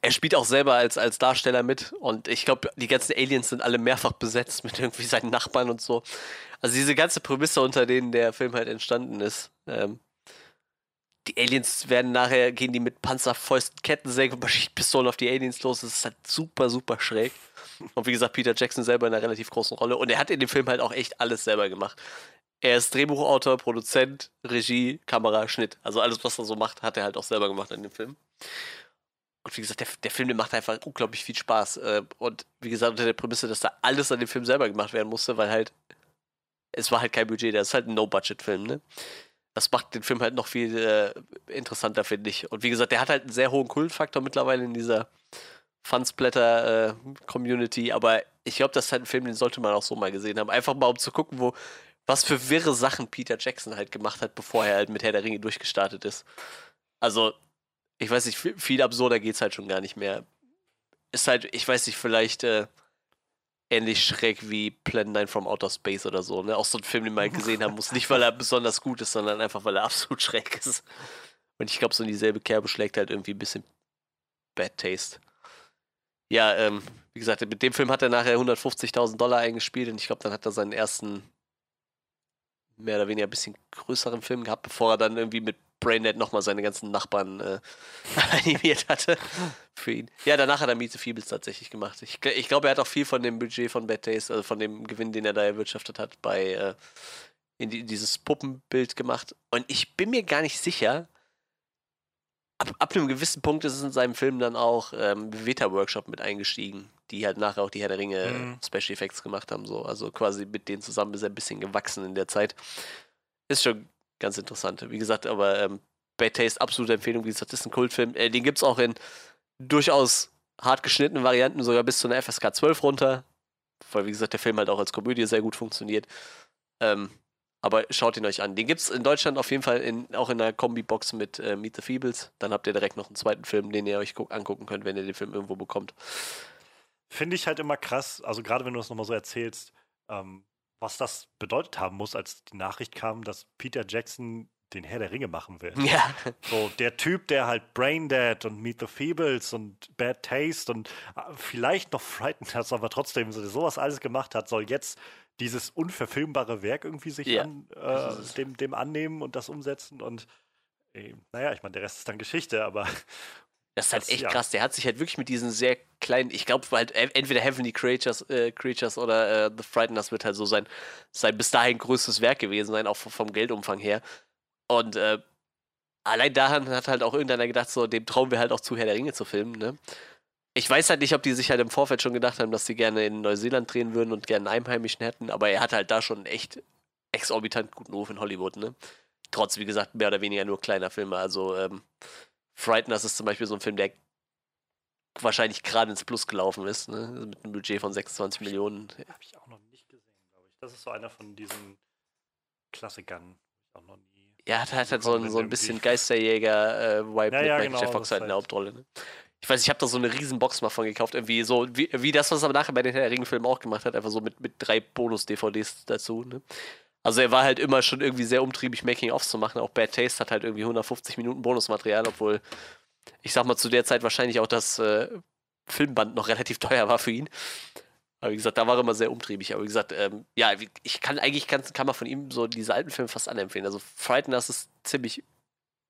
er spielt auch selber als, als Darsteller mit und ich glaube, die ganzen Aliens sind alle mehrfach besetzt mit irgendwie seinen Nachbarn und so. Also diese ganze Prämisse, unter denen der Film halt entstanden ist. Ähm, die Aliens werden nachher, gehen die mit Panzerfäusten, Kettensägen und Maschinenpistolen auf die Aliens los. Das ist halt super, super schräg. Und wie gesagt, Peter Jackson selber in einer relativ großen Rolle. Und er hat in dem Film halt auch echt alles selber gemacht. Er ist Drehbuchautor, Produzent, Regie, Kamera, Schnitt. Also alles, was er so macht, hat er halt auch selber gemacht in dem Film. Und wie gesagt, der, der Film, der macht einfach unglaublich viel Spaß. Äh, und wie gesagt, unter der Prämisse, dass da alles an dem Film selber gemacht werden musste, weil halt, es war halt kein Budget, das ist halt ein No-Budget-Film, ne? Das macht den Film halt noch viel äh, interessanter, finde ich. Und wie gesagt, der hat halt einen sehr hohen Kultfaktor mittlerweile in dieser Fansplatter-Community, äh, aber ich glaube, das ist halt ein Film, den sollte man auch so mal gesehen haben. Einfach mal, um zu gucken, wo, was für wirre Sachen Peter Jackson halt gemacht hat, bevor er halt mit Herr der Ringe durchgestartet ist. Also, ich weiß nicht, viel absurder geht's halt schon gar nicht mehr. Ist halt, ich weiß nicht, vielleicht äh, ähnlich schräg wie Plan 9 from Outer Space oder so, ne? Auch so ein Film, den man halt gesehen haben muss. Nicht, weil er besonders gut ist, sondern einfach, weil er absolut schräg ist. Und ich glaube, so in dieselbe Kerbe schlägt halt irgendwie ein bisschen Bad Taste ja, ähm, wie gesagt, mit dem Film hat er nachher 150.000 Dollar eingespielt und ich glaube, dann hat er seinen ersten mehr oder weniger ein bisschen größeren Film gehabt, bevor er dann irgendwie mit Braindead nochmal seine ganzen Nachbarn äh, [LAUGHS] animiert hatte für ihn. Ja, danach hat er Meet the Feebles tatsächlich gemacht. Ich, ich glaube, er hat auch viel von dem Budget von Bad Taste, also von dem Gewinn, den er da erwirtschaftet hat, bei äh, in die, dieses Puppenbild gemacht. Und ich bin mir gar nicht sicher, ab, ab einem gewissen Punkt ist es in seinem Film dann auch ähm, Veta-Workshop mit eingestiegen, die halt nachher auch die Herr der Ringe mhm. Special Effects gemacht haben. So. Also quasi mit denen zusammen ist er ein bisschen gewachsen in der Zeit. Ist schon ganz interessant. Wie gesagt, aber ähm, Bad Taste, absolute Empfehlung. Wie gesagt, ist ein Kultfilm. Äh, den gibt es auch in durchaus hart geschnittenen Varianten, sogar bis zu einer FSK 12 runter. weil wie gesagt, der Film halt auch als Komödie sehr gut funktioniert. Ähm, aber schaut ihn euch an. Den gibt es in Deutschland auf jeden Fall in, auch in einer Kombi-Box mit äh, Meet the Feebles. Dann habt ihr direkt noch einen zweiten Film, den ihr euch angucken könnt, wenn ihr den Film irgendwo bekommt. Finde ich halt immer krass, also gerade wenn du es nochmal so erzählst, ähm, was das bedeutet haben muss, als die Nachricht kam, dass Peter Jackson den Herr der Ringe machen will. Ja. So, der Typ, der halt Braindead und Meet the Feebles und Bad Taste und äh, vielleicht noch Frightened hat, aber trotzdem sowas alles gemacht hat, soll jetzt dieses unverfilmbare Werk irgendwie sich ja. an, äh, dem, dem annehmen und das umsetzen und äh, naja, ich meine, der Rest ist dann Geschichte, aber [LAUGHS] das ist halt das, echt ja. krass. Der hat sich halt wirklich mit diesen sehr kleinen, ich glaube, halt entweder Heavenly Creatures, äh, Creatures oder äh, The Frighteners wird halt so sein, sein bis dahin größtes Werk gewesen sein, auch vom Geldumfang her. Und äh, allein daran hat halt auch irgendeiner gedacht, so, dem trauen wir halt auch zu, Herr der Ringe zu filmen, ne? Ich weiß halt nicht, ob die sich halt im Vorfeld schon gedacht haben, dass sie gerne in Neuseeland drehen würden und gerne einen Einheimischen hätten, aber er hat halt da schon echt exorbitant guten Ruf in Hollywood, ne? Trotz, wie gesagt, mehr oder weniger nur kleiner Filme. Also, ähm, Frighteners ist zum Beispiel so ein Film, der wahrscheinlich gerade ins Plus gelaufen ist, ne? Mit einem Budget von 26 Millionen. Habe ich auch noch nicht gesehen, glaube ich. Das ist so einer von diesen Klassikern. Auch noch nie ja, hat, hat halt so ein, so ein bisschen Geisterjäger-Vibe äh, ja, ja, mit genau, Fox halt in der Hauptrolle. Ne? Ich weiß, ich habe da so eine riesen Box mal von gekauft, irgendwie so, wie, wie das, was er nachher bei den Herr Ringenfilmen auch gemacht hat, einfach so mit, mit drei Bonus-DVDs dazu. Ne? Also er war halt immer schon irgendwie sehr umtriebig, Making-ofs zu machen. Auch Bad Taste hat halt irgendwie 150 Minuten Bonusmaterial, obwohl ich sag mal zu der Zeit wahrscheinlich auch das äh, Filmband noch relativ teuer war für ihn. Aber wie gesagt, da war er immer sehr umtriebig. Aber wie gesagt, ähm, ja, ich kann eigentlich kann, kann man von ihm so diese alten Filme fast anempfehlen. Also Frighteners ist ziemlich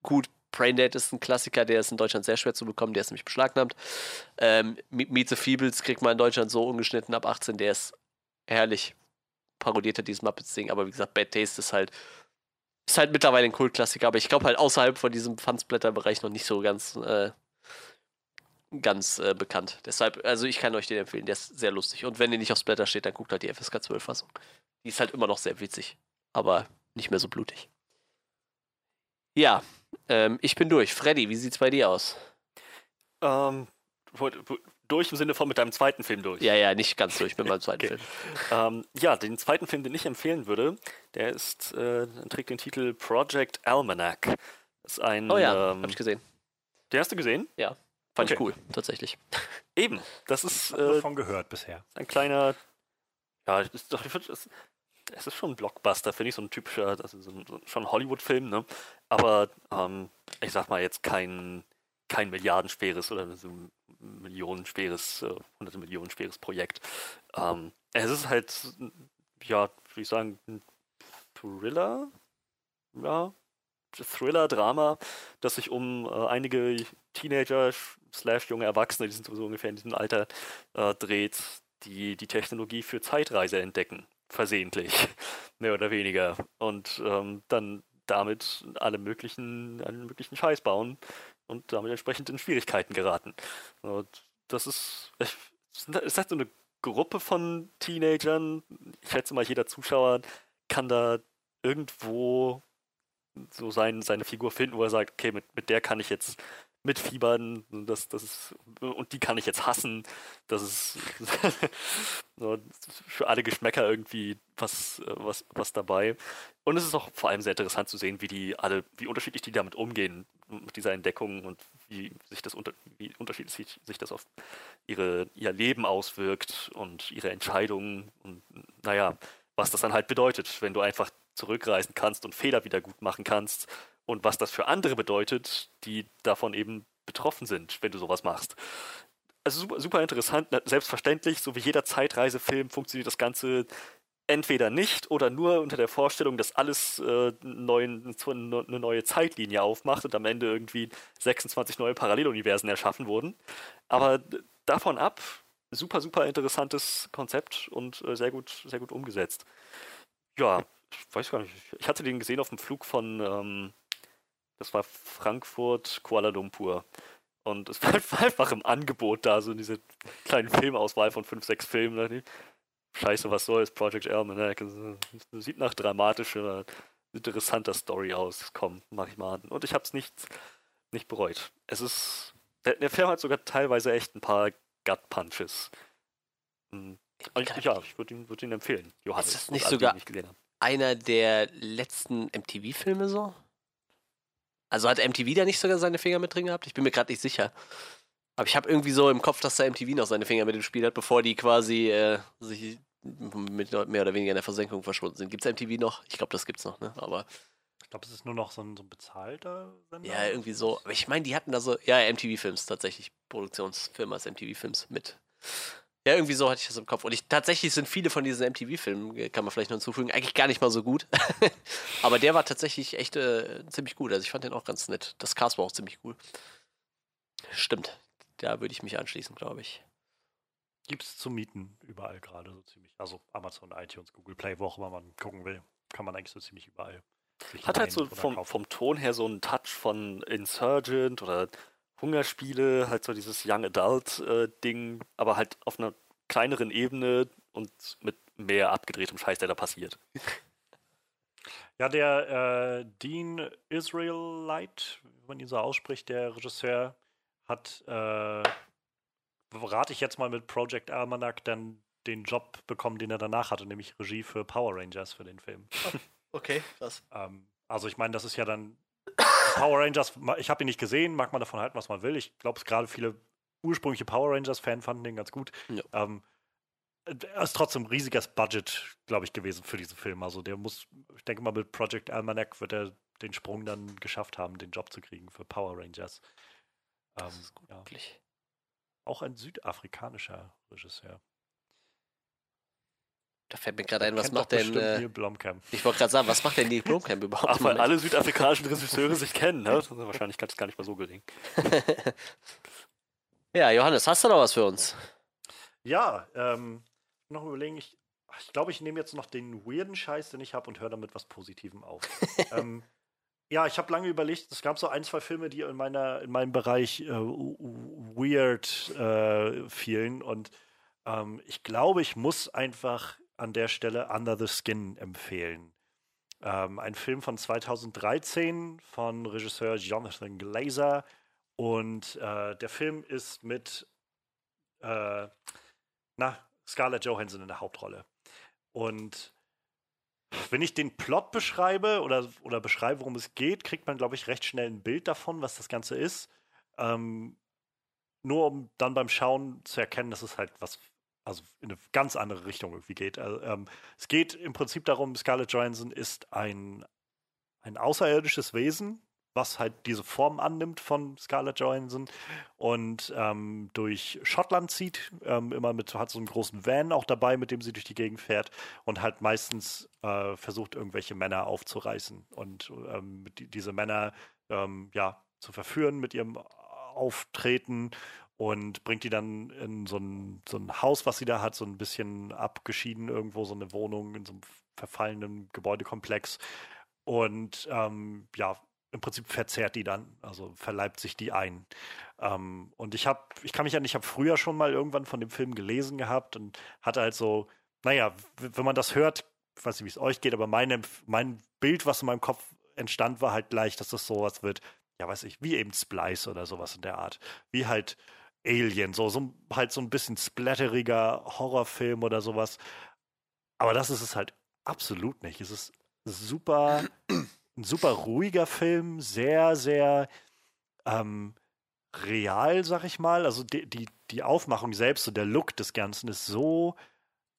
gut. Braindead ist ein Klassiker, der ist in Deutschland sehr schwer zu bekommen, der ist nämlich beschlagnahmt. Ähm, Meet the Feebles kriegt man in Deutschland so ungeschnitten ab 18, der ist herrlich. Parodiert hat dieses Muppets-Ding, aber wie gesagt, Bad Taste ist halt, ist halt mittlerweile ein Kultklassiker, aber ich glaube halt außerhalb von diesem Fansblätter-Bereich noch nicht so ganz äh, ganz äh, bekannt. Deshalb, also ich kann euch den empfehlen, der ist sehr lustig. Und wenn ihr nicht aufs Blätter steht, dann guckt halt die FSK 12 Fassung. Die ist halt immer noch sehr witzig, aber nicht mehr so blutig. Ja, ähm, ich bin durch. Freddy, wie sieht's bei dir aus? Ähm, durch im Sinne von mit deinem zweiten Film durch. Ja, ja, nicht ganz durch mit meinem [LAUGHS] zweiten okay. Film. Ähm, ja, den zweiten Film, den ich empfehlen würde, der ist, äh, trägt den Titel Project Almanac. ist ein. Oh ja, ähm, hab ich gesehen. Den hast du gesehen? Ja. Fand okay. ich cool, tatsächlich. [LAUGHS] Eben, das ist. Äh, davon gehört bisher. Ein kleiner. Ja, ist doch, es, es ist schon ein Blockbuster, finde ich, so ein typischer, also so ein, schon Hollywood-Film, ne? Aber ähm, ich sag mal jetzt kein, kein milliardenschweres oder so ein millionenschweres, äh, hunderte Millionen schweres Projekt. Ähm, es ist halt, ja, würde ich sagen, ein Thriller. Ja, Thriller-Drama, das sich um äh, einige Teenager slash junge Erwachsene, die sind sowieso ungefähr in diesem Alter, äh, dreht, die die Technologie für Zeitreise entdecken. Versehentlich. [LAUGHS] Mehr oder weniger. Und ähm, dann damit alle möglichen, allen möglichen Scheiß bauen und damit entsprechend in Schwierigkeiten geraten. Und das ist, ist halt so eine Gruppe von Teenagern. Ich schätze mal, jeder Zuschauer kann da irgendwo so sein, seine Figur finden, wo er sagt, okay, mit, mit der kann ich jetzt mitfiebern, das, das ist, und die kann ich jetzt hassen. Das ist [LAUGHS] so, für alle Geschmäcker irgendwie was, was, was dabei. Und es ist auch vor allem sehr interessant zu sehen, wie die alle, wie unterschiedlich die damit umgehen, mit dieser Entdeckung und wie sich das unter, wie unterschiedlich sich das auf ihre, ihr Leben auswirkt und ihre Entscheidungen und naja, was das dann halt bedeutet, wenn du einfach zurückreisen kannst und Fehler wieder gut machen kannst und was das für andere bedeutet, die davon eben betroffen sind, wenn du sowas machst. Also super, super interessant, selbstverständlich, so wie jeder Zeitreisefilm funktioniert das Ganze entweder nicht oder nur unter der Vorstellung, dass alles äh, neuen, eine neue Zeitlinie aufmacht und am Ende irgendwie 26 neue Paralleluniversen erschaffen wurden. Aber davon ab, super, super interessantes Konzept und äh, sehr gut, sehr gut umgesetzt. Ja, ich weiß gar nicht. Ich hatte den gesehen auf dem Flug von, ähm, das war Frankfurt, Kuala Lumpur. Und es war [LAUGHS] einfach im Angebot da, so diese kleinen Filmauswahl von fünf, sechs Filmen. Scheiße, was soll es? Project Almanac. Sieht nach dramatischer, interessanter Story aus. Komm, mach ich mal an. Und ich hab's nicht, nicht bereut. Es ist. Der, der Film hat sogar teilweise echt ein paar Gut Punches. Hm, Ich, ja, ich würde ihn, würd ihn empfehlen, Johannes. Ist das nicht sogar- nicht. Einer der letzten MTV-Filme so? Also hat MTV da nicht sogar seine Finger mit drin gehabt? Ich bin mir gerade nicht sicher. Aber ich habe irgendwie so im Kopf, dass da MTV noch seine Finger mit dem Spiel hat, bevor die quasi äh, sich mit mehr oder weniger in der Versenkung verschwunden sind. Gibt's MTV noch? Ich glaube, das gibt's noch, ne? Aber Ich glaube, es ist nur noch so ein, so ein bezahlter Sender. ja, irgendwie so. Aber ich meine, die hatten da so, ja, MTV-Films tatsächlich, Produktionsfirma ist MTV-Films mit. Ja, irgendwie so hatte ich das im Kopf. Und ich, tatsächlich sind viele von diesen MTV-Filmen, äh, kann man vielleicht noch hinzufügen, eigentlich gar nicht mal so gut. [LAUGHS] Aber der war tatsächlich echt äh, ziemlich gut. Also ich fand den auch ganz nett. Das Cast war auch ziemlich cool. Stimmt. Da würde ich mich anschließen, glaube ich. Gibt es zu mieten überall gerade so ziemlich. Also Amazon, iTunes, Google Play, wo auch immer man gucken will, kann man eigentlich so ziemlich überall. sich Hat halt so vom, vom Ton her so einen Touch von Insurgent oder Hungerspiele, halt so dieses Young Adult äh, Ding, aber halt auf einer kleineren Ebene und mit mehr abgedrehtem Scheiß, der da passiert. [LAUGHS] Ja, der äh, Dean Israelite, wenn man ihn so ausspricht, der Regisseur, hat, äh, rate ich jetzt mal mit Project Almanac, dann den Job bekommen, den er danach hatte, nämlich Regie für Power Rangers für den Film. [LAUGHS] Okay, krass. Ähm, also ich meine, das ist ja dann Power Rangers, ich habe ihn nicht gesehen, mag man davon halten, was man will. Ich glaube, gerade viele ursprüngliche Power Rangers-Fan fanden den ganz gut. Ja. Ähm, er ist trotzdem ein riesiges Budget, glaube ich, gewesen für diesen Film. Also der muss, ich denke mal, mit Project Almanac wird er den Sprung dann geschafft haben, den Job zu kriegen für Power Rangers. Ähm, Das ist gut ja. Auch ein südafrikanischer Regisseur. Da fällt mir gerade ein, was macht denn. Äh, ich wollte gerade sagen, was macht denn Neil Blomkamp überhaupt? Ach, weil alle südafrikanischen Regisseure sich kennen, ne? Wahrscheinlich kann es gar nicht mal so gelingen. [LAUGHS] ja, Johannes, hast du noch was für uns? Ja, ähm, noch überlegen, ich, ach, ich glaube, ich nehme jetzt noch den weirden Scheiß, den ich habe und höre damit was Positivem auf. [LAUGHS] ähm, ja, ich habe lange überlegt, es gab so ein, zwei Filme, die in meiner, in meinem Bereich äh, weird äh, fielen und ähm, ich glaube, ich muss einfach an der Stelle Under the Skin empfehlen. Ähm, ein Film von 2013 von Regisseur Jonathan Glazer und äh, der Film ist mit äh, na, Scarlett Johansson in der Hauptrolle. Und wenn ich den Plot beschreibe oder, oder beschreibe, worum es geht, kriegt man, glaube ich, recht schnell ein Bild davon, was das Ganze ist. Ähm, nur um dann beim Schauen zu erkennen, dass es halt was, also in eine ganz andere Richtung irgendwie geht. Also, ähm, es geht im Prinzip darum, Scarlett Johansson ist ein, ein außerirdisches Wesen, was halt diese Form annimmt von Scarlett Johansson und ähm, durch Schottland zieht, ähm, immer mit, hat so einen großen Van auch dabei, mit dem sie durch die Gegend fährt und halt meistens äh, versucht, irgendwelche Männer aufzureißen und ähm, die, diese Männer ähm, ja, zu verführen mit ihrem Auftreten und bringt die dann in so ein, so ein Haus, was sie da hat, so ein bisschen abgeschieden irgendwo, so eine Wohnung in so einem verfallenen Gebäudekomplex und ähm, ja, im Prinzip verzehrt die dann, also verleibt sich die ein. Ähm, und ich habe, ich kann mich an, ich habe früher schon mal irgendwann von dem Film gelesen gehabt und hatte halt so, naja, wenn man das hört, ich weiß nicht, wie es euch geht, aber meine, mein Bild, was in meinem Kopf entstand, war halt gleich, dass das sowas wird, ja, weiß ich, wie eben Splice oder sowas in der Art. Wie halt Alien, so, so halt so ein bisschen splatteriger Horrorfilm oder sowas. Aber das ist es halt absolut nicht. Es ist super, ein super ruhiger Film, sehr, sehr ähm, real, sag ich mal. Also die, die, die Aufmachung selbst und der Look des Ganzen ist so,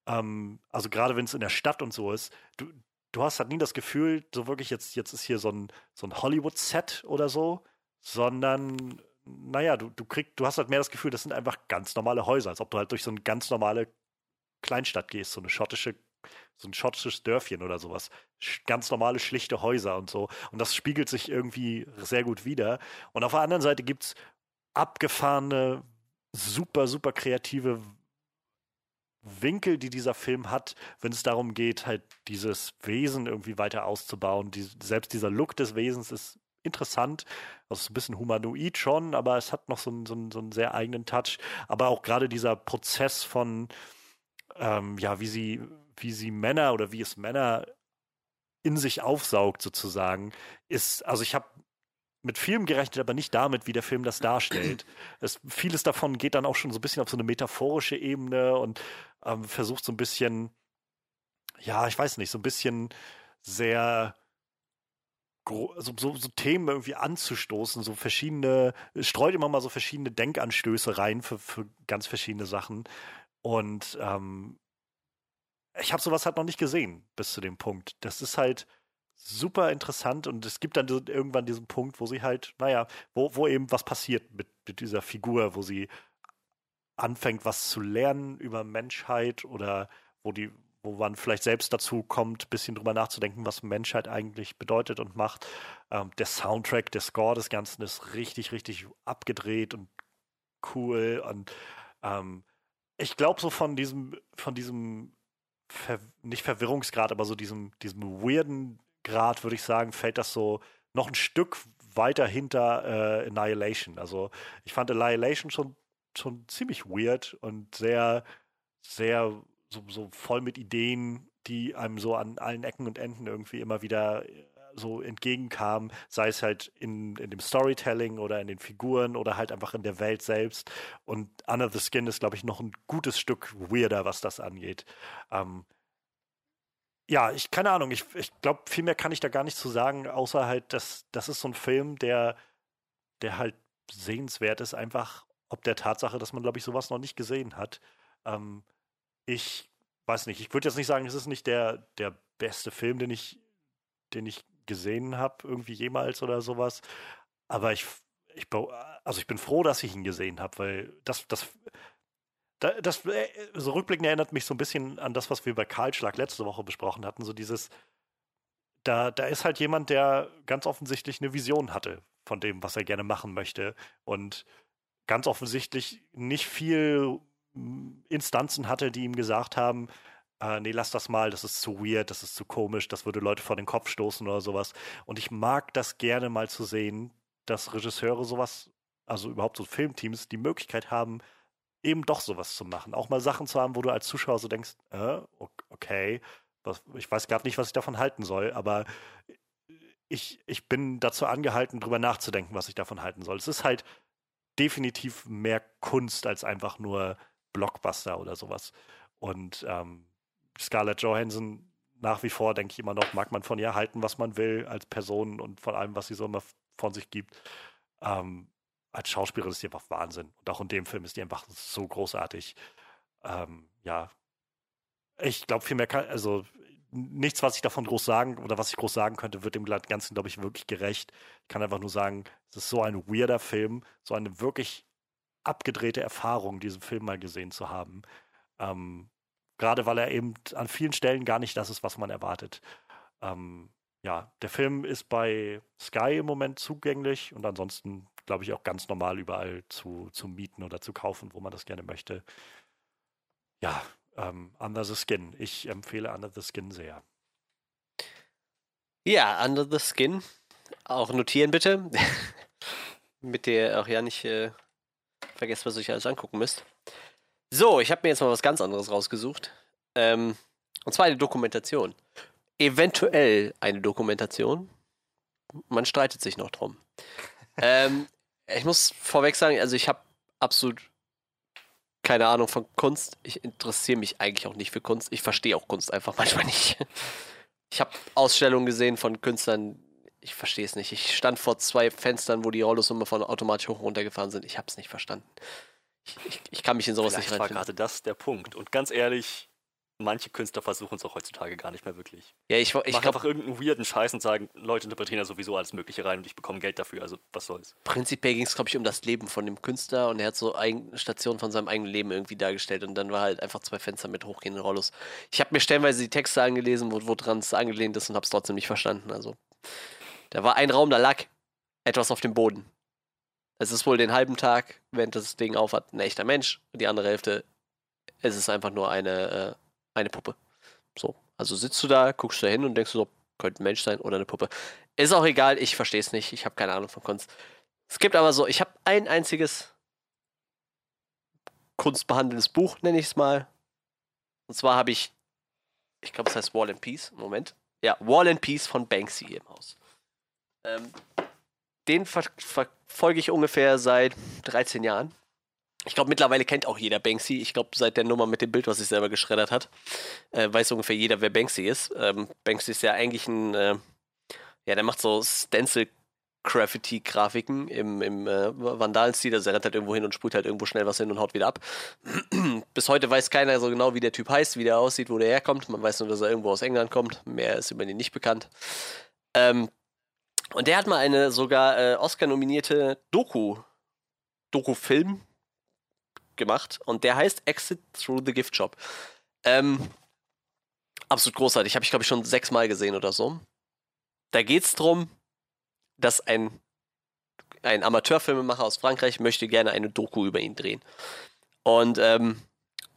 ähm, also gerade wenn es in der Stadt und so ist, du, du hast halt nie das Gefühl, so wirklich jetzt, jetzt ist hier so ein, so ein Hollywood-Set oder so, sondern, naja, du, du kriegst, du hast halt mehr das Gefühl, das sind einfach ganz normale Häuser, als ob du halt durch so eine ganz normale Kleinstadt gehst, so eine schottische, so ein schottisches Dörfchen oder sowas. Ganz normale, schlichte Häuser und so. Und das spiegelt sich irgendwie sehr gut wider. Und auf der anderen Seite gibt es abgefahrene, super, super kreative Winkel, die dieser Film hat, wenn es darum geht, halt dieses Wesen irgendwie weiter auszubauen. Die, selbst dieser Look des Wesens ist interessant. Also ist ein bisschen humanoid schon, aber es hat noch so einen, so einen, so einen sehr eigenen Touch. Aber auch gerade dieser Prozess von, ähm, ja, wie sie, wie sie Männer oder wie es Männer in sich aufsaugt sozusagen, ist, also ich habe mit vielem gerechnet, aber nicht damit, wie der Film das darstellt. [CLEARS THROAT] Es, vieles davon geht dann auch schon so ein bisschen auf so eine metaphorische Ebene und ähm, versucht so ein bisschen, ja, ich weiß nicht, so ein bisschen sehr so, so, so, Themen irgendwie anzustoßen, so verschiedene, streut immer mal so verschiedene Denkanstöße rein für, für ganz verschiedene Sachen. Und ähm, ich habe sowas halt noch nicht gesehen bis zu dem Punkt. Das ist halt super interessant und es gibt dann irgendwann diesen Punkt, wo sie halt, naja, wo, wo eben was passiert mit, mit dieser Figur, wo sie anfängt, was zu lernen über Menschheit oder wo die, wo man vielleicht selbst dazu kommt, ein bisschen drüber nachzudenken, was Menschheit eigentlich bedeutet und macht. Ähm, der Soundtrack, der Score des Ganzen ist richtig, richtig abgedreht und cool. Und ähm, ich glaube, so von diesem, von diesem Ver nicht Verwirrungsgrad, aber so diesem, diesem weirden Grad, würde ich sagen, fällt das so noch ein Stück weiter hinter äh, Annihilation. Also ich fand Annihilation schon, schon ziemlich weird und sehr, sehr so, so voll mit Ideen, die einem so an allen Ecken und Enden irgendwie immer wieder äh, so entgegenkamen, sei es halt in, in dem Storytelling oder in den Figuren oder halt einfach in der Welt selbst. Und Under the Skin ist, glaube ich, noch ein gutes Stück weirder, was das angeht. Ähm, ja, ich, keine Ahnung, ich, ich glaube, viel mehr kann ich da gar nicht zu sagen, außer halt, dass das ist so ein Film, der, der halt sehenswert ist, einfach ob der Tatsache, dass man, glaube ich, sowas noch nicht gesehen hat. Ähm, ich weiß nicht, ich würde jetzt nicht sagen, es ist nicht der, der beste Film, den ich, den ich gesehen habe, irgendwie jemals oder sowas. Aber ich, ich, also ich bin froh, dass ich ihn gesehen habe, weil das, das, das, äh, so rückblickend erinnert mich so ein bisschen an das, was wir bei Karlschlag letzte Woche besprochen hatten. So dieses, da, da ist halt jemand, der ganz offensichtlich eine Vision hatte von dem, was er gerne machen möchte. Und ganz offensichtlich nicht viel Instanzen hatte, die ihm gesagt haben, äh, nee, lass das mal, das ist zu weird, das ist zu komisch, das würde Leute vor den Kopf stoßen oder sowas. Und ich mag das gerne mal zu sehen, dass Regisseure sowas, also überhaupt so Filmteams, die Möglichkeit haben, eben doch sowas zu machen. Auch mal Sachen zu haben, wo du als Zuschauer so denkst, äh, okay, was, ich weiß gerade nicht, was ich davon halten soll, aber ich, ich bin dazu angehalten, drüber nachzudenken, was ich davon halten soll. Es ist halt definitiv mehr Kunst als einfach nur Blockbuster oder sowas. Und ähm, Scarlett Johansson nach wie vor, denke ich immer noch, mag man von ihr halten, was man will als Person und von allem, was sie so immer von sich gibt. Ähm, als Schauspielerin ist sie einfach Wahnsinn. Und auch in dem Film ist die einfach so großartig. Ähm, ja. Ich glaube, viel mehr kann, also nichts, was ich davon groß sagen oder was ich groß sagen könnte, wird dem Ganzen, glaube ich, wirklich gerecht. Ich kann einfach nur sagen, es ist so ein weirder Film, so eine wirklich abgedrehte Erfahrung, diesen Film mal gesehen zu haben. Ähm, Gerade weil er eben an vielen Stellen gar nicht das ist, was man erwartet. Ähm, ja, der Film ist bei Sky im Moment zugänglich und ansonsten, glaube ich, auch ganz normal überall zu, zu mieten oder zu kaufen, wo man das gerne möchte. Ja, ähm, Under the Skin. Ich empfehle Under the Skin sehr. Ja, Under the Skin. Auch notieren bitte. [LAUGHS] Mit der auch ja nicht äh, vergesst, was ihr euch alles angucken müsst. So, ich habe mir jetzt mal was ganz anderes rausgesucht. Ähm, und zwar eine Dokumentation. Eventuell eine Dokumentation. Man streitet sich noch drum. [LAUGHS] ähm, ich muss vorweg sagen, also ich habe absolut keine Ahnung von Kunst. Ich interessiere mich eigentlich auch nicht für Kunst. Ich verstehe auch Kunst einfach [LAUGHS] manchmal nicht. Ich habe Ausstellungen gesehen von Künstlern, ich verstehe es nicht. Ich stand vor zwei Fenstern, wo die Rollos immer von automatisch hoch und runter gefahren sind. Ich habe es nicht verstanden. Ich, ich, ich, kann mich in sowas Vielleicht nicht reinfinden. war gerade das der Punkt. Und ganz ehrlich, manche Künstler versuchen es auch heutzutage gar nicht mehr wirklich. Ja, ich, ich Mach einfach irgendeinen weirden Scheiß und sagen, Leute interpretieren da sowieso alles Mögliche rein und ich bekomme Geld dafür, also was soll's. Prinzipiell ging es, glaube ich, um das Leben von dem Künstler und er hat so eine Station von seinem eigenen Leben irgendwie dargestellt und dann war halt einfach zwei Fenster mit hochgehenden Rollos. Ich habe mir stellenweise die Texte angelesen, wo, wo dran es angelehnt ist und habe es trotzdem nicht verstanden. Also, da war ein Raum, da lag etwas auf dem Boden. Es ist wohl den halben Tag, während das Ding aufhat, ein echter Mensch und die andere Hälfte, es ist einfach nur eine, äh, eine Puppe. So. Also sitzt du da, guckst du da hin und denkst du so, könnte ein Mensch sein oder eine Puppe. Ist auch egal, ich verstehe es nicht, ich habe keine Ahnung von Kunst. Es gibt aber so, ich habe ein einziges kunstbehandelndes Buch, nenne ich es mal. Und zwar habe ich, ich glaube, es heißt Wall and Peace. Moment. Ja, Wall and Peace von Banksy im Haus. Ähm, den ver verfolge ich ungefähr seit 13 Jahren. Ich glaube, mittlerweile kennt auch jeder Banksy. Ich glaube, seit der Nummer mit dem Bild, was sich selber geschreddert hat, äh, weiß ungefähr jeder, wer Banksy ist. Ähm, Banksy ist ja eigentlich ein, äh, ja, der macht so Stencil Graffiti-Grafiken im, im äh, Vandalen-Stil. Also er rennt halt irgendwo hin und sprüht halt irgendwo schnell was hin und haut wieder ab. [CLEARS THROAT] Bis heute weiß keiner so genau, wie der Typ heißt, wie der aussieht, wo der herkommt. Man weiß nur, dass er irgendwo aus England kommt. Mehr ist über ihn nicht bekannt. Ähm, und der hat mal eine sogar äh, Oscar-nominierte Doku, Doku-Film gemacht. Und der heißt Exit Through the Gift Shop. Ähm, absolut großartig. Habe ich, glaube ich, schon sechsmal gesehen oder so. Da geht es darum, dass ein, ein Amateurfilmemacher aus Frankreich möchte gerne eine Doku über ihn drehen. Und ähm,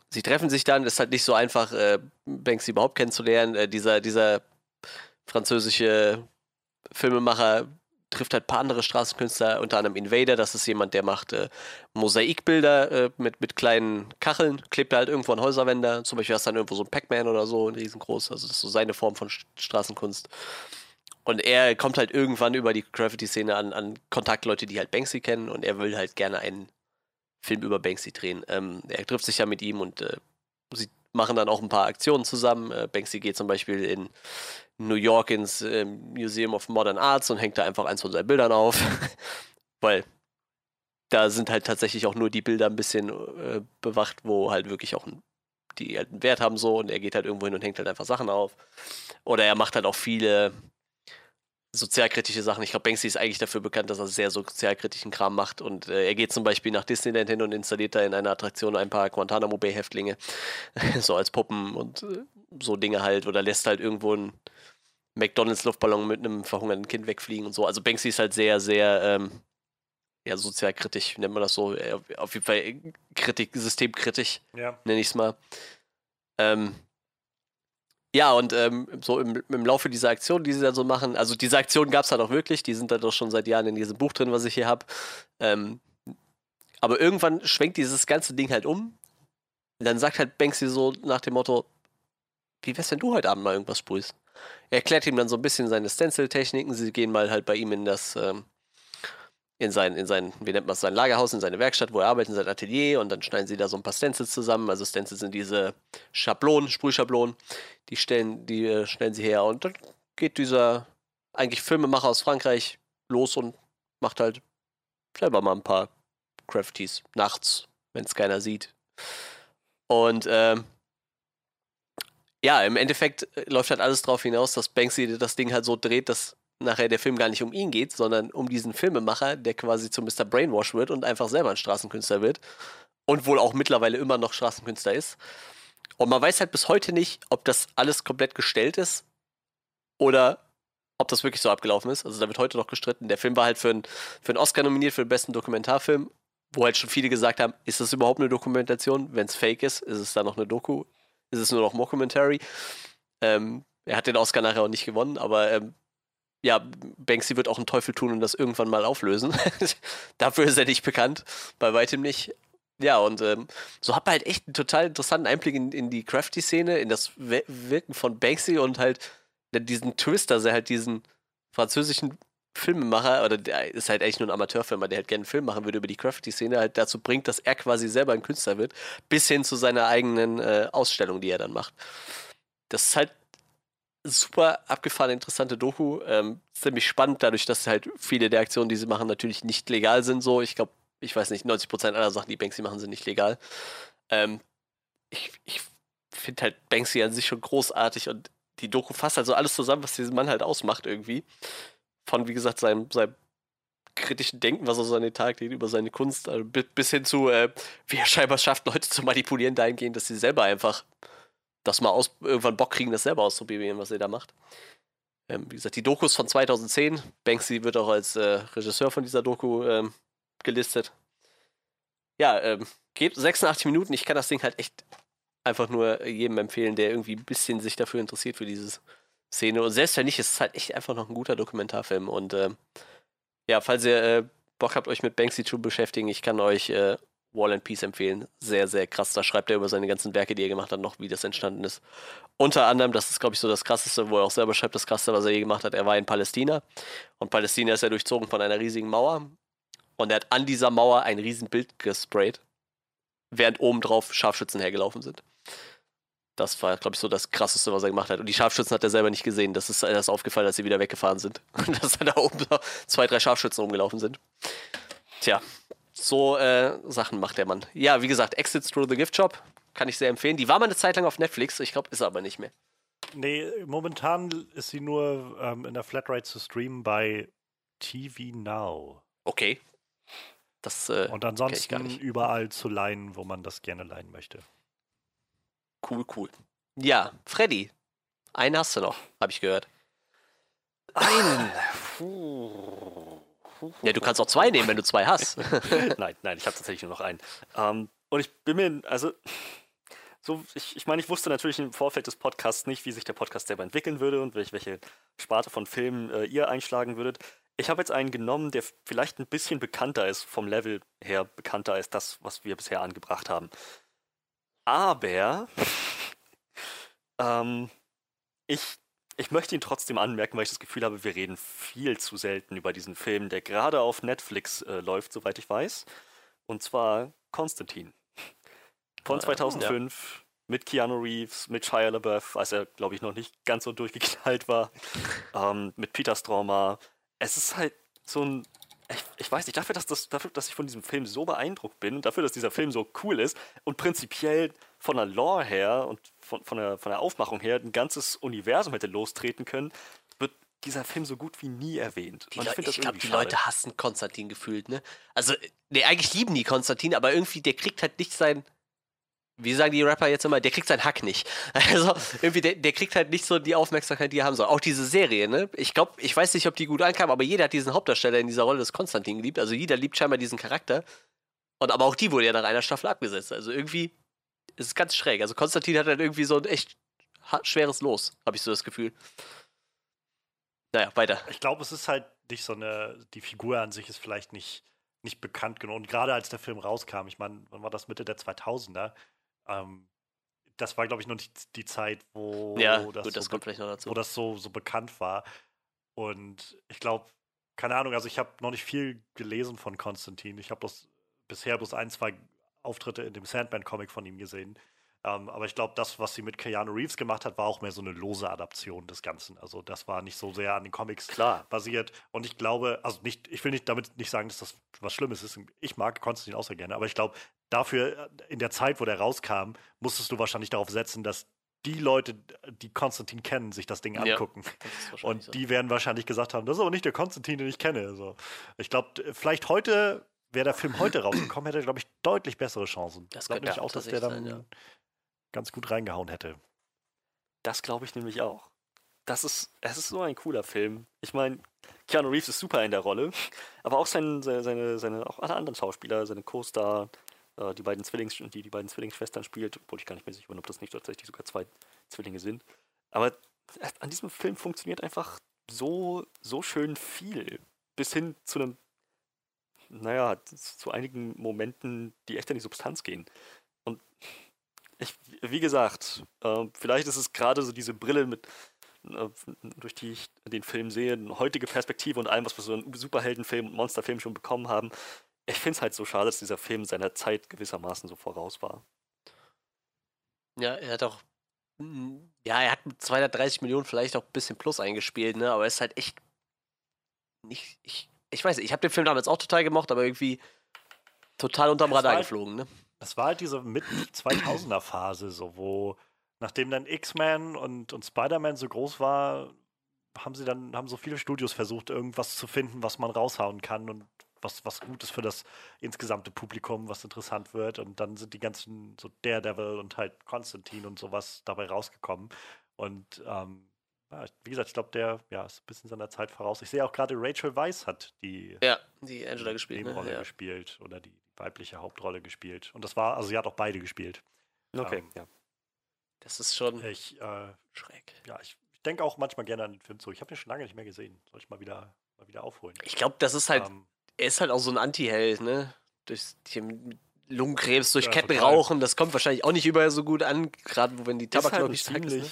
sie treffen sich dann, ist halt nicht so einfach, äh, Banksy überhaupt kennenzulernen. Äh, dieser, dieser französische Filmemacher trifft halt ein paar andere Straßenkünstler, unter anderem Invader, das ist jemand, der macht äh, Mosaikbilder äh, mit, mit kleinen Kacheln, klebt halt irgendwo an Häuserwände, zum Beispiel hast du dann irgendwo so ein Pac-Man oder so, ein riesengroß, also das ist so seine Form von Straßenkunst. Und er kommt halt irgendwann über die Graffiti-Szene an, an Kontaktleute, die halt Banksy kennen und er will halt gerne einen Film über Banksy drehen. Ähm, er trifft sich ja mit ihm und äh, sie machen dann auch ein paar Aktionen zusammen. Äh, Banksy geht zum Beispiel in New York ins äh, Museum of Modern Arts und hängt da einfach eins von seinen Bildern auf. [LAUGHS] Weil da sind halt tatsächlich auch nur die Bilder ein bisschen äh, bewacht, wo halt wirklich auch ein, die halt einen Wert haben so und er geht halt irgendwo hin und hängt halt einfach Sachen auf. Oder er macht halt auch viele sozialkritische Sachen. Ich glaube, Banksy ist eigentlich dafür bekannt, dass er sehr sozialkritischen Kram macht. Und äh, er geht zum Beispiel nach Disneyland hin und installiert da in einer Attraktion ein paar Guantanamo Bay-Häftlinge. [LAUGHS] so als Puppen und äh, so Dinge halt. Oder lässt halt irgendwo einen McDonalds-Luftballon mit einem verhungernden Kind wegfliegen und so. Also Banksy ist halt sehr, sehr ähm, ja, sozialkritisch, nennt man das so. Auf jeden Fall Kritik, systemkritisch, ja. nenne ich es mal. Ähm, ja, und ähm, so im, im, Laufe dieser Aktion, die sie dann so machen, also diese Aktion gab es halt auch wirklich, die sind da doch schon seit Jahren in diesem Buch drin, was ich hier habe. Ähm, aber irgendwann schwenkt dieses ganze Ding halt um. Und dann sagt halt Banksy so nach dem Motto, wie wär's, wenn du heute Abend mal irgendwas sprühst? Er erklärt ihm dann so ein bisschen seine Stencil-Techniken. Sie gehen mal halt bei ihm in das, ähm, in sein, in sein, wie nennt man es, sein Lagerhaus, in seine Werkstatt, wo er arbeitet, in sein Atelier und dann schneiden sie da so ein paar Stencils zusammen. Also Stencils sind diese Schablonen, Sprühschablonen, die stellen, die äh, stellen sie her und dann geht dieser eigentlich Filmemacher aus Frankreich los und macht halt selber mal ein paar Crafties nachts, wenn es keiner sieht. Und ähm, ja, im Endeffekt äh, läuft halt alles darauf hinaus, dass Banksy das Ding halt so dreht, dass nachher der Film gar nicht um ihn geht, sondern um diesen Filmemacher, der quasi zu Mr. Brainwash wird und einfach selber ein Straßenkünstler wird. Und wohl auch mittlerweile immer noch Straßenkünstler ist. Und man weiß halt bis heute nicht, ob das alles komplett gestellt ist oder ob das wirklich so abgelaufen ist. Also da wird heute noch gestritten. Der Film war halt für, ein, für einen Oscar nominiert für den besten Dokumentarfilm, wo halt schon viele gesagt haben, ist das überhaupt eine Dokumentation? Wenn es fake ist, ist es da noch eine Doku? Ist es nur noch Mockumentary? Ähm, er hat den Oscar nachher auch nicht gewonnen, aber ähm, ja, Banksy wird auch einen Teufel tun und das irgendwann mal auflösen. [LAUGHS] Dafür ist er nicht bekannt, bei weitem nicht. Ja, und ähm, so hat man halt echt einen total interessanten Einblick in, in die Crafty-Szene, in das Wirken von Banksy und halt diesen Twist, dass er halt diesen französischen Filmemacher, oder der ist halt eigentlich nur ein Amateurfilmer, der halt gerne einen Film machen würde über die Crafty-Szene, halt dazu bringt, dass er quasi selber ein Künstler wird, bis hin zu seiner eigenen äh, Ausstellung, die er dann macht. Das ist halt super abgefahrene, interessante Doku. Ähm, ziemlich spannend, dadurch, dass halt viele der Aktionen, die sie machen, natürlich nicht legal sind. So, ich glaube, ich weiß nicht, 90% aller Sachen, die Banksy machen, sind nicht legal. Ähm, ich ich finde halt Banksy an sich schon großartig und die Doku fasst also alles zusammen, was diesen Mann halt ausmacht irgendwie. Von, wie gesagt, seinem, seinem kritischen Denken, was er so an den Tag legt, über seine Kunst, also bis hin zu, äh, wie er scheinbar schafft, Leute zu manipulieren dahingehend, dass sie selber einfach das mal aus, irgendwann Bock kriegen, das selber auszuprobieren, was er da macht. Ähm, wie gesagt, die Dokus von 2010. Banksy wird auch als äh, Regisseur von dieser Doku ähm, gelistet. Ja, ähm, geht 86 Minuten. Ich kann das Ding halt echt einfach nur jedem empfehlen, der irgendwie ein bisschen sich dafür interessiert für diese Szene. Und selbst wenn nicht, ist es halt echt einfach noch ein guter Dokumentarfilm. Und äh, ja, falls ihr äh, Bock habt, euch mit Banksy zu beschäftigen, ich kann euch äh, Wall and Peace empfehlen. Sehr, sehr krass. Da schreibt er über seine ganzen Werke, die er gemacht hat, noch, wie das entstanden ist. Unter anderem, das ist, glaube ich, so das Krasseste, wo er auch selber schreibt, das Krasseste, was er je gemacht hat. Er war in Palästina. Und Palästina ist ja durchzogen von einer riesigen Mauer. Und er hat an dieser Mauer ein Riesenbild gesprayt. während obendrauf Scharfschützen hergelaufen sind. Das war, glaube ich, so das Krasseste, was er gemacht hat. Und die Scharfschützen hat er selber nicht gesehen. Das ist erst aufgefallen, als sie wieder weggefahren sind. Und [LAUGHS] dass da oben zwei, drei Scharfschützen rumgelaufen sind. Tja, so äh, Sachen macht der Mann. Ja, wie gesagt, Exits Through the Gift Shop kann ich sehr empfehlen. Die war mal eine Zeit lang auf Netflix. Ich glaube, ist aber nicht mehr. Nee, momentan ist sie nur ähm, in der Flatrate zu streamen bei TV Now. Okay. Das, äh, Und ansonsten überall zu leihen, wo man das gerne leihen möchte. Cool, cool. Ja, Freddy, einen hast du noch, habe ich gehört. Einen? Ja, du kannst auch zwei nehmen, wenn du zwei hast. [LAUGHS] nein, nein, ich habe tatsächlich nur noch einen. Ähm, und ich bin mir, also, so, ich, ich meine, ich wusste natürlich im Vorfeld des Podcasts nicht, wie sich der Podcast selber entwickeln würde und welche, welche Sparte von Filmen äh, ihr einschlagen würdet. Ich habe jetzt einen genommen, der vielleicht ein bisschen bekannter ist, vom Level her bekannter als das, was wir bisher angebracht haben. Aber ähm, ich, ich möchte ihn trotzdem anmerken, weil ich das Gefühl habe, wir reden viel zu selten über diesen Film, der gerade auf Netflix äh, läuft, soweit ich weiß. Und zwar Konstantin. Von 2005 ja. mit Keanu Reeves, mit Shia LaBeouf, als er, glaube ich, noch nicht ganz so durchgeknallt war, [LAUGHS] ähm, mit Peter Stormer. Es ist halt so ein ich, ich, weiß nicht, dafür dass, das, dafür, dass ich von diesem Film so beeindruckt bin und dafür, dass dieser Film so cool ist und prinzipiell von der Lore her und von, von, der, von der Aufmachung her ein ganzes Universum hätte lostreten können, wird dieser Film so gut wie nie erwähnt. Die ich, ich glaube, die schade. Leute hassen Konstantin gefühlt, ne? Also, ne, eigentlich lieben die Konstantin, aber irgendwie, der kriegt halt nicht sein wie sagen die Rapper jetzt immer, der kriegt seinen Hack nicht. [LAUGHS] Also irgendwie, der, der, kriegt halt nicht so die Aufmerksamkeit, die er haben soll. Auch diese Serie, ne? Ich glaube, ich weiß nicht, ob die gut ankam, aber jeder hat diesen Hauptdarsteller in dieser Rolle des Konstantin geliebt. Also jeder liebt scheinbar diesen Charakter. Und aber auch die wurde ja nach einer Staffel abgesetzt. Also irgendwie ist es ganz schräg. Also Konstantin hat halt irgendwie so ein echt schweres Los, habe ich so das Gefühl. Naja, weiter. Ich glaube, es ist halt nicht so eine, die Figur an sich ist vielleicht nicht, nicht bekannt genug. Und gerade als der Film rauskam, ich meine, wann war das Mitte der 2000er? Ähm, das war, glaube ich, noch nicht die Zeit, wo ja, das, gut, das so, wo das so, so bekannt war. Und ich glaube, keine Ahnung, also ich habe noch nicht viel gelesen von Konstantin. Ich habe bisher bloß ein, zwei Auftritte in dem Sandman-Comic von ihm gesehen. Ähm, aber ich glaube, das, was sie mit Keanu Reeves gemacht hat, war auch mehr so eine lose Adaption des Ganzen. Also das war nicht so sehr an den Comics Klar. basiert. Und ich glaube, also nicht, ich will nicht damit nicht sagen, dass das was Schlimmes ist. Ich mag Konstantin auch sehr gerne, aber ich glaube, dafür in der Zeit, wo der rauskam, musstest du wahrscheinlich darauf setzen, dass die Leute, die Konstantin kennen, sich das Ding angucken. Ja, und so. die werden wahrscheinlich gesagt haben, das ist aber nicht der Konstantin, den ich kenne. Also, ich glaube, vielleicht heute, wäre der Film heute rausgekommen, hätte er, glaube ich, deutlich bessere Chancen. Das glaube ich auch, dass der dann sein, ja ganz gut reingehauen hätte. Das glaube ich nämlich auch. Das ist, es ist so ein cooler Film. Ich meine, Keanu Reeves ist super in der Rolle, aber auch sein, seine, seine, seine, auch alle anderen Schauspieler, seine Co-Star, äh, die beiden Zwillings, die die beiden Zwillingsschwestern spielt, obwohl ich gar nicht mehr sicher bin, ob das nicht tatsächlich sogar zwei Zwillinge sind. Aber an diesem Film funktioniert einfach so, so schön viel. Bis hin zu einem, naja, zu einigen Momenten, die echt in die Substanz gehen. Und ich, wie gesagt, äh, vielleicht ist es gerade so diese Brille mit, äh, durch die ich den Film sehe, eine heutige Perspektive und allem, was wir so in Superheldenfilm und Monsterfilm schon bekommen haben. Ich finde es halt so schade, dass dieser Film seiner Zeit gewissermaßen so voraus war. Ja, er hat auch, hm, ja, er hat mit 230 Millionen vielleicht auch ein bisschen plus eingespielt, ne, aber er ist halt echt nicht, ich, ich weiß nicht, ich habe den Film damals auch total gemocht, aber irgendwie total unterm Radar halt geflogen, ne? Das war halt diese Mitten-2000er-Phase, so, wo nachdem dann X-Men und, und Spider-Man so groß war, haben sie dann, haben so viele Studios versucht, irgendwas zu finden, was man raushauen kann und was, was gut ist für das insgesamte Publikum, was interessant wird. Und dann sind die ganzen so Daredevil und halt Konstantin und sowas dabei rausgekommen. Und ähm, ja, wie gesagt, ich glaube, der ja, ist ein bisschen seiner Zeit voraus. Ich sehe auch gerade, Rachel Weisz hat die, ja, die Angela gespielt, ne? ja. gespielt oder die weibliche Hauptrolle gespielt. Und das war, also sie hat auch beide gespielt. Okay, ähm, ja. Das ist schon ich, äh, schräg. Ja, ich, ich denke auch manchmal gerne an den Film zurück. Ich habe den schon lange nicht mehr gesehen. Soll ich mal wieder, mal wieder aufholen? Ich glaube, das ist halt, ähm, er ist halt auch so ein Anti-Held, ne? Durch Lungenkrebs, durch ja, Ketten rauchen, das kommt wahrscheinlich auch nicht überall so gut an, gerade wenn die Tabak, halt nicht ziemlich,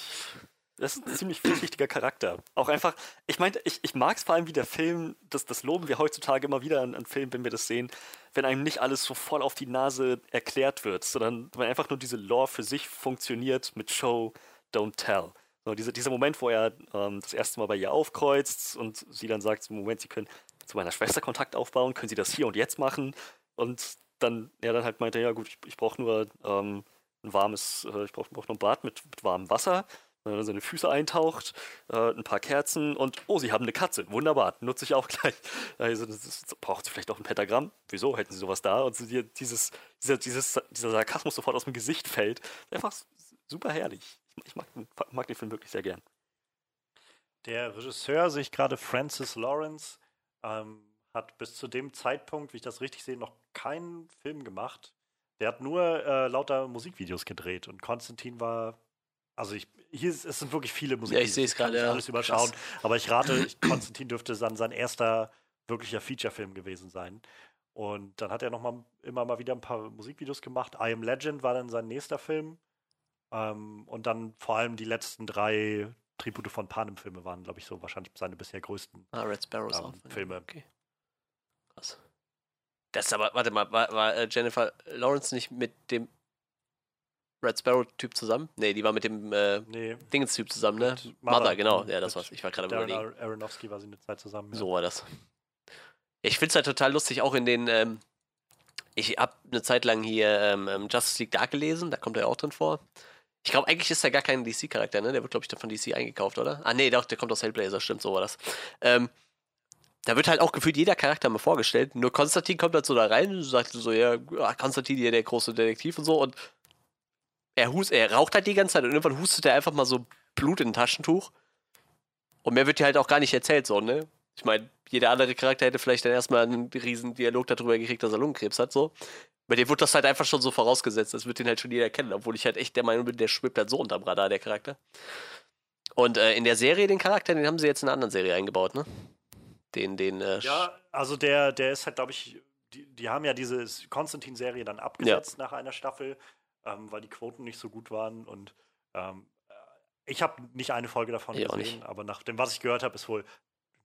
Das ist ein ziemlich vielschichtiger Charakter. Auch einfach, ich meine, ich, ich mag es vor allem, wie der Film, das, das loben wir heutzutage immer wieder an, an Filmen, wenn wir das sehen, wenn einem nicht alles so voll auf die Nase erklärt wird, sondern wenn einfach nur diese Lore für sich funktioniert mit Show, Don't Tell. So, diese, dieser Moment, wo er ähm, das erste Mal bei ihr aufkreuzt und sie dann sagt, Moment, Sie können zu meiner Schwester Kontakt aufbauen, können Sie das hier und jetzt machen? Und dann, er dann halt meinte, ja gut, ich, ich brauche nur ähm, ein warmes, äh, ich brauche brauch nur ein Bad mit, mit warmem Wasser dann seine Füße eintaucht, äh, ein paar Kerzen und oh, sie haben eine Katze. Wunderbar, nutze ich auch gleich. [LAUGHS] Also, ist, braucht sie vielleicht auch ein Pentagramm? Wieso hätten sie sowas da? Und so dieses, dieser, dieses, dieser Sarkasmus sofort aus dem Gesicht fällt. Einfach super herrlich. Ich mag, mag den Film wirklich sehr gern. Der Regisseur, sich gerade Francis Lawrence, ähm, hat bis zu dem Zeitpunkt, wie ich das richtig sehe, noch keinen Film gemacht. Der hat nur äh, lauter Musikvideos gedreht und Konstantin war also ich, hier ist, es sind wirklich viele Musik. Ja, ich sehe es gerade. Ja. Alles überschauen. Krass. Aber ich rate, ich, Konstantin dürfte dann sein erster wirklicher Feature-Film gewesen sein. Und dann hat er noch mal immer mal wieder ein paar Musikvideos gemacht. I Am Legend war dann sein nächster Film. Ähm, und dann vor allem die letzten drei Tribute von Panem-Filme waren, glaube ich, so wahrscheinlich seine bisher größten ah, Red Sparrows ähm, auch, Filme. Okay. Krass. Das ist aber, warte mal, war, war äh, Jennifer Lawrence nicht mit dem Red Sparrow-Typ zusammen? Nee, die war mit dem äh, nee. Dingens-Typ zusammen, ne? Mother, Mother, genau. Ja, das war's. Ich war gerade überlegen. Aronofsky war sie eine Zeit zusammen. Ja. So war das. Ich find's halt total lustig, auch in den. Ähm, ich hab eine Zeit lang hier ähm, ähm Justice League Dark gelesen, da kommt er auch drin vor. Ich glaube, eigentlich ist er gar kein DC-Charakter, ne? Der wird, glaube ich, von DC eingekauft, oder? Ah, nee, doch, der kommt aus Hellblazer, stimmt, so war das. Ähm, da wird halt auch gefühlt jeder Charakter mal vorgestellt. Nur Konstantin kommt halt so da rein und sagt so, ja, Konstantin hier der große Detektiv und so. Und er, hust, er raucht halt die ganze Zeit und irgendwann hustet er einfach mal so Blut in ein Taschentuch. Und mehr wird dir halt auch gar nicht erzählt, so, ne? Ich meine, jeder andere Charakter hätte vielleicht dann erstmal einen riesen Dialog darüber gekriegt, dass er Lungenkrebs hat, so. Bei dem wird das halt einfach schon so vorausgesetzt. Das wird den halt schon jeder kennen, obwohl ich halt echt der Meinung bin, der schwebt halt so unterm Radar, der Charakter. Und äh, in der Serie, den Charakter, den haben sie jetzt in einer anderen Serie eingebaut, ne? Den, den. Äh, ja, also der, der ist halt, glaube ich, die, die haben ja diese Konstantin-Serie dann abgesetzt ja. nach einer Staffel ähm, weil die Quoten nicht so gut waren. Und ähm, äh, ich habe nicht eine Folge davon ich gesehen, aber nach dem, was ich gehört habe, ist wohl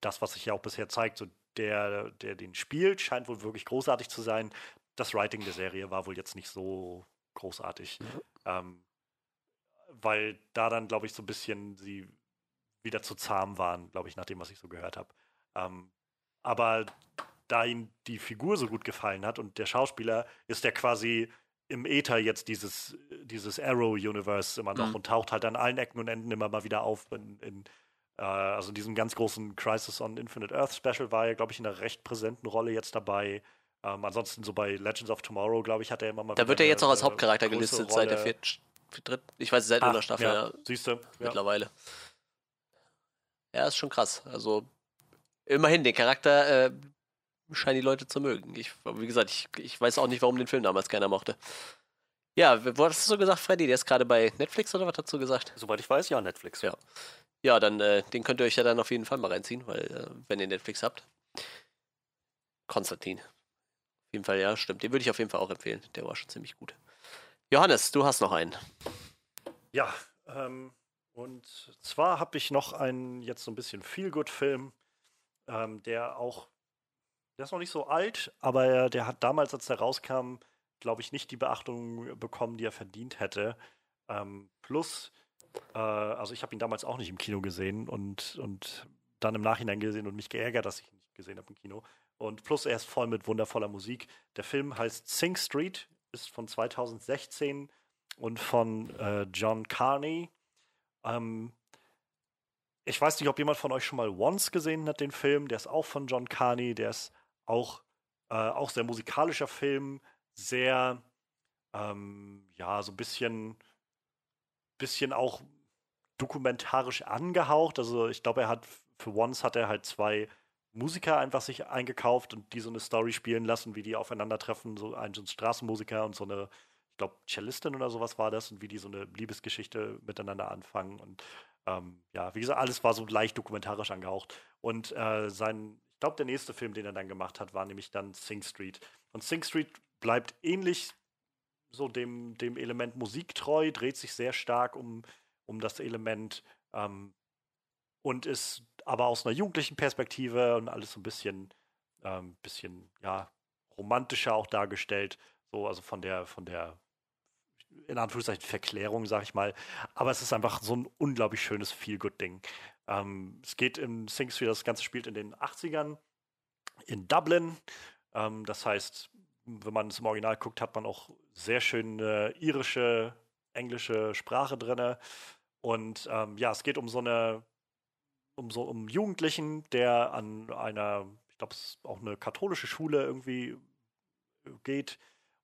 das, was sich ja auch bisher zeigt, so der, der den spielt, scheint wohl wirklich großartig zu sein. Das Writing der Serie war wohl jetzt nicht so großartig. Mhm. Ähm, weil da dann, glaube ich, so ein bisschen sie wieder zu zahm waren, glaube ich, nach dem, was ich so gehört habe. Ähm, aber da ihm die Figur so gut gefallen hat und der Schauspieler ist der quasi im Äther jetzt dieses, dieses Arrow-Universe immer noch mhm. und taucht halt an allen Ecken und Enden immer mal wieder auf. In, in also in diesem ganz großen Crisis on Infinite Earth Special war er, glaube ich, in einer recht präsenten Rolle jetzt dabei. Ähm, ansonsten so bei Legends of Tomorrow, glaube ich, hat er immer mal. Da wird er jetzt auch als Hauptcharakter gelistet Rolle. seit der vierten, dritten, ich weiß, seit einer Staffel. Ja, Siehst du? Mittlerweile. Ja, ist schon krass. Also immerhin, den Charakter äh, scheinen die Leute zu mögen. Ich, wie gesagt, ich, ich weiß auch nicht, warum den Film damals keiner mochte. Ja, wo hast du so gesagt, Freddy? Der ist gerade bei Netflix oder was hast du gesagt? Soweit ich weiß, ja, Netflix. Ja. Ja, dann äh, den könnt ihr euch ja dann auf jeden Fall mal reinziehen, weil äh, wenn ihr Netflix habt. Konstantin. Auf jeden Fall, ja, stimmt. Den würde ich auf jeden Fall auch empfehlen. Der war schon ziemlich gut. Johannes, du hast noch einen. Ja, ähm, und zwar habe ich noch einen jetzt so ein bisschen Feel-Good-Film, ähm, der auch der ist noch nicht so alt, aber der hat damals, als der rauskam, glaube ich, nicht die Beachtung bekommen, die er verdient hätte. Ähm, plus, äh, also ich habe ihn damals auch nicht im Kino gesehen und, und dann im Nachhinein gesehen und mich geärgert, dass ich ihn nicht gesehen habe im Kino. Und plus, er ist voll mit wundervoller Musik. Der Film heißt Sing Street, ist von 2016 und von äh, John Carney. Ähm, ich weiß nicht, ob jemand von euch schon mal Once gesehen hat, den Film. Der ist auch von John Carney. Der ist auch, äh, auch sehr musikalischer Film, sehr, ähm, ja, so ein bisschen, bisschen auch dokumentarisch angehaucht. Also ich glaube, er hat für Once hat er halt zwei Musiker einfach sich eingekauft und die so eine Story spielen lassen, wie die aufeinandertreffen, so ein, so ein Straßenmusiker und so eine, ich glaube, Cellistin oder sowas war das und wie die so eine Liebesgeschichte miteinander anfangen und ähm, ja, wie gesagt, alles war so leicht dokumentarisch angehaucht. Und äh, sein, glaube, der nächste Film, den er dann gemacht hat, war nämlich dann Sing Street. Und Sing Street bleibt ähnlich so dem, dem Element Musik treu, dreht sich sehr stark um, um das Element Ähm, und ist aber aus einer jugendlichen Perspektive und alles so ein bisschen, ähm, bisschen, ja, romantischer auch dargestellt. So, also von der, von der, in Anführungszeichen, Verklärung, sag ich mal. Aber es ist einfach so ein unglaublich schönes Feel-Good-Ding. Ähm, es geht in Street, das Ganze spielt in den 80ern in Dublin. Ähm, das heißt, wenn man es im Original guckt, hat man auch sehr schöne irische, englische Sprache drin. Und ähm, ja, es geht um so eine, um so um Jugendlichen, der an einer, ich glaube, es ist auch eine katholische Schule irgendwie geht.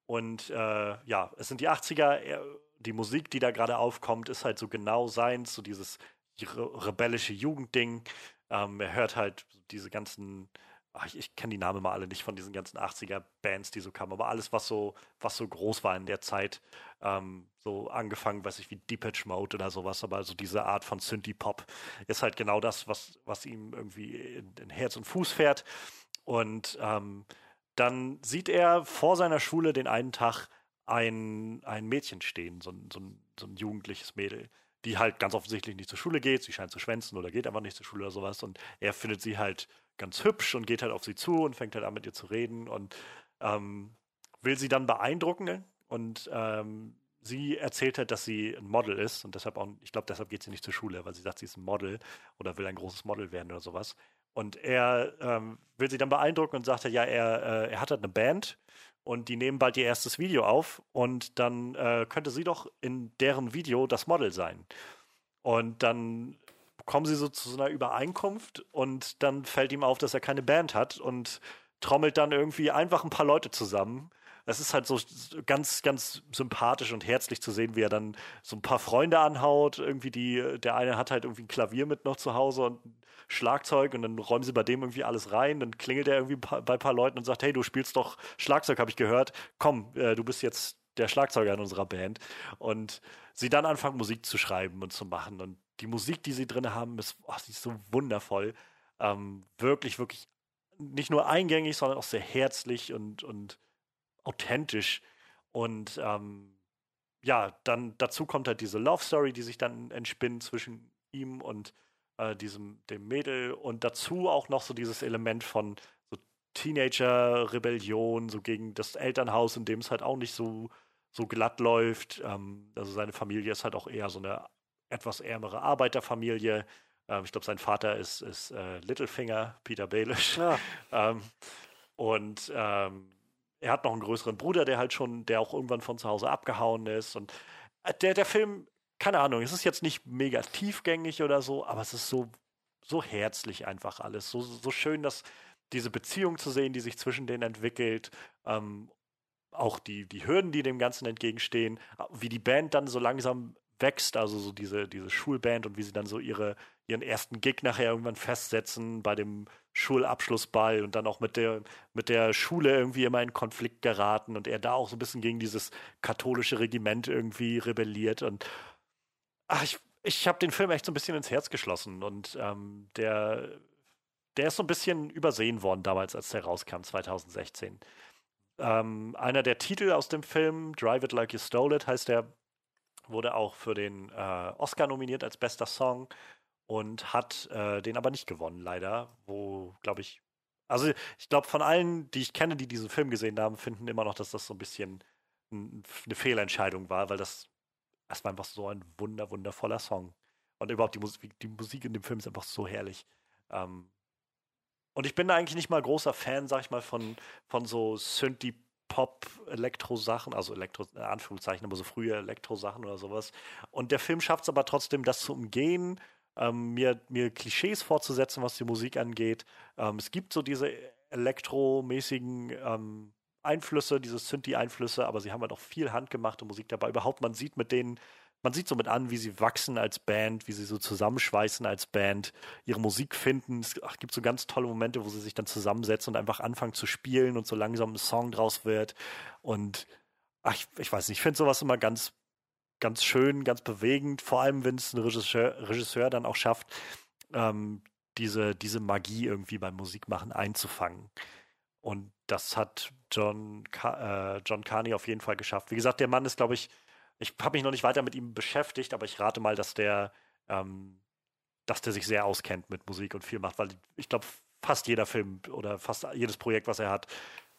Und äh, ja, es sind die 80er. Die Musik, die da gerade aufkommt, ist halt so genau seins, so dieses rebellische Jugendding. Ähm, er hört halt diese ganzen ach, ich, ich kenne die Namen mal alle nicht von diesen ganzen 80er-Bands, die so kamen, aber alles, was so, was so groß war in der Zeit, ähm, so angefangen, weiß ich, wie Depeche Mode oder sowas, aber so diese Art von Synthie-Pop ist halt genau das, was, was ihm irgendwie in, in Herz und Fuß fährt. Und ähm, dann sieht er vor seiner Schule den einen Tag ein, ein Mädchen stehen, so, so, so ein jugendliches Mädel die halt ganz offensichtlich nicht zur Schule geht. Sie scheint zu schwänzen oder geht einfach nicht zur Schule oder sowas. Und er findet sie halt ganz hübsch und geht halt auf sie zu und fängt halt an mit ihr zu reden und ähm, will sie dann beeindrucken und ähm, sie erzählt halt, dass sie ein Model ist und deshalb auch, ich glaube, deshalb geht sie nicht zur Schule, weil sie sagt, sie ist ein Model oder will ein großes Model werden oder sowas. Und er ähm, will sie dann beeindrucken und sagt, ja, er, äh, er hat halt eine Band und die nehmen bald ihr erstes Video auf und dann äh, könnte sie doch in deren Video das Model sein. Und dann kommen sie so zu so einer Übereinkunft und dann fällt ihm auf, dass er keine Band hat und trommelt dann irgendwie einfach ein paar Leute zusammen. Es ist halt so ganz, ganz sympathisch und herzlich zu sehen, wie er dann so ein paar Freunde anhaut. Irgendwie die, der eine hat halt irgendwie ein Klavier mit noch zu Hause und Schlagzeug und dann räumen sie bei dem irgendwie alles rein. Dann klingelt er irgendwie bei ein paar Leuten und sagt, hey, du spielst doch Schlagzeug, habe ich gehört. Komm, äh, du bist jetzt der Schlagzeuger in unserer Band. Und sie dann anfangen, Musik zu schreiben und zu machen. Und die Musik, die sie drin haben, ist, oh, sie ist so wundervoll. Ähm, wirklich, wirklich nicht nur eingängig, sondern auch sehr herzlich und, und authentisch. Und ähm, ja, dann dazu kommt halt diese Love Story, die sich dann entspinnt zwischen ihm und äh, diesem dem Mädel und dazu auch noch so dieses Element von so Teenager-Rebellion, so gegen das Elternhaus, in dem es halt auch nicht so, so glatt läuft. Ähm, also seine Familie ist halt auch eher so eine etwas ärmere Arbeiterfamilie. Ähm, ich glaube, sein Vater ist, ist äh, Littlefinger, Peter Baelish. Ja. [LAUGHS] ähm, und ähm, er hat noch einen größeren Bruder, der halt schon, der auch irgendwann von zu Hause abgehauen ist. Und äh, der, der Film, keine Ahnung, es ist jetzt nicht mega tiefgängig oder so, aber es ist so, so herzlich einfach alles. So, so schön, dass diese Beziehung zu sehen, die sich zwischen denen entwickelt. Ähm, auch die, die Hürden, die dem Ganzen entgegenstehen, wie die Band dann so langsam wächst, also so diese, diese Schulband und wie sie dann so ihre, ihren ersten Gig nachher irgendwann festsetzen bei dem Schulabschlussball und dann auch mit der, mit der Schule irgendwie immer in Konflikt geraten und er da auch so ein bisschen gegen dieses katholische Regiment irgendwie rebelliert und ach, ich, ich habe den Film echt so ein bisschen ins Herz geschlossen und ähm, der, der ist so ein bisschen übersehen worden damals, als der rauskam, 2016. Ähm, einer der Titel aus dem Film, Drive It Like You Stole It, heißt der wurde auch für den äh, Oscar nominiert als bester Song und hat äh, den aber nicht gewonnen, leider. Wo, glaube ich, also ich glaube, von allen, die ich kenne, die diesen Film gesehen haben, finden immer noch, dass das so ein bisschen eine Fehlentscheidung war, weil das, war einfach so ein wunder, wundervoller Song. Und überhaupt die Musik, die Musik in dem Film ist einfach so herrlich. Ähm, und ich bin eigentlich nicht mal großer Fan, sag ich mal, von, von so Synthie Pop-Elektro-Sachen, also Elektro, in Anführungszeichen, aber so frühe Elektro-Sachen oder sowas. Und der Film schafft es aber trotzdem, das zu umgehen, ähm, mir, mir Klischees fortzusetzen, was die Musik angeht. Ähm, es gibt so diese elektromäßigen ähm, Einflüsse, diese Synthi-Einflüsse, aber sie haben halt auch viel handgemachte Musik dabei. Überhaupt, man sieht mit denen man sieht so mit an, wie sie wachsen als Band, wie sie so zusammenschweißen als Band, ihre Musik finden. Es gibt so ganz tolle Momente, wo sie sich dann zusammensetzen und einfach anfangen zu spielen und so langsam ein Song draus wird. Und ach, ich, ich weiß nicht, ich finde sowas immer ganz, ganz schön, ganz bewegend, vor allem wenn es ein Regisseur, Regisseur dann auch schafft, ähm, diese, diese Magie irgendwie beim Musikmachen einzufangen. Und das hat John, äh, John Carney auf jeden Fall geschafft. Wie gesagt, der Mann ist, glaube ich, ich habe mich noch nicht weiter mit ihm beschäftigt, aber ich rate mal, dass der ähm, dass der sich sehr auskennt mit Musik und viel macht, weil ich glaube, fast jeder Film oder fast jedes Projekt, was er hat,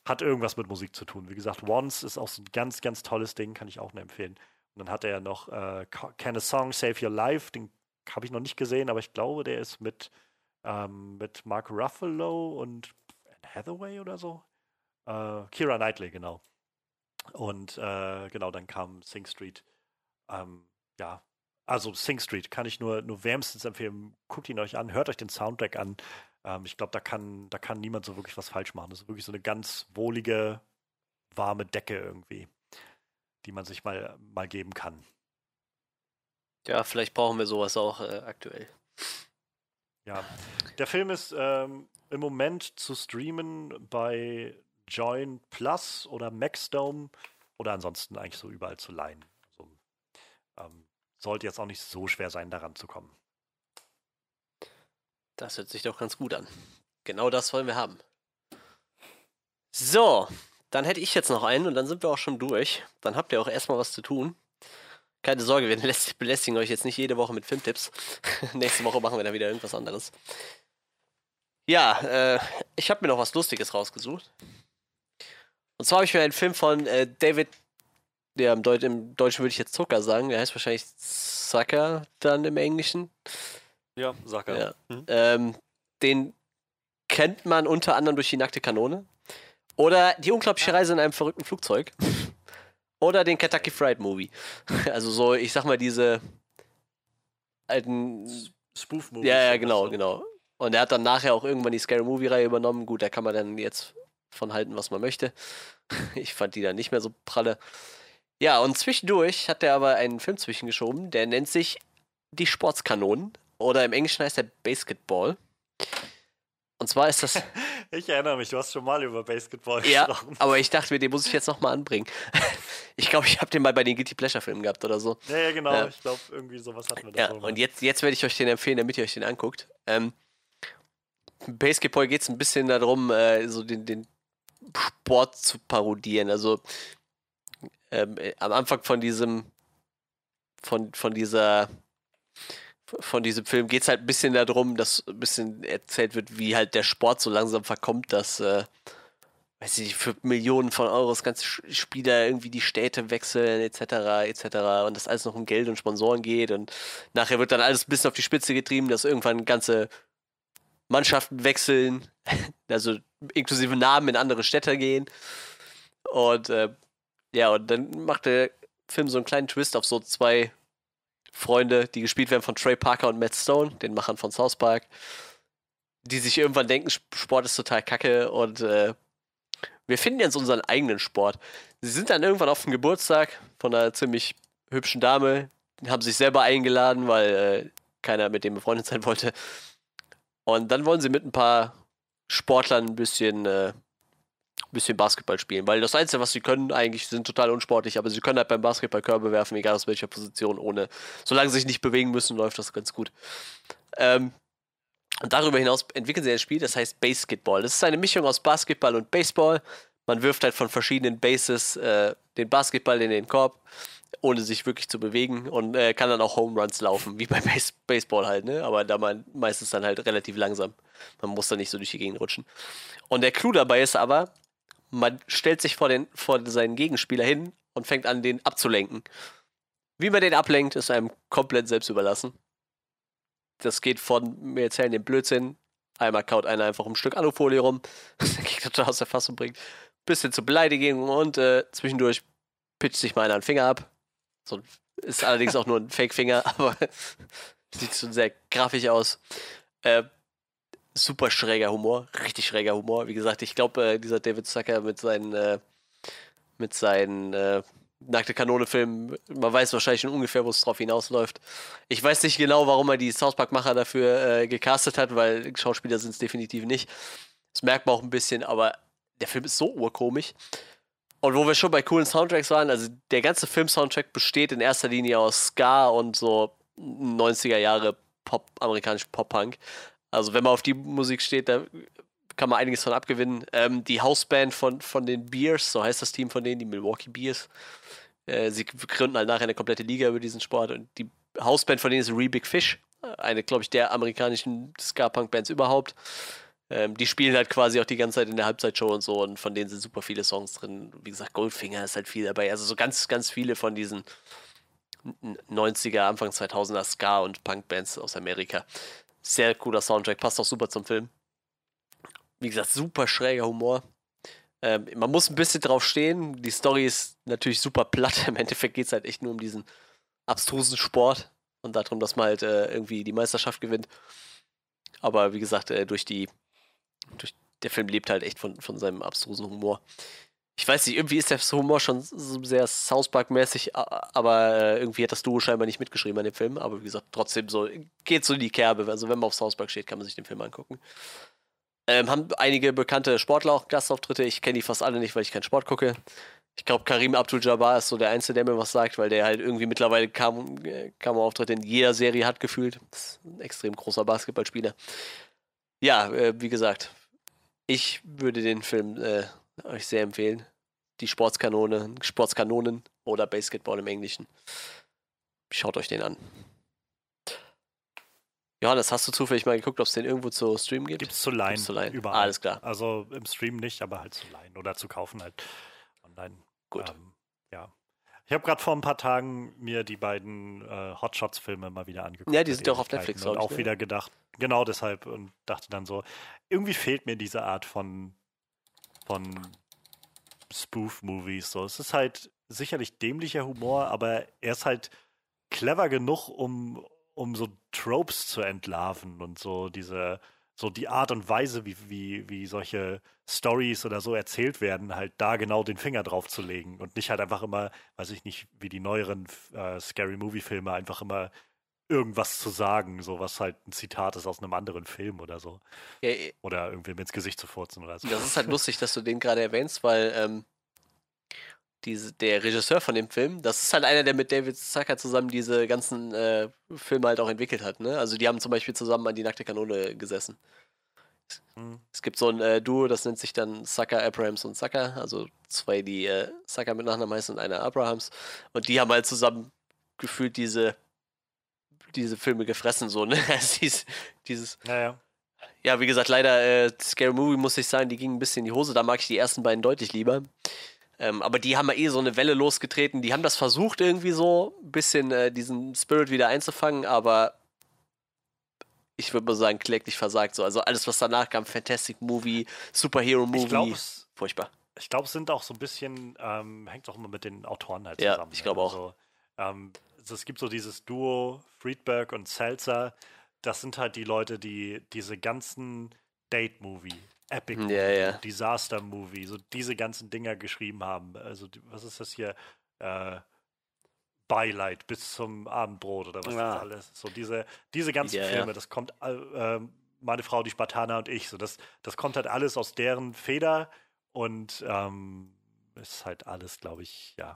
hat irgendwas mit Musik zu tun. Wie gesagt, Once ist auch so ein ganz, ganz tolles Ding, kann ich auch nur empfehlen. Und dann hat er noch äh, Can a Song Save Your Life, den habe ich noch nicht gesehen, aber ich glaube, der ist mit, ähm, mit Mark Ruffalo und Hathaway oder so. Äh, Kira Knightley, genau. Und äh, genau, dann kam Sing Street. Ähm, ja, also Sing Street kann ich nur, nur wärmstens empfehlen. Guckt ihn euch an, hört euch den Soundtrack an. Ähm, ich glaube, da kann, da kann niemand so wirklich was falsch machen. Das ist wirklich so eine ganz wohlige, warme Decke irgendwie, die man sich mal, mal geben kann. Ja, vielleicht brauchen wir sowas auch äh, aktuell. Ja, der Film ist ähm, im Moment zu streamen bei Join Plus oder Maxdome oder ansonsten eigentlich so überall zu leihen. Also, ähm, sollte jetzt auch nicht so schwer sein, daran zu kommen. Das hört sich doch ganz gut an. Genau das wollen wir haben. So, dann hätte ich jetzt noch einen und dann sind wir auch schon durch. Dann habt ihr auch erstmal was zu tun. Keine Sorge, wir belästigen euch jetzt nicht jede Woche mit Filmtipps. [LAUGHS] Nächste Woche machen wir dann wieder irgendwas anderes. Ja, äh, ich habe mir noch was Lustiges rausgesucht. Und zwar habe ich mir einen Film von äh, David, der im, Deut im, Deutschen würde ich jetzt Zucker sagen, der heißt wahrscheinlich Zucker dann im Englischen. Ja, Zucker. Ja. Mhm. Ähm, den kennt man unter anderem durch die nackte Kanone. Oder die unglaubliche Reise in einem verrückten Flugzeug. Oder den Kentucky Fried Movie. [LAUGHS] Also so, ich sag mal, diese alten Spoof-Movies. Ja, ja, genau, genau. Und er hat dann nachher auch irgendwann die Scary Movie-Reihe übernommen. Gut, da kann man dann jetzt von halten, was man möchte. [LAUGHS] Ich fand die dann nicht mehr so pralle. Ja, und zwischendurch hat er aber einen Film zwischengeschoben, der nennt sich Die Sportskanonen. Oder im Englischen heißt er Basketball. Und zwar ist das. [LAUGHS] ich erinnere mich, du hast schon mal über Basketball ja, gesprochen. Aber ich dachte mir, [LAUGHS] den muss ich jetzt nochmal anbringen. ich glaube, ich habe den mal bei den Guilty Pleasure Filmen gehabt oder so. Ja, ja genau. Ja. Ich glaube, irgendwie sowas hatten wir da. Ja, und jetzt, jetzt werde ich euch den empfehlen, damit ihr euch den anguckt. Ähm, Basketball geht es ein bisschen darum, äh, so den, den Sport zu parodieren. Also ähm, äh, am Anfang von diesem, von, von dieser, von diesem Film geht es halt ein bisschen darum, dass ein bisschen erzählt wird, wie halt der Sport so langsam verkommt, dass, äh, weiß ich für Millionen von Euros ganze Spieler irgendwie die Städte wechseln, etc., etc. Und das alles noch um Geld und Sponsoren geht und nachher wird dann alles ein bisschen auf die Spitze getrieben, dass irgendwann ganze Mannschaften wechseln, also inklusive Namen in andere Städte gehen. Und äh, ja, und dann macht der Film so einen kleinen Twist auf so zwei Freunde, die gespielt werden von Trey Parker und Matt Stone, den Machern von South Park, die sich irgendwann denken, Sport ist total kacke und äh, wir finden jetzt unseren eigenen Sport. Sie sind dann irgendwann auf dem Geburtstag von einer ziemlich hübschen Dame, haben sich selber eingeladen, weil äh, keiner mit dem befreundet sein wollte. Und dann wollen sie mit ein paar Sportlern ein bisschen, äh, bisschen Basketball spielen. Weil das Einzige, was sie können, eigentlich sind total unsportlich, aber sie können halt beim Basketball Körbe werfen, egal aus welcher Position, ohne. Solange sie sich nicht bewegen müssen, läuft das ganz gut. Ähm, und darüber hinaus entwickeln sie ein Spiel, das heißt Basketball. Das ist eine Mischung aus Basketball und Baseball. Man wirft halt von verschiedenen Bases äh, den Basketball in den Korb ohne sich wirklich zu bewegen und äh, kann dann auch Home Runs laufen, wie [LAUGHS] bei Base Baseball halt, ne? Aber da man meistens dann halt relativ langsam. Man muss da nicht so durch die Gegend rutschen. Und der Clou dabei ist aber, man stellt sich vor, den, vor seinen Gegenspieler hin und fängt an, den abzulenken. Wie man den ablenkt, ist einem komplett selbst überlassen. Das geht von, wir erzählen den Blödsinn, einmal kaut einer einfach ein Stück Alufolie rum, [LAUGHS] den Gegner total aus der Fassung bringt, bis hin zur Beleidigung und äh, zwischendurch pitcht sich mal einer einen Finger ab, so, ist allerdings auch nur ein Fake-Finger, [LAUGHS] aber sieht schon sehr grafisch aus. Äh, super schräger Humor, richtig schräger Humor. Wie gesagt, ich glaube, äh, dieser David Zucker mit seinen, äh, mit seinen äh, Nackte Kanone-Filmen, man weiß wahrscheinlich schon ungefähr, wo es drauf hinausläuft. Ich weiß nicht genau, warum er die South Park-Macher dafür äh, gecastet hat, weil Schauspieler sind es definitiv nicht. Das merkt man auch ein bisschen, aber der Film ist so urkomisch. Und wo wir schon bei coolen Soundtracks waren, also der ganze Film-Soundtrack besteht in erster Linie aus Ska und so 90er Jahre Pop, amerikanischen Pop-Punk. Also wenn man auf die Musik steht, da kann man einiges von abgewinnen. Ähm, die Hausband von, von den Bears, so heißt das Team von denen, die Milwaukee Bears. Äh, sie gründen halt nachher eine komplette Liga über diesen Sport und die Hausband von denen ist Re Big Fish. eine, glaube ich, der amerikanischen Ska-Punk-Bands überhaupt. Ähm, die spielen halt quasi auch die ganze Zeit in der Halbzeitshow und so und von denen sind super viele Songs drin. Wie gesagt, Goldfinger ist halt viel dabei. Also so ganz, ganz viele von diesen 90er, Anfang 2000er Ska- und Punk-Bands aus Amerika. Sehr cooler Soundtrack, passt auch super zum Film. Wie gesagt, super schräger Humor. Ähm, man muss ein bisschen drauf stehen. Die Story ist natürlich super platt. [LAUGHS] Im Endeffekt geht es halt echt nur um diesen abstrusen Sport und darum, dass man halt äh, irgendwie die Meisterschaft gewinnt. Aber wie gesagt, äh, durch die der Film lebt halt echt von, von seinem abstrusen Humor. Ich weiß nicht, irgendwie ist der Humor schon so sehr South Park-mäßig, aber äh, irgendwie hat das Duo scheinbar nicht mitgeschrieben an dem Film. Aber wie gesagt, trotzdem so, geht so in die Kerbe. Also wenn man auf South Park steht, kann man sich den Film angucken. Ähm, haben einige bekannte Sportler auch Gastauftritte. Ich kenne die fast alle nicht, weil ich keinen Sport gucke. Ich glaube, Karim Abdul-Jabbar ist so der Einzige, der mir was sagt, weil der halt irgendwie mittlerweile kam, kam Auftritt in jeder Serie hat gefühlt. Das ist ein extrem großer Basketballspieler. Ja, äh, wie gesagt, ich würde den Film äh, euch sehr empfehlen. Die Sportskanone, Sportskanonen oder Basketball im Englischen. Schaut euch den an. Johannes, hast du zufällig mal geguckt, ob es den irgendwo zu streamen gibt? Gibt es zu leihen. zu leihen. Überall. Alles klar. Also im Stream nicht, aber halt zu leihen oder zu kaufen halt online. Gut. Ähm, ja. Ich habe gerade vor ein paar Tagen mir die beiden äh, Hotshots-Filme mal wieder angeguckt. Ja, die sind ja auch auf Netflix, Und auch ne? wieder gedacht, genau deshalb und dachte dann so, irgendwie fehlt mir diese Art von, von Spoof-Movies. So. Es ist halt sicherlich dämlicher Humor, aber er ist halt clever genug, um, um so Tropes zu entlarven und so diese, so die Art und Weise, wie, wie, wie solche Stories oder so erzählt werden, halt da genau den Finger drauf zu legen und nicht halt einfach immer, weiß ich nicht, wie die neueren äh, Scary Movie-Filme einfach immer irgendwas zu sagen, so was halt ein Zitat ist aus einem anderen Film oder so. Ja, Oder irgendwem ins Gesicht zu furzen oder so. das ist halt lustig, dass du den gerade erwähnst, weil ähm, diese, der Regisseur von dem Film, das ist halt einer, der mit David Zucker zusammen diese ganzen äh, Filme halt auch entwickelt hat. Ne? Also die haben zum Beispiel zusammen an die nackte Kanone gesessen. Hm. Es gibt so ein äh, Duo, das nennt sich dann Sucker, Abrahams und Sucker. Also zwei, die äh, Sucker mit Nachnamen heißen und einer Abrahams. Und die haben halt zusammen gefühlt diese, diese Filme gefressen, so, ne? [LAUGHS] Also dieses, dieses, Naja. ja, wie gesagt, leider, äh, Scary Movie muss ich sagen, die ging ein bisschen in die Hose. Da mag ich die ersten beiden deutlich lieber. Ähm, aber die haben ja eh so eine Welle losgetreten. Die haben das versucht, irgendwie so ein bisschen äh, diesen Spirit wieder einzufangen, aber ich würde mal sagen, kläglich versagt. So. Also alles, was danach kam, Fantastic Movie, Superhero Movie, glaube, es, furchtbar. ich glaub, es sind auch so ein bisschen, ähm, hängt auch immer mit den Autoren halt Ja, zusammen. ich ne? glaube auch. Also, ähm, also es gibt so dieses Duo Friedberg und Seltzer. Das sind halt die Leute, die diese ganzen Date-Movie, Epic-Movie, Ja, ja. Disaster-Movie, so diese ganzen Dinger geschrieben haben. Also was ist das hier? Äh, Beileid bis zum Abendbrot oder was Ja. das alles. So diese, diese ganzen Ja, ja. Filme, das kommt, ähm, meine Frau, die Spartaner und ich, so das, das kommt halt alles aus deren Feder und ähm, ist halt alles, glaube ich, ja,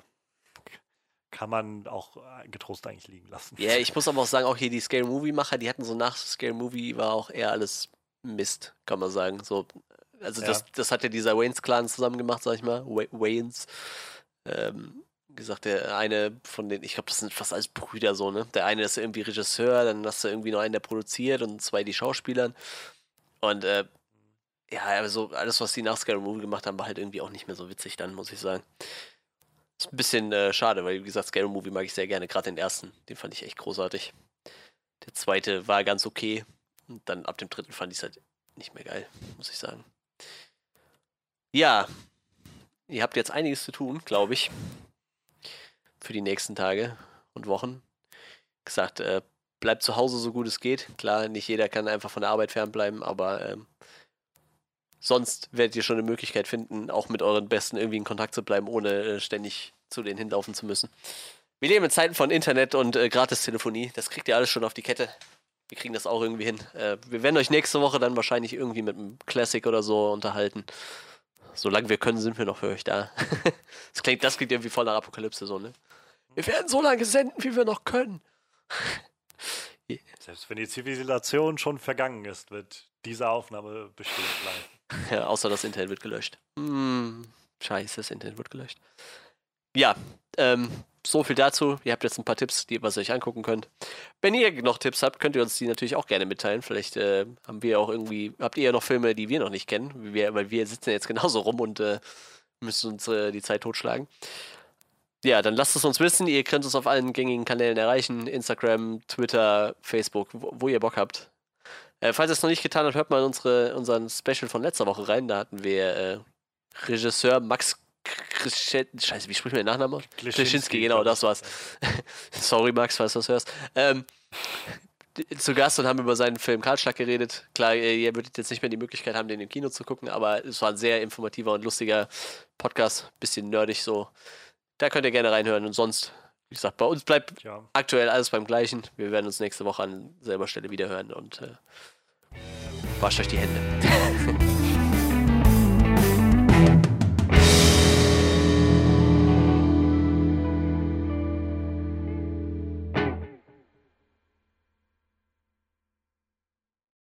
kann man auch äh, getrost eigentlich liegen lassen. Ja, ich muss aber auch sagen, auch hier die Scary Movie Macher, die hatten so nach Scary Movie war auch eher alles Mist, kann man sagen. So, also Ja. das, das hat ja dieser Waynes Clan zusammen gemacht, sag ich mal. Wa- Waynes. Ähm, wie gesagt, der eine von den, ich glaube, das sind fast alles Brüder so, ne? Der eine ist irgendwie Regisseur, dann hast du irgendwie noch einen, der produziert und zwei, die Schauspielern. Und äh, ja, also alles, was die nach Scary Movie gemacht haben, war halt irgendwie auch nicht mehr so witzig dann, muss ich sagen. Ist ein bisschen äh, schade, weil wie gesagt, Scary Movie mag ich sehr gerne, gerade den ersten. Den fand ich echt großartig. Der zweite war ganz okay. Und dann ab dem dritten fand ich es halt nicht mehr geil, muss ich sagen. Ja, ihr habt jetzt einiges zu tun, glaube ich. Für die nächsten Tage und Wochen. Gesagt, äh, bleibt zu Hause so gut es geht. Klar, nicht jeder kann einfach von der Arbeit fernbleiben, aber ähm, sonst werdet ihr schon eine Möglichkeit finden, auch mit euren Besten irgendwie in Kontakt zu bleiben, ohne äh, ständig zu denen hinlaufen zu müssen. Wir leben in Zeiten von Internet und äh, Gratistelefonie. Das kriegt ihr alles schon auf die Kette. Wir kriegen das auch irgendwie hin. Äh, wir werden euch nächste Woche dann wahrscheinlich irgendwie mit einem Classic oder so unterhalten. Solange wir können, sind wir noch für euch da. [LAUGHS] das, klingt, das klingt irgendwie voller Apokalypse so, ne? Wir werden so lange senden, wie wir noch können. Selbst wenn die Zivilisation schon vergangen ist, wird diese Aufnahme bestehen bleiben. [LAUGHS] Ja, außer das Internet wird gelöscht. Hm, scheiße, das Internet wird gelöscht. Ja, ähm, so viel dazu. Ihr habt jetzt ein paar Tipps, die ihr euch angucken könnt. Wenn ihr noch Tipps habt, könnt ihr uns die natürlich auch gerne mitteilen. Vielleicht äh, haben wir auch irgendwie, habt ihr ja noch Filme, die wir noch nicht kennen, wir, weil wir sitzen jetzt [LAUGHS] genauso rum und äh, müssen uns äh, die Zeit totschlagen. Ja, dann lasst es uns wissen. Ihr könnt uns auf allen gängigen Kanälen erreichen: Instagram, Twitter, Facebook, wo, wo ihr Bock habt. Äh, falls ihr es noch nicht getan habt, hört mal unsere, unseren Special von letzter Woche rein. Da hatten wir äh, Regisseur Max Scheiße, wie spricht man den Nachnamen? Klischinski, genau, das war's. [LAUGHS] Sorry, Max, falls du das hörst. Ähm, zu Gast und haben über seinen Film Karlschlag geredet. Klar, ihr würdet jetzt nicht mehr die Möglichkeit haben, den im Kino zu gucken, aber es war ein sehr informativer und lustiger Podcast. Bisschen nerdig so. Da könnt ihr gerne reinhören. Und sonst, wie gesagt, bei uns bleibt ja. aktuell alles beim Gleichen. Wir werden uns nächste Woche an selber Stelle wiederhören und äh, wascht euch die Hände. [LAUGHS]